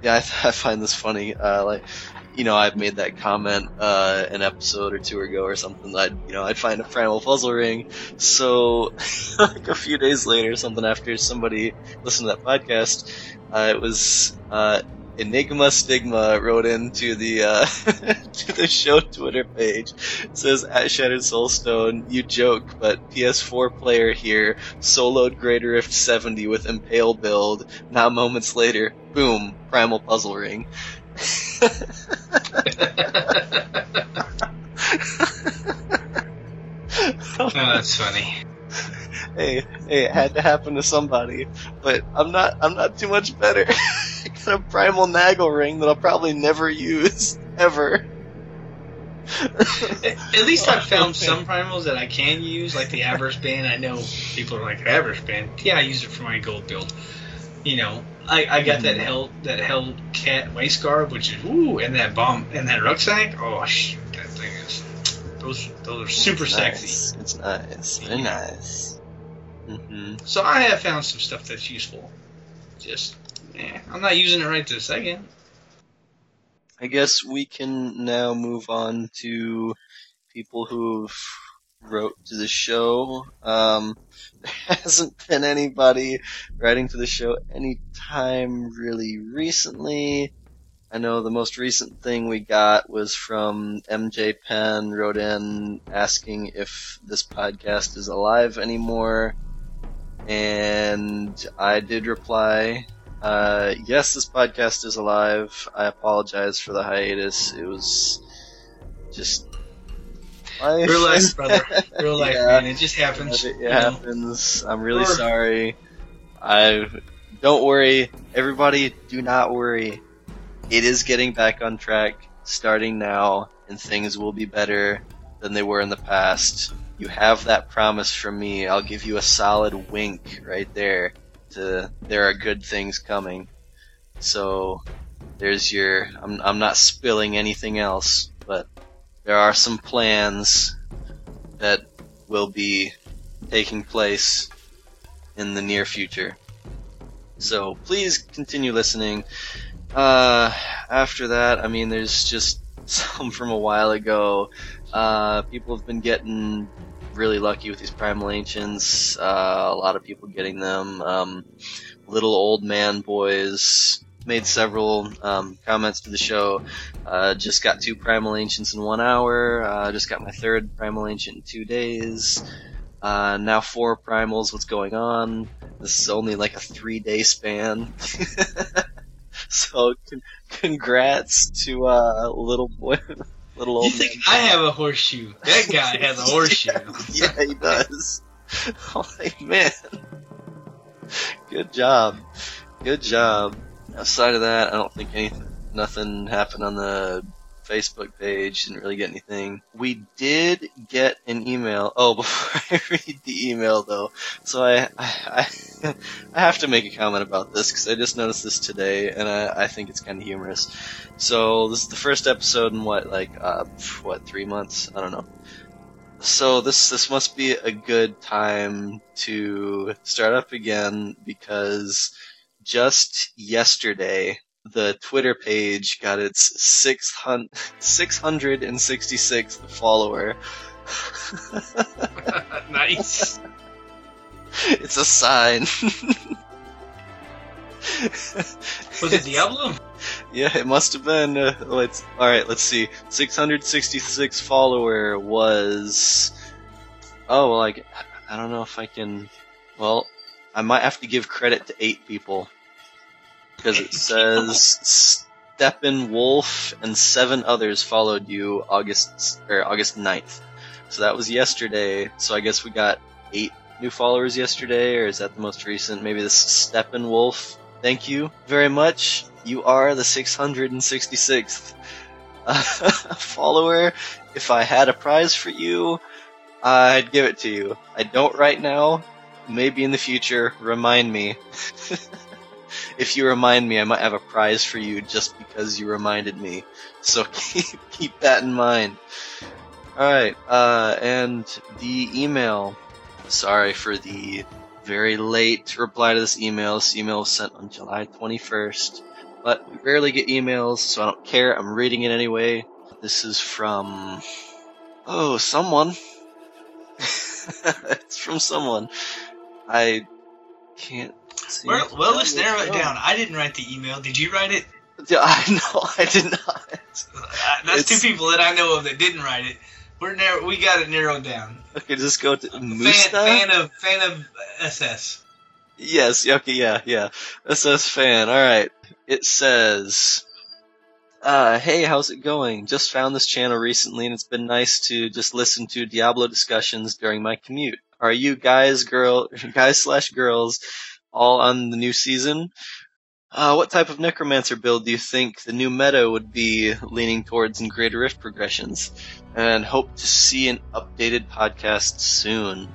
B: Yeah, I, I find this funny. Uh, like, you know, I've made that comment uh, an episode or two ago or something. That you know, I'd find a primal puzzle ring. So, like a few days later, something after somebody listened to that podcast, uh, it was uh, Enigma Stigma wrote into the uh, to the show Twitter page. It says at Shattered Soulstone, you joke, but PS4 player here soloed Greater Rift 70 with Impale build. Now moments later, boom, Primal Puzzle Ring.
D: Oh, that's funny.
B: hey, hey, it had to happen to somebody, but I'm not, I'm not too much better. I got a primal Nagelring that I'll probably never use, ever.
D: At least I've found some primals that I can use, like the Avarice Band. I know people are like Avarice Band. Yeah, I use it for my gold build. You know, I, I got that mm-hmm. hell that hell cat waist guard, which is ooh, and that bomb and that rucksack. Oh, sh- that thing is those those are super
B: It's
D: sexy.
B: It's nice. Very nice. Hmm
D: So I have found some stuff that's useful. Just, eh, I'm not using it right this second.
B: I guess we can now move on to people who've wrote to the show. Um, there hasn't been anybody writing to the show anytime really recently. I know the most recent thing we got was from MJ Penn wrote in asking if this podcast is alive anymore. And I did reply uh, yes, this podcast is alive. I apologize for the hiatus. It was just life.
D: Real life, brother. Real life,
B: Yeah.
D: man. It just happens.
B: It
D: know.
B: happens. I'm really
D: Or-
B: sorry. I don't worry, everybody. Do not worry. It is getting back on track starting now, and things will be better than they were in the past. You have that promise from me. I'll give you a solid wink right there. To there are good things coming. So there's your. I'm I'm not spilling anything else, but there are some plans that will be taking place in the near future. So please continue listening. Uh, after that, I mean, there's just some from a while ago. Uh, people have been getting really lucky with these primal ancients. Uh, a lot of people getting them. Um, little old man boys made several um, comments to the show. Uh, just got two primal ancients in one hour. Uh, just got my third primal ancient in two days. Uh, now four primals. What's going on? This is only like a three day span. so con- congrats to uh, little boy, little old
D: You think. I have a horseshoe? That guy has a horseshoe.
B: yeah, he does. Like, man, good job, good job. Outside of that, I don't think anything Nothing happened on the Facebook page. Didn't really get anything. We did get an email. Oh, before I read the email though, so I I, I, have to make a comment about this because I just noticed this today and I, I think it's kind of humorous. So this is the first episode in what like uh what three months? I don't know. So this this must be a good time to start up again because just yesterday the Twitter page got its 600, 666th follower.
D: nice.
B: it's a sign.
D: Was it Diablo?
B: yeah, it must have been. Uh, let's all right. Let's see. 666 follower was. Oh well, I, I don't know if I can. Well, I might have to give credit to eight people because it says Steppenwolf and seven others followed you August or August 9th. So that was yesterday. So I guess we got eight new followers yesterday, or is that the most recent? Maybe this Steppenwolf. Thank you very much. You are the 666th uh, follower. If I had a prize for you, I'd give it to you. I don't right now. Maybe in the future. Remind me. if you remind me, I might have a prize for you just because you reminded me. So keep, keep that in mind. Alright, uh, and the email. Sorry for the very late reply to this email. This email was sent on July 21st. But we rarely get emails, so I don't care. I'm reading it anyway. This is from. Oh, someone. it's from someone. I can't see.
D: Well, well, let's narrow it down. I didn't write the email. Did you write it?
B: Yeah, I know, I did not.
D: Uh, That's
B: It's-
D: two people that I know of that didn't write it. We're narrow. We got it narrowed down.
B: Okay, just go to
D: Fan,
B: Musta.
D: fan of fan of SS.
B: Yes, okay, yeah, yeah. SS fan, alright. It says, uh, hey, how's it going? Just found this channel recently and it's been nice to just listen to Diablo discussions during my commute. Are you guys, girl, guys slash girls all on the new season? Uh, what type of necromancer build do you think the new meta would be leaning towards in Greater Rift progressions? And hope to see an updated podcast soon.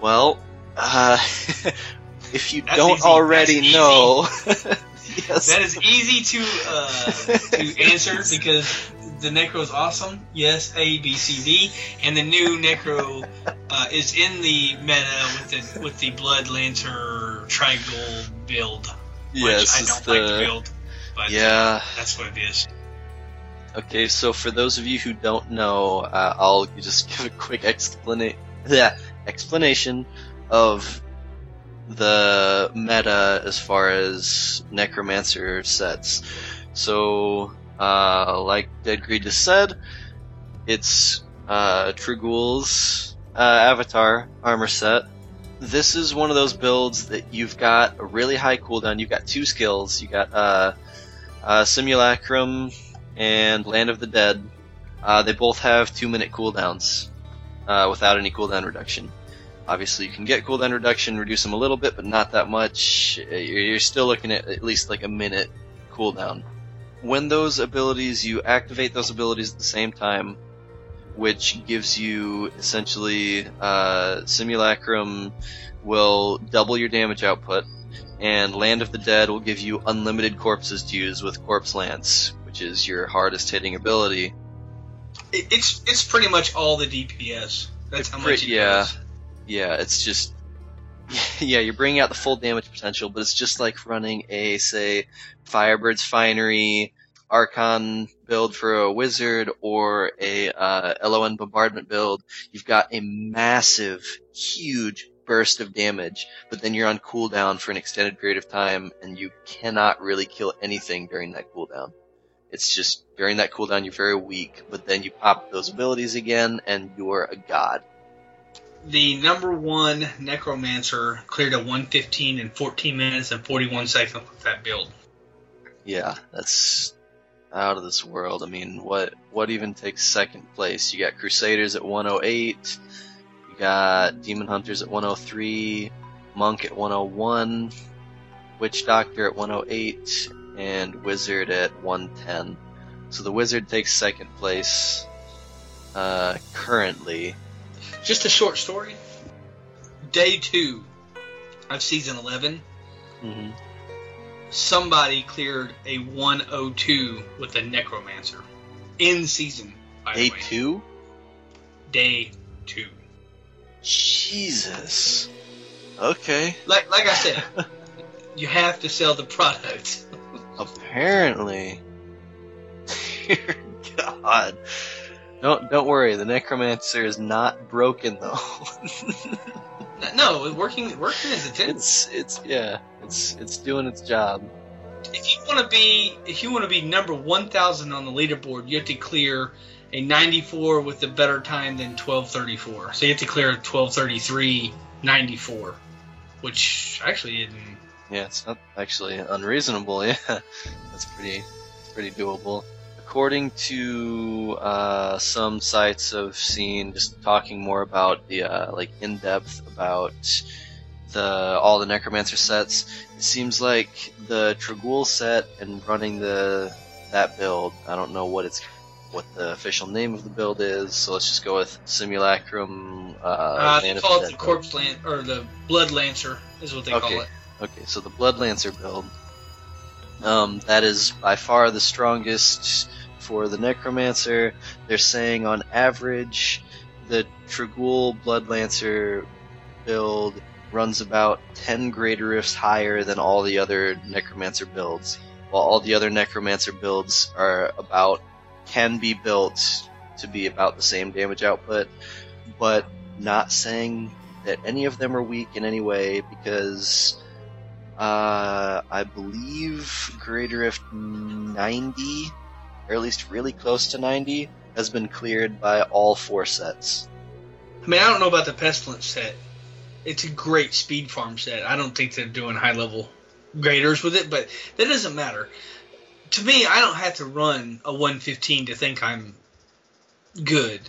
B: Well, uh, if you
D: That's
B: don't
D: easy.
B: already know, yes,
D: That is easy to uh, to answer because the Necro is awesome. Yes, A B C D, and the new Necro uh, is in the meta with the with the Blood Lancer Triangle build, which
B: yes,
D: I don't like
B: the-
D: the build, but
B: yeah.
D: that's what it is.
B: Okay, so for those of you who don't know, uh, I'll just give a quick. Yeah, explanation of the meta as far as necromancer sets. So, uh, like Dead Greed just said, it's uh, Trag'Oul's uh, avatar armor set. This is one of those builds that you've got a really high cooldown. You've got two skills. You got uh, uh, Simulacrum and Land of the Dead. Uh, they both have two minute cooldowns uh, without any cooldown reduction. Obviously, you can get cooldown reduction, reduce them a little bit, but not that much. Uh, you're still looking at at least like a minute cooldown. When those abilities, you activate those abilities at the same time, which gives you essentially uh, Simulacrum will double your damage output, and Land of the Dead will give you unlimited corpses to use with Corpse Lance, which is your hardest hitting ability.
D: It's it's pretty much all the DPS. That's how
B: Pretty-
D: much it
B: yeah.
D: does.
B: Yeah, it's just yeah, you're bringing out the full damage potential, but it's just like running a say Firebird's Finery Archon build for a wizard or a uh, LON bombardment build. You've got a massive, huge burst of damage, but then you're on cooldown for an extended period of time, and you cannot really kill anything during that cooldown. It's just during that cooldown you're very weak, but then you pop those abilities again, and you're a god.
D: The number one Necromancer cleared a 115 in 14 minutes and 41 seconds with that build.
B: Yeah, that's out of this world. I mean, what what even takes second place? You got Crusaders at 108, you got Demon Hunters at 103, Monk at 101, Witch Doctor at 108, and Wizard at 110. So the Wizard takes second place uh, currently.
D: Just a short story. Day two of season 11,
B: hmm
D: somebody cleared a 102 with a necromancer in season.
B: Day two?
D: Day two.
B: Jesus. Okay.
D: Like like I said, you have to sell the product.
B: Apparently. Dear God. Don't don't worry. The necromancer is not broken though.
D: No, working working is intended.
B: it's it's yeah. It's it's doing its job.
D: If you want to be if you want to be number 1000 on the leaderboard, you have to clear a 94 with a better time than 1234. So you have to clear a 1233.94, which actually isn't
B: Yeah, it's not actually unreasonable. Yeah, that's pretty it's pretty doable. According to uh, some sites I've seen, just talking more about the uh, like in depth about the all the necromancer sets, it seems like the Trag'Oul set and running the that build. I don't know what it's what the official name of the build is, so let's just go with Simulacrum. Uh,
D: Uh, they call it the corpse lan- or the blood lancer is what they
B: Okay.
D: call it.
B: Okay, so the Blood Lancer build. Um, that is by far the strongest for the Necromancer. They're saying on average, the Trag'Oul Blood Lancer build runs about 10 greater rifts higher than all the other Necromancer builds, while all the other Necromancer builds are about, can be built to be about the same damage output, but not saying that any of them are weak in any way because uh, I believe Greater Rift 90, or at least really close to 90, has been cleared by all four sets.
D: I mean, I don't know about the pestilence set. It's a great speed farm set. I don't think they're doing high level graders with it, but that doesn't matter. To me, I don't have to run a 115 to think I'm good.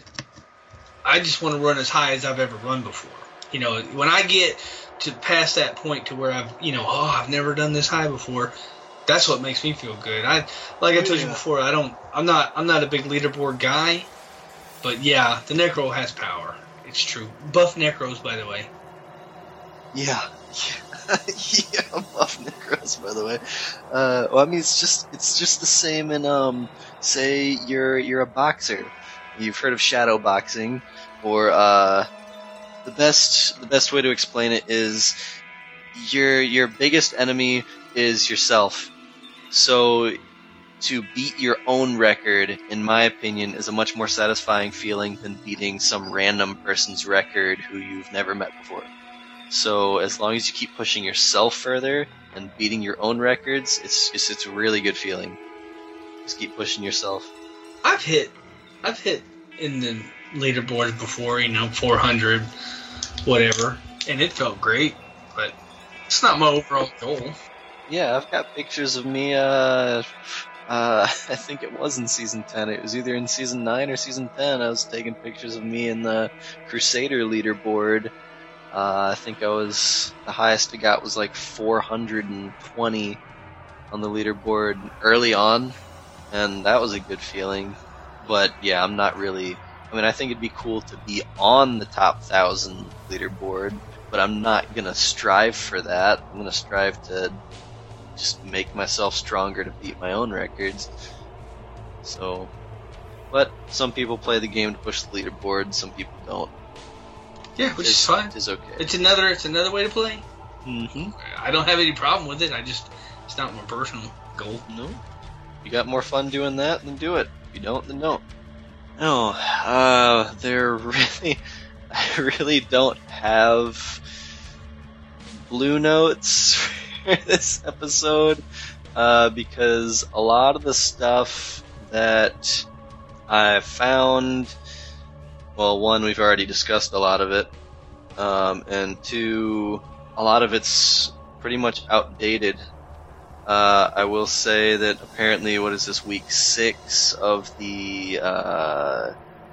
D: I just want to run as high as I've ever run before. You know, when I get to pass that point to where I've, you know, oh, I've never done this high before. That's what makes me feel good. I, like I told you before, I don't, I'm not, I'm not a big leaderboard guy, but yeah, the Necro has power. It's true. Buff Necros, by the way.
B: Yeah. yeah, buff Necros, by the way. Uh, well, I mean, it's just it's just the same in um, say you're you're a boxer. You've heard of shadow boxing, or uh, the best the best way to explain it is your your biggest enemy is yourself. So to beat your own record, in my opinion, is a much more satisfying feeling than beating some random person's record who you've never met before. So as long as you keep pushing yourself further and beating your own records, it's it's, a really good feeling. Just keep pushing yourself.
D: I've hit, I've hit in the leaderboards before, you know, 400, whatever, and it felt great, but it's not my overall goal.
B: Yeah, I've got pictures of me. Uh, uh, I think it was in season ten. It was either in season nine or season ten. I was taking pictures of me in the Crusader leaderboard. Uh, I think I was the highest I got was like 420 on the leaderboard early on, and that was a good feeling. But yeah, I'm not really. I mean, I think it'd be cool to be on the top thousand leaderboard, but I'm not gonna strive for that. I'm gonna strive to just make myself stronger to beat my own records. So, but some people play the game to push the leaderboard, some people don't.
D: Yeah, which is fine.
B: It is okay.
D: It's another, it's another way to play.
B: Mm-hmm.
D: I don't have any problem with it. I just, it's not my personal goal.
B: No. You got more fun doing that, then do it. If you don't, then don't. No, uh, they're really, I really don't have blue notes for this episode, uh, because a lot of the stuff that I found, well, one, we've already discussed a lot of it, um, and two, a lot of it's pretty much outdated. Uh, I will say that apparently, what is this week six of the uh,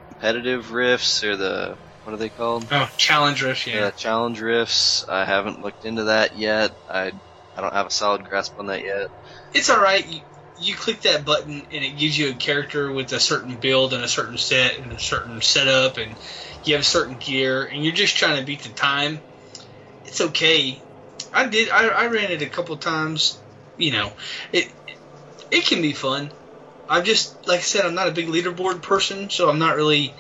B: competitive rifts or the what are they called?
D: Oh, challenge rifts. yeah.
B: Yeah, challenge rifts. I haven't looked into that yet. I I don't have a solid grasp on that yet.
D: It's all right. You, you click that button and it gives you a character with a certain build and a certain set and a certain setup and you have certain gear and you're just trying to beat the time. It's okay. I did. I, I ran it a couple times. You know, it it can be fun. I'm just like I said, I'm not a big leaderboard person, so I'm not really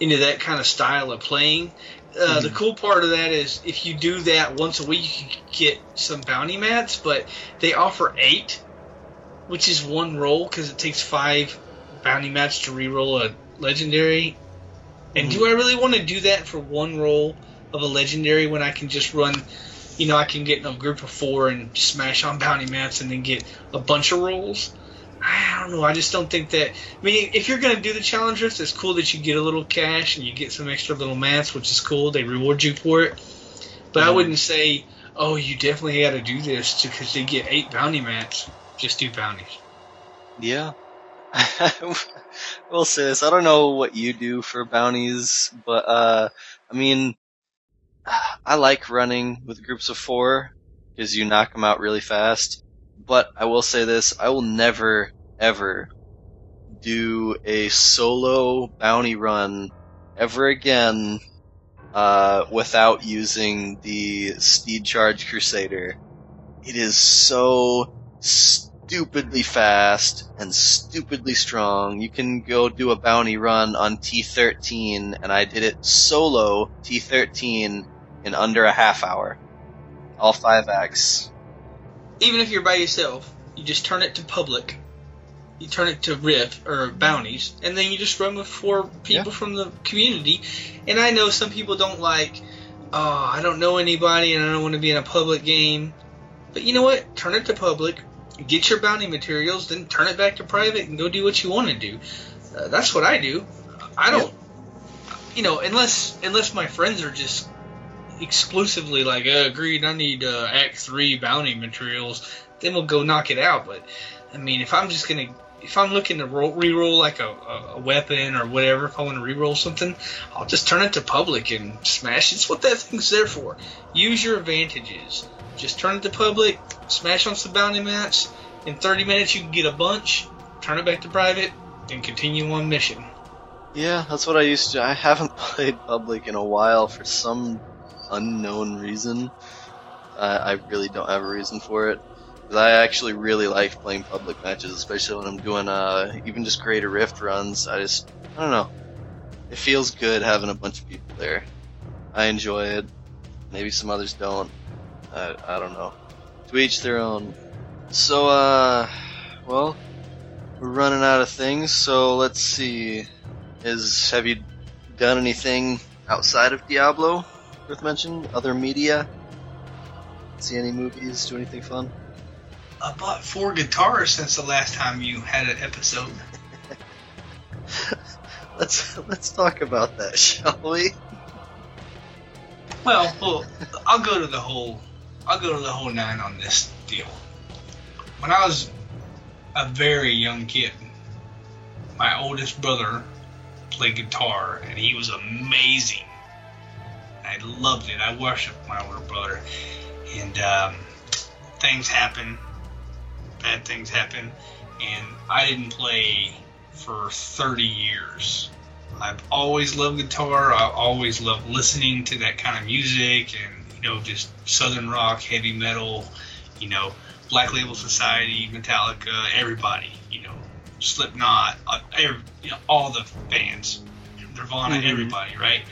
D: into that kind of style of playing. Uh, mm-hmm. The cool part of that is if you do that once a week, you can get some bounty mats, but they offer eight, which is one roll because it takes five bounty mats to re-roll a legendary. And mm-hmm. do I really want to do that for one roll of a legendary when I can just run, you know, I can get in a group of four and smash on bounty mats and then get a bunch of rolls? I don't know. I just don't think that. I mean, if you're going to do the challenge challengers, it's cool that you get a little cash and you get some extra little mats, which is cool. They reward you for it. But mm. I wouldn't say, oh, you definitely got to do this because they get eight bounty mats. Just do bounties.
B: Yeah. we'll this. I don't know what you do for bounties, but uh, I mean, I like running with groups of four because you knock them out really fast. But I will say this: I will never ever do a solo bounty run ever again uh, without using the Speed Charge Crusader. It is so stupidly fast and stupidly strong. You can go do a bounty run on T13, and I did it solo T13 in under a half hour. All five acts.
D: Even if you're by yourself, you just turn it to public you turn it to rift or bounties, and then you just run with four people yeah. from the community. And I know some people don't like, oh, I don't know anybody and I don't want to be in a public game. But you know what? Turn it to public, get your bounty materials, then turn it back to private and go do what you want to do. Uh, that's what I do. I don't, yeah. you know, unless unless my friends are just exclusively like, uh, agreed, I need uh, Act Three bounty materials, then we'll go knock it out. But I mean, if I'm just gonna if I'm looking to roll, re-roll like a, a, weapon or whatever, if I want to re-roll something, I'll just turn it to public and smash. It's what that thing's there for. Use your advantages. Just turn it to public, smash on some bounty mats. In 30 minutes, you can get a bunch. Turn it back to private, and continue on mission.
B: Yeah, that's what I used to. I haven't played public in a while for some unknown reason. I really don't have a reason for it. I actually really like playing public matches, especially when I'm doing uh, even just Greater Rift runs. I just, I don't know. It feels good having a bunch of people there. I enjoy it. Maybe some others don't. I, I don't know. To each their own. So, uh, well, we're running out of things, so let's see. Is, have you done anything outside of Diablo worth mentioning? Other media? See any movies? Do anything fun?
D: I bought four guitars since the last time you had an episode.
B: let's let's talk about that, shall we?
D: Well, well, I'll go to the whole I'll go to the whole nine on this deal. When I was a very young kid, my oldest brother played guitar, and he was amazing. I loved it. I worshipped my older brother, and um, things happened bad things happen, and I didn't play for 30 years. I've always loved guitar. I always loved listening to that kind of music and, you know, just southern rock, heavy metal, you know, Black Label Society, Metallica, everybody, you know, Slipknot, uh, every, you know, all the bands, Nirvana, mm-hmm. everybody, right?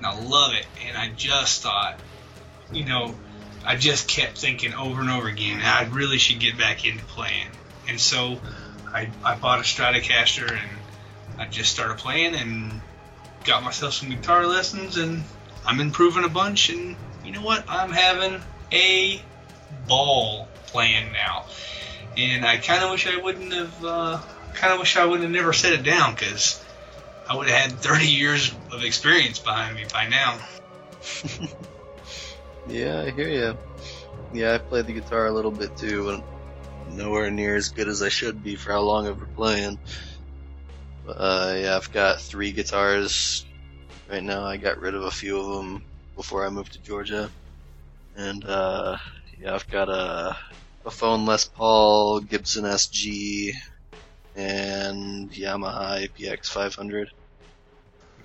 D: And I love it. And I just thought, you know, I just kept thinking over and over again, I really should get back into playing. And so I, I bought a Stratocaster and I just started playing and got myself some guitar lessons and I'm improving a bunch. And you know what? I'm having a ball playing now. And I kind of wish I wouldn't have, uh, kind of wish I wouldn't have never set it down because I would have had 30 years of experience behind me by now.
B: Yeah, I hear you. Yeah, I played the guitar a little bit too, but nowhere near as good as I should be for how long I've been playing. Uh, yeah, I've got three guitars right now. I got rid of a few of them before I moved to Georgia, and uh, Yeah, I've got a Epiphone Les Paul, Gibson SG, and Yamaha APX 500.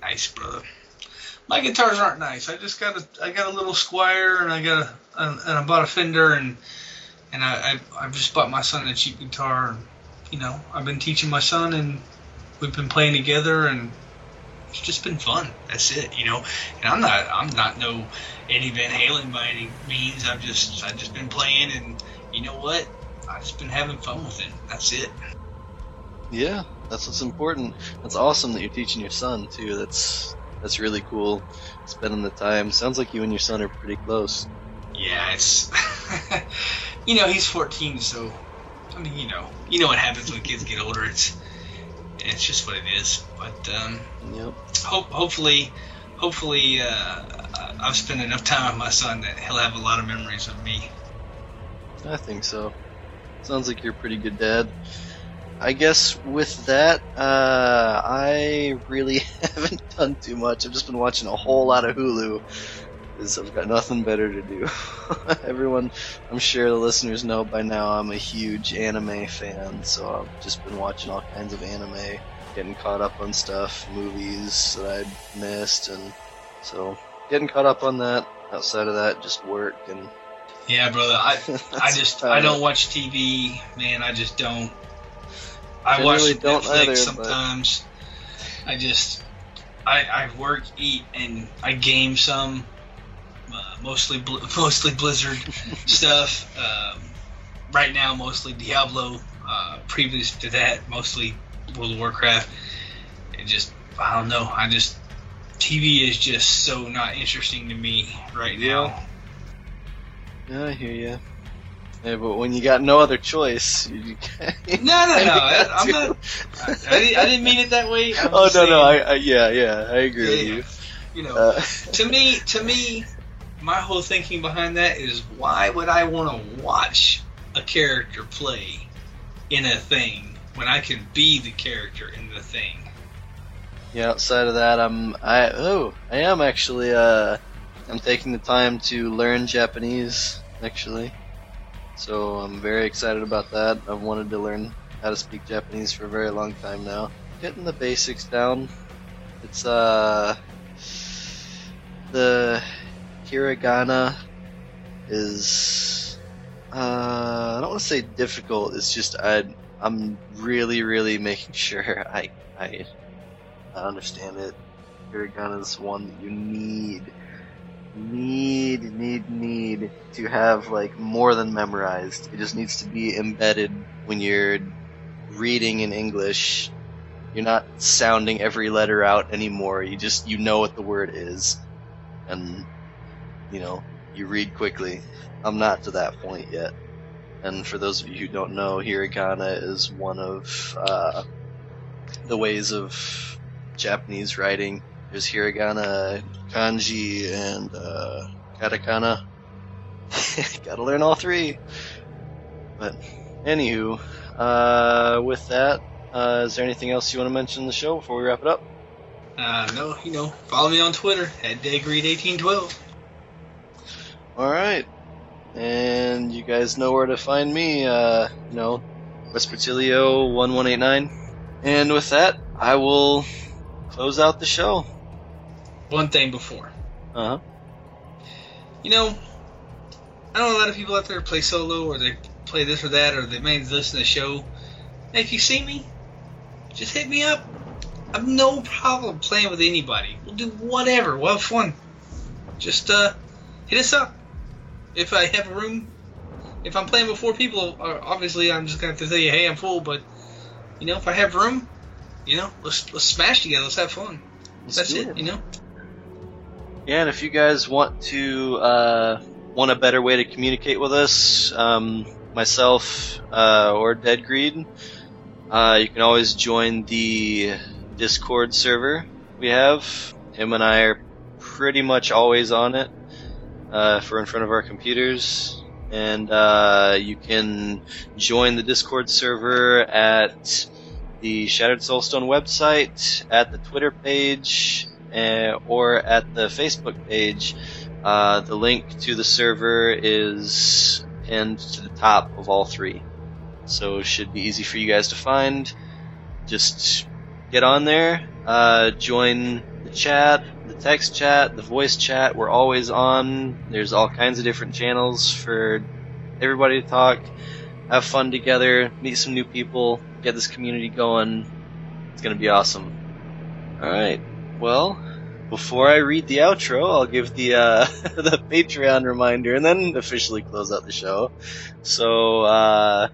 D: Nice, brother. My guitars aren't nice. I just got a I got a little Squier and I got a and, I bought a Fender and and I, I I just bought my son a cheap guitar and you know I've been teaching my son and we've been playing together and it's just been fun. That's it, you know. And I'm not I'm not no Eddie Van Halen by any means. I've just I've just been playing and you know what? I've just been having fun with it. That's it.
B: Yeah, that's what's important. That's awesome that you're teaching your son too. That's that's really cool. Spending the time. Sounds like you and your son are pretty close.
D: Yeah, it's you know he's 14, so I mean you know you know what happens when kids get older. It's it's just what it is. But um,
B: Yep.
D: hope hopefully hopefully uh, I've spent enough time with my son that he'll have a lot of memories of me.
B: I think so. Sounds like you're a pretty good dad. I guess with that, uh, I really haven't done too much. I've just been watching a whole lot of Hulu. Because I've got nothing better to do. Everyone, I'm sure the listeners know by now, I'm a huge anime fan, so I've just been watching all kinds of anime, getting caught up on stuff, movies that I'd missed, and so getting caught up on that. Outside of that, just work and
D: Yeah, brother. I I just I don't watch TV, man. I just don't. I watch
B: Generally don't
D: Netflix
B: either, but-
D: sometimes. I just I I work, eat, and I game some. Uh, mostly mostly Blizzard stuff. Um, right now, mostly Diablo. Uh, previous to that, mostly World of Warcraft. It just I don't know. I just TV is just so not interesting to me right now.
B: Yeah, I hear you. Yeah, but when you got no other choice, you, you
D: No, no, no. I, I'm not. I, I, didn't, mean it that way. I'm
B: Oh no,
D: just
B: no, I, I, yeah, yeah, I agree
D: Yeah,
B: with
D: You
B: you.
D: know,
B: Uh,
D: to me, to me, my whole thinking behind that is why would I want to watch a character play in a thing when I can be the character in the thing?
B: yeah, outside of that, I'm, I, oh, I am actually, uh, I'm taking the time to learn Japanese, actually. So I'm very excited about that. I've wanted to learn how to speak Japanese for a very long time now. Getting the basics down. It's, uh, the hiragana is, uh, I don't want to say difficult. It's just I, I'm really, really making sure I, I, I understand it. Hiragana is one that you need, need, need, need to have like more than memorized. It just needs to be embedded when you're reading in English. You're not sounding every letter out anymore. You just you know what the word is, and you know you read quickly. I'm not to that point yet. And for those of you who don't know, hiragana is one of uh, the ways of Japanese writing. There's hiragana, kanji, and uh, katakana. Gotta learn all three. But anywho, uh, with that, uh, is there anything else you want to mention in the show before we wrap it up?
D: Uh, no, you know, follow me on Twitter at dagreed1812.
B: All right, and you guys know where to find me. Uh, you know, Vespertilio one one eight nine. And with that, I will close out the show.
D: One thing before.
B: Uh huh.
D: You know, I know a lot of people out there play solo or they play this or that or they may listen to the show. If you see me, just hit me up. I've no problem playing with anybody. We'll do whatever. We'll have fun. Just uh, hit us up. If I have a room, if I'm playing with four people, uh, obviously I'm just gonna have to tell you, hey, I'm full. But you know, if I have room, you know, let's let's smash together. Let's have fun.
B: Let's
D: That's
B: do
D: it. You know.
B: Yeah, and if you guys want to uh, want a better way to communicate with us, um, myself uh, or Dead Greed, uh, you can always join the Discord server we have. Him and I are pretty much always on it uh, if we're in front of our computers. And uh, you can join the Discord server at the Shattered Soulstone website, at the Twitter page, uh, or at the Facebook page. Uh, the link to the server is pinned to the top of all three. So it should be easy for you guys to find. Just get on there, uh, join the chat, the text chat, the voice chat. We're always on. There's all kinds of different channels for everybody to talk, have fun together, meet some new people, get this community going. It's gonna be awesome. Alright, well, before I read the outro, I'll give the uh, the Patreon reminder and then officially close out the show. So, uh,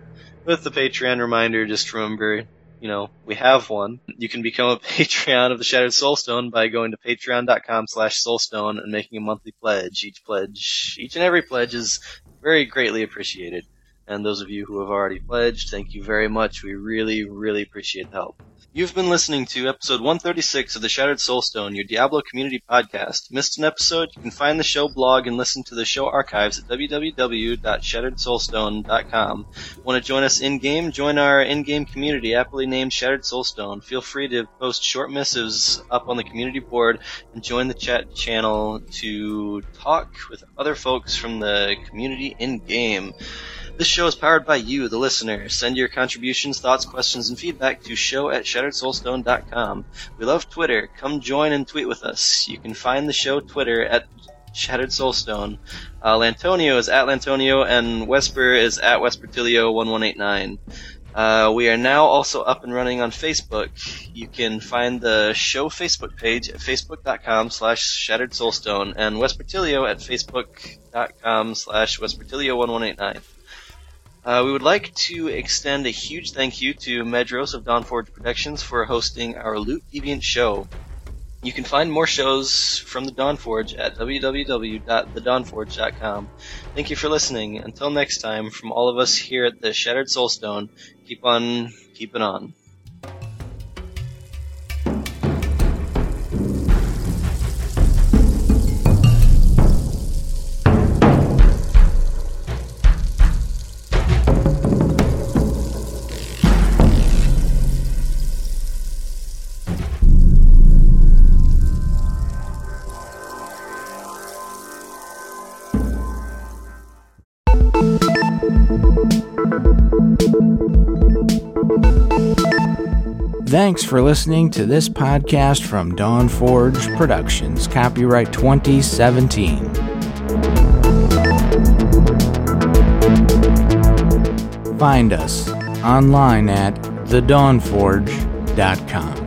B: with the Patreon reminder, just remember, you know, we have one. You can become a Patreon of the Shattered Soulstone by going to patreon.com slash soulstone and making a monthly pledge. Each pledge, each and every pledge is very greatly appreciated. And those of you who have already pledged, thank you very much. We really, really appreciate the help. You've been listening to episode 136 of the Shattered Soulstone, your Diablo community podcast. Missed an episode? You can find the show blog and listen to the show archives at www.shatteredsoulstone.com. Want to join us in-game? Join our in-game community, aptly named Shattered Soulstone. Feel free to post short missives up on the community board and join the chat channel to talk with other folks from the community in-game. This show is powered by you, the listener. Send your contributions, thoughts, questions, and feedback to show at shatteredsoulstone.com. We love Twitter. Come join and tweet with us. You can find the show Twitter at Shattered Soulstone. Uh, Lantonio is at Lantonio, and Vesper is at Vespertilio1189. Uh, we are now also up and running on Facebook. You can find the show Facebook page at facebook.com slash shattered soulstone and Vespertilio at facebook.com slash Vespertilio1189. Uh, we would like to extend a huge thank you to Medros of Dawnforge Productions for hosting our Loot Deviant show. You can find more shows from the Dawnforge at www.thedawnforge.com. Thank you for listening. Until next time, from all of us here at the Shattered Soulstone, keep on keeping on.
C: Thanks for listening to this podcast from Dawn Forge Productions, copyright 2017. Find us online at thedawnforge.com.